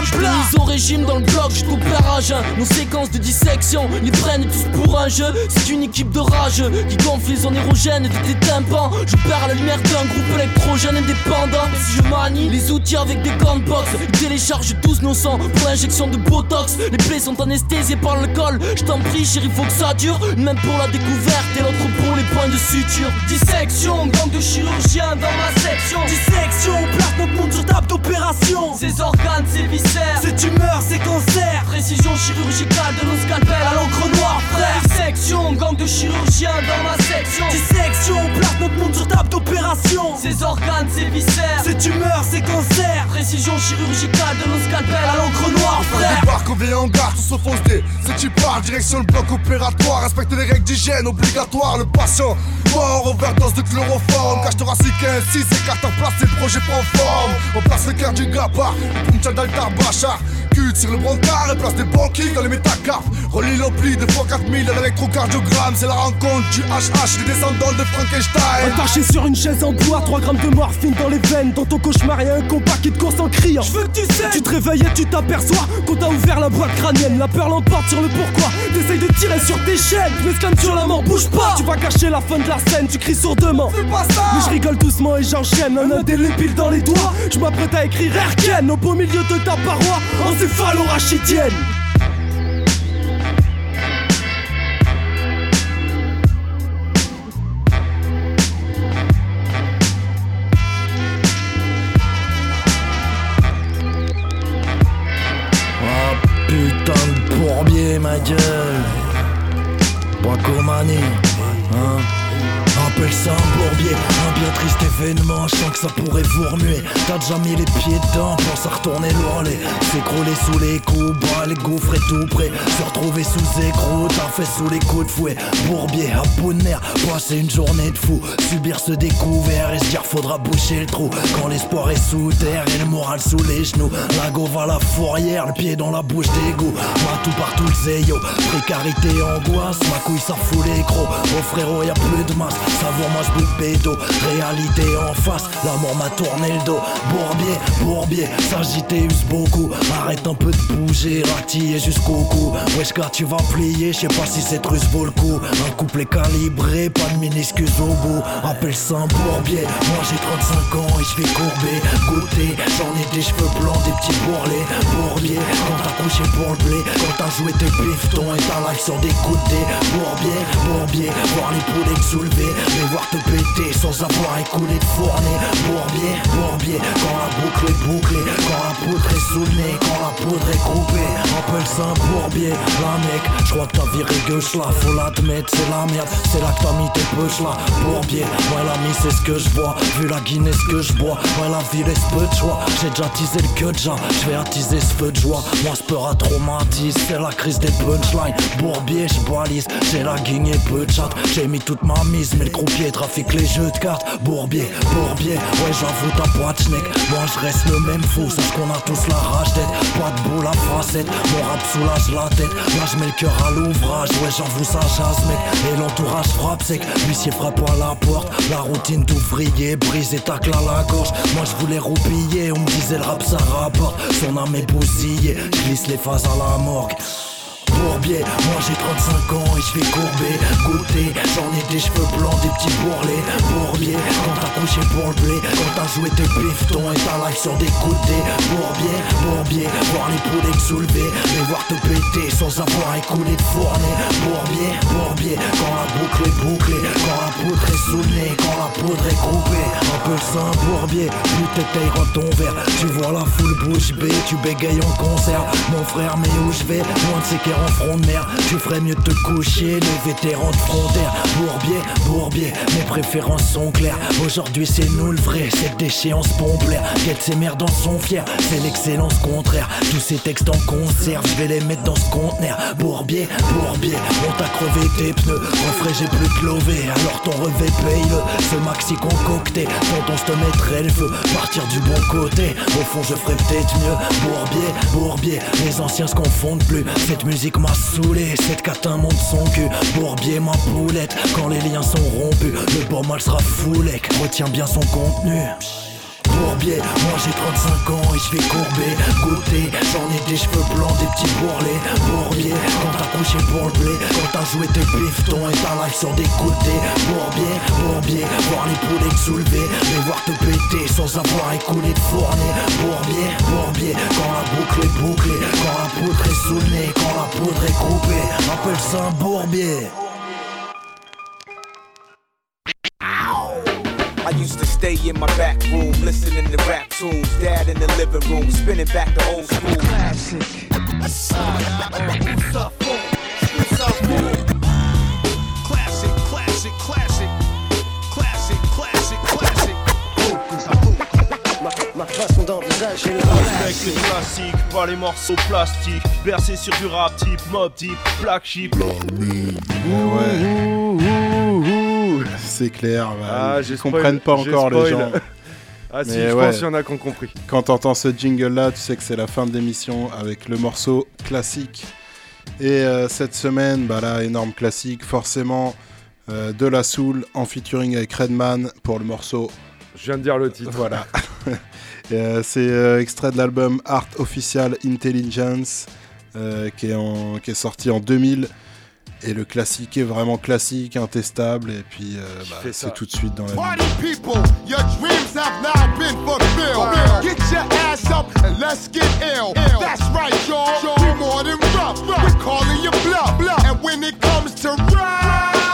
phonogramme plat Mise au régime dans le bloc, je t'opère à jeun. Nos séquences de dissection, ils prennent tous pour un jeu. C'est une équipe de rageux qui gonfle les zones érogènes de tes tympans. Je perds la lumière d'un groupe électrogène indépendant. Si je manie les outils avec des gants ils téléchargent tous nos sangs pour l'injection de botox. Les plaies sont anesthésiées par l'alcool. Je t'en prie, chérie, faut que ça dure. Même pour la découverte et l'autre pour les points de suture. Dissection, gang de chirurgiens dans ma section. Dissection, place notre monde sur table d'opération. Ces organes, ces viscères, ces tumeurs, ces cancers. Précision chirurgicale de nos scalpels à l'encre noire, frère. Dissection, gang de chirurgiens dans ma section. Dissection, place notre monde sur table d'opération. Ces organes, ces viscères, ces tumeurs, ces cancers. Précision chirurgicale de nos scalpels à l'encre noire, frère. Débarque, on vient en garde, tous sauf dé Si tu direction le bloc opératoire Respecte les règles d'hygiène obligatoires Le patient mort, overdose de chloroforme Cache thoracique ainsi, s'écarte en place et le projet prend forme On place le cœur du le puncha d'altar relaxar Cul sur le brancard et place des banquilles dans les métacarpes Relie l'ampli de fois 4000 à l'électrocardiogramme C'est la rencontre du HH, des descendants de Frankenstein Attaché sur une chaise en bois, 3 grammes de morphine dans les veines. Dans ton cauchemar, y'a un compas qui te course en criant. Je veux que tu sais. Tu te réveilles et tu t'aperçois qu'on t'a ouvert la boîte crânienne. La peur l'emporte sur le pourquoi. T'essayes de tirer sur tes chaînes. Mais scanne sur la mort, bouge pas. Tu vas cacher la fin de la scène, tu cries sourdement. Fais pas ça. Mais je rigole doucement et j'enchaîne. Un indélébile dans les doigts. Je m'apprête à écrire Erken au beau milieu de ta paroi. Encéphalo-rachidienne. Ah putain de ma gueule Bracomanie hein Ça un bourbier, un bien triste événement, je sens que ça pourrait vous remuer. T'as déjà mis les pieds dedans, pense à retourner l'ourler. S'écrouler sous les coups, bras les gouffres et tout près. Se retrouver sous écrou, t'as fait sous les coups de fouet. Bourbier à bout de nerfs, passer une journée de fou. Subir ce découvert et se dire faudra boucher le trou. Quand l'espoir est sous terre et le moral sous les genoux. La gauve à la fourrière, le pied dans la bouche d'égout. Partout, partout le zéyo. Précarité, angoisse, ma couille ça fout les crocs. Oh frérot, y a plus de masse. Savoir moi je boule pédo. Réalité en face, la mort m'a tourné le dos. Bourbier, bourbier, s'agiter beaucoup. Arrête un peu de bouger, ratiller jusqu'au cou. Wesh gars, tu vas plier, je sais pas si cette ruse vaut le coup. Un couplet calibré, pas de minuscule au bout. Appelle ça un bourbier. Moi j'ai 35 ans et je vais courber, goûter. J'en ai des cheveux blancs, des petits bourrelets. Bourbier, quand t'as couché pour le blé, quand t'as joué tes piftons et ta life sur des de dé. Bourbier, bourbier, voir les poulets soulever, voir te péter sans avoir écoulé de fournée. Bourbier, bourbier, quand la boucle est bouclée, quand la poudre est sous le nez, quand la poudre est coupée. Appelle ça un bourbier, la mec, je crois que t'as viré gauche là, faut l'admettre, c'est la merde, c'est là que t'as mis tes poches là. Bourbier, ouais l'ami c'est ce que je vois, vu la Guinness que je bois, ouais la vie laisse peu de choix, j'ai déjà teasé le que déjà, je vais attiser ce feu de joie, moi ce peur à traumatise, c'est la crise des punchlines, bourbier, je balise, j'ai la guigne et peu de chat, j'ai mis toute ma mise, mais le croupier trafique les jeux de cartes, bourbier, bourbier, ouais j'avoue ta boîte schneck, moi je reste le même fou, sache qu'on a tous la rage d'être, pas de boule à facette, mon rap soulage la tête, là je mets le cœur à l'ouvrage, ouais j'avoue ça chasse mec, et l'entourage frappe sec, l'huissier frappe à la porte, la routine d'ouvrier, brise et tacle à la gorge, moi je voulais roupiller, on me disait le rap ça rapporte, son âme est bousillée, je glisse les phases à la morgue. Bourbier, moi j'ai 35 ans et je fais courber Goûter, j'en ai des cheveux blancs, des petits bourrelets Bourbier, quand t'as couché pour le blé Quand t'as joué tes piftons et ta life sur des côtés Bourbier, bourbier, voir les poulets soulever Les voir te péter sans avoir écoulé de fournée Bourbier, bourbier, quand la boucle est bouclée Quand la poudre est nez, quand la poudre est coupée Un peu un bourbier, plus t'étayeras ton verre. Tu vois la foule bouche bée, tu bégayes en concert. Mon frère, mais où je vais? Loin de ces front de mer. Tu ferais mieux te coucher, les vétérans de frontière Bourbier, bourbier, mes préférences sont claires. Aujourd'hui c'est nous le vrai, cette déchéance pomplaire. Quête ses mères dans son fier, c'est l'excellence contraire. Tous ces textes en conserve, je vais les mettre dans ce conteneur. Bourbier, bourbier, on t'a crevé tes pneus. Refrais j'ai plus de alors ton revêt paye-le. Ce maxi concocté, quand on se te mettrait Partir du bon côté, au fond je ferais peut-être mieux. Bourbier, bourbier, les anciens se confondent plus. Cette musique m'a saoulé, cette catin monte son cul. Bourbier ma poulette, quand les liens sont rompus Le bon mal sera foulec, retiens bien son contenu Bourbier, moi j'ai 35 ans et je vais courber Goûter, j'en ai des cheveux blancs, des petits bourrelets Bourbier, quand t'as couché pour le blé Quand t'as joué tes piftons et ta life sur des côtés Bourbier, bourbier, voir les poulets soulever Les voir te péter sans avoir écoulé de fournée Bourbier, bourbier, quand la boucle est bouclée Quand la poudre est sous quand la poudre est coupée. Appelle ça un bourbier I used to stay in my back room, listening to rap tunes. Dad in the living room, spinning back the old school. Classic. Classic, classic, classic. Classic, classic, classic. Ma façon d'envisager le Respecte les classiques, pas les morceaux plastiques. Bercé sur du rap type, mob type, black sheep. C'est clair, bah, Ah, ils comprennent pas encore les gens. Ah si, Mais je ouais, pense qu'il y en a qui ont compris. Quand t'entends ce jingle là, tu sais que c'est la fin de l'émission avec le morceau classique. Et euh, cette semaine, bah là, énorme classique, forcément euh, de la soul en featuring avec Redman pour le morceau. Je viens de dire le titre. Voilà. Euh, c'est extrait de l'album Art Official Intelligence qui, est en- qui est sorti en 2000. Et le classique est vraiment classique, intestable. Et puis, euh, bah, c'est tout de suite dans la Party people, your dreams have now been fulfilled? Get your ass up and let's get ill. That's right, y'all. We more than rough. We're calling you bluff. And when it comes to rap,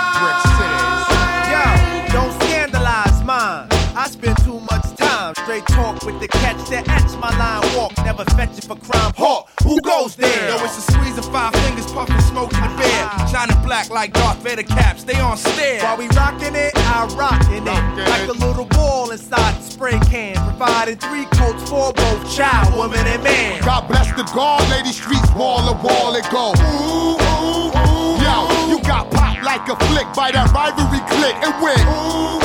straight talk with the catch that etch my line walk. Never fetch it for crime. Hawk, who goes there? Yo, it's a squeeze of five fingers, puffing smoke in the bed. Shining black like Darth Vader caps, they on stare. While we rockin' it, I rockin' it. Like a little ball inside the spray can. Providing three coats for both child, woman, and man. God bless the guard, lady streets wall to wall it go. Ooh, ooh, ooh. Yo, you got popped like a flick by that rivalry click and. Ooh, ooh,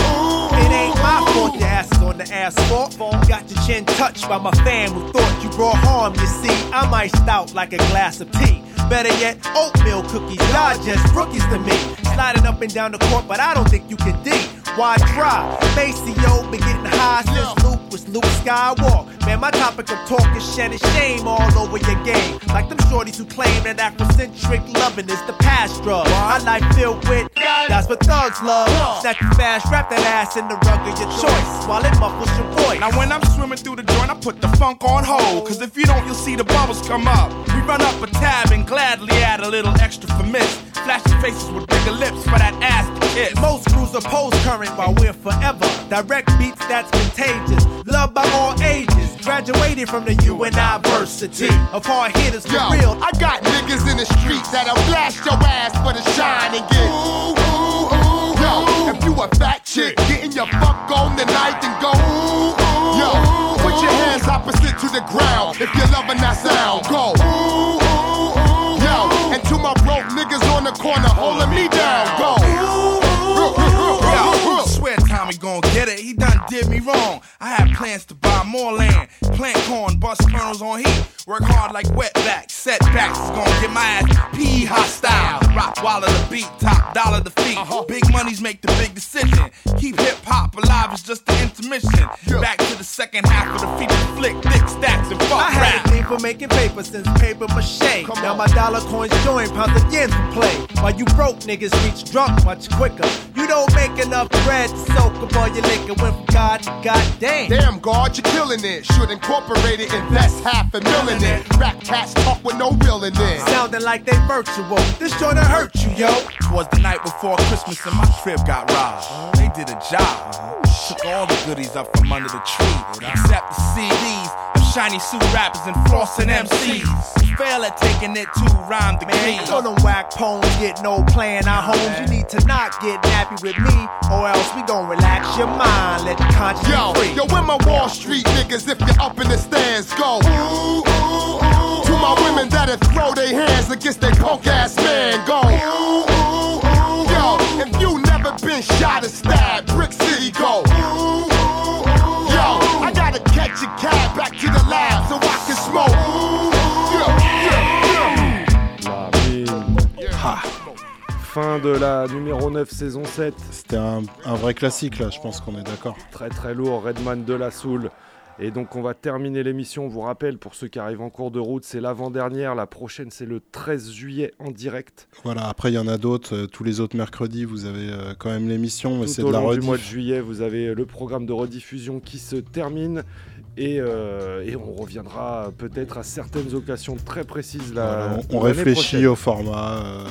Chin touched by my fam who thought you brought harm. You see, I'm iced out like a glass of tea. Better yet, oatmeal cookies. Y'all just rookies to me. Sliding up and down the court, but I don't think you can D. Why try? Maceo been getting high since Luke was Luke Skywalk. Man, my topic of talk is shedding shame all over your game. Like them shorties who claim that Afrocentric loving is the past drug. My life filled with that's what thugs love. Snatch you fast, wrap that ass in the rug of your choice while it muffles your voice. Now when I'm swimming through the joint, I put the funk on hold. Cause if you don't, you'll see the bubbles come up. We run up a tab and gladly add a little extra for miss. Flashing faces with bigger lips for that ass to kiss. Most crews oppose current while we're forever. Direct beats that's contagious. Loved by all ages. Graduated from the university of hard hitters for Yo, real. I got niggas in the streets that'll blast your ass for the shine and get ooh, ooh, ooh. Yo, if you a fat chick, getting your fuck on tonight, then go ooh, ooh. Yo, put your hands opposite to the ground if you're loving that sound. Go ooh, ooh, ooh. Yo, and to my broke niggas on the corner holding me down. It. He done did me wrong. I had plans to buy more land, plant corn, bust kernels on heat. Work hard like wetbacks. Setbacks is gonna get my ass P hostile. Rock while the beat, top dollar the feet. Uh-huh. Big money's make the big decision. Keep hip hop alive, it's just the intermission. Back to the second half of the feature flick, thick stacks and fuck I had a thing for making paper since paper mache. now my dollar coins join pounds again to play. While you broke niggas reach drunk much quicker. You don't make enough bread to soak up all your liquor. Went from God to goddamn. Damn, God, you're killing it. Should incorporate it, invest half a million in it. Rap cats talk with no real in it. Sounding like they virtual. This joint'll hurt you, yo. Twas the night before Christmas and my crib got robbed. They did a job. Took all the goodies up from under the tree, except the CDs of shiny suit rappers and flossing MCs. Fail at taking it to rhyme the Man, game. so them whack poems get no playing our homes. You need to not get nappy with me, or else we gon' relax your mind. Let the conscience Yo, be free. yo, where my Wall Street niggas if you're up in the stands go? Ooh, ooh, ooh. To my women that'll throw their hands against their punk ass man go. Ooh, ooh, ooh. Yo, if you never been shot or stabbed, Brick catch a cab back to the lab so I can smoke. Ooh, yeah, yeah, yeah. La mine. Ha. Fin de la numéro 9 saison 7. C'était un, un vrai classique là, je pense qu'on est d'accord. Très très lourd, Redman de la Soul. Et donc on va terminer l'émission. On vous rappelle, pour ceux qui arrivent en cours de route, c'est l'avant-dernière. La prochaine, c'est le 13 juillet en direct. Voilà, après il y en a d'autres. euh, tous les autres mercredis, vous avez euh, quand même l'émission, mais Tout c'est au de la long du rediff. mois de juillet, vous avez le programme de rediffusion qui se termine. Et, euh, et on reviendra peut-être à certaines occasions très précises. La, Voilà, on, réfléchit prochaine. au format, euh,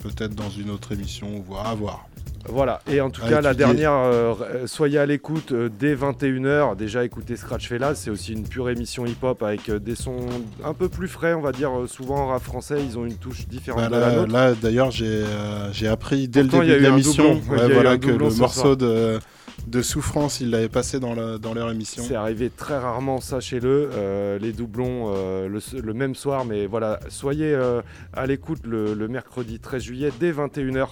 peut-être dans une autre émission, on va à voir. Voilà, et en tout À cas, la dernière, euh, soyez à l'écoute dès 21h. Déjà, écoutez Scratch Fellas, c'est aussi une pure émission hip-hop avec des sons un peu plus frais, on va dire. souvent, en rap français, ils ont une touche différente Bah, de la là, nôtre. là, d'ailleurs, j'ai appris dès Pourtant, le début de l'émission ouais, voilà, que le ce morceau soir. de, de Souffrance, ils l'avaient passé dans, la- dans leur émission. C'est arrivé très rarement, sachez-le, euh, les doublons euh, le, le même soir, mais voilà, soyez euh, à l'écoute le, le mercredi 13 juillet dès 21h.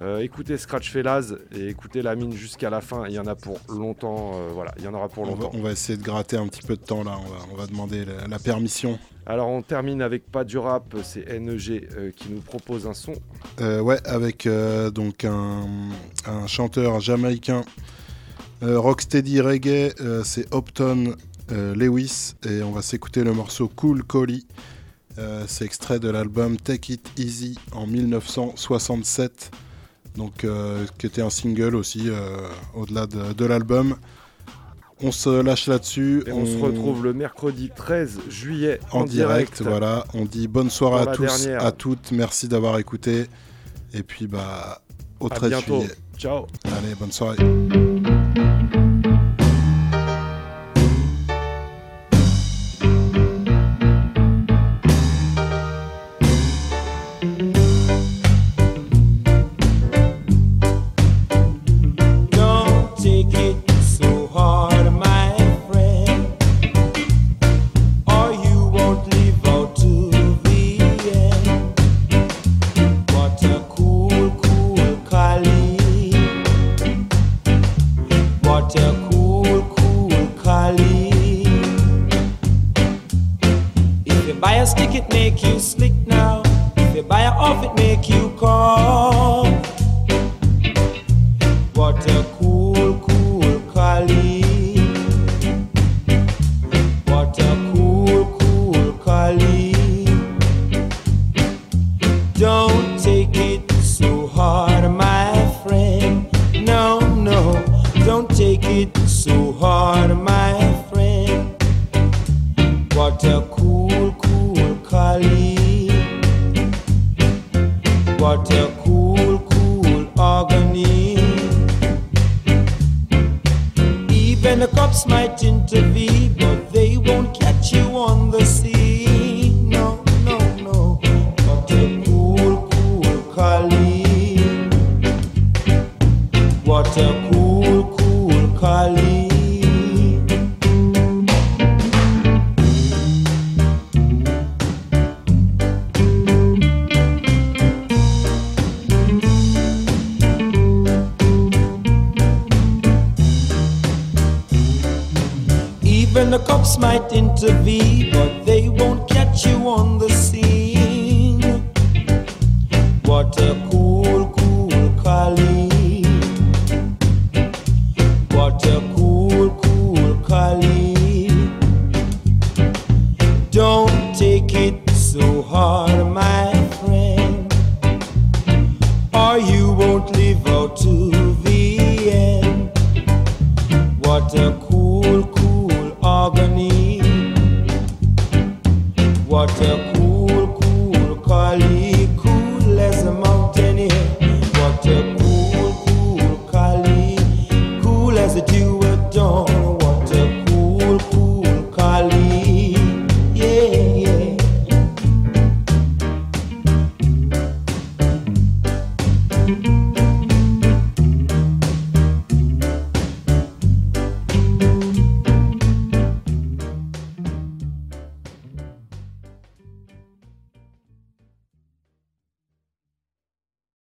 Euh, écoutez Scratch Fellas et écoutez la mine jusqu'à la fin. Il y en a pour longtemps. voilà, il y en aura pour On va, longtemps. on va essayer de gratter un petit peu de temps là, on va, on va demander la, la permission. Alors on termine avec pas du rap, c'est NEG qui nous propose un son. Ouais, avec donc un, un chanteur jamaïcain rocksteady reggae, euh, c'est Upton euh, Lewis et on va s'écouter le morceau Cool Collie. Euh, c'est extrait de l'album Take It Easy en 1967, donc euh, qui était un single aussi euh, au-delà de, de l'album. On se lâche là-dessus. Et on, se retrouve le mercredi 13 juillet en, en direct, voilà. On dit bonne soirée Dans à tous, dernière. à toutes. Merci d'avoir écouté. Et puis bah au À 13 bientôt. juillet. Ciao. Allez, bonne soirée.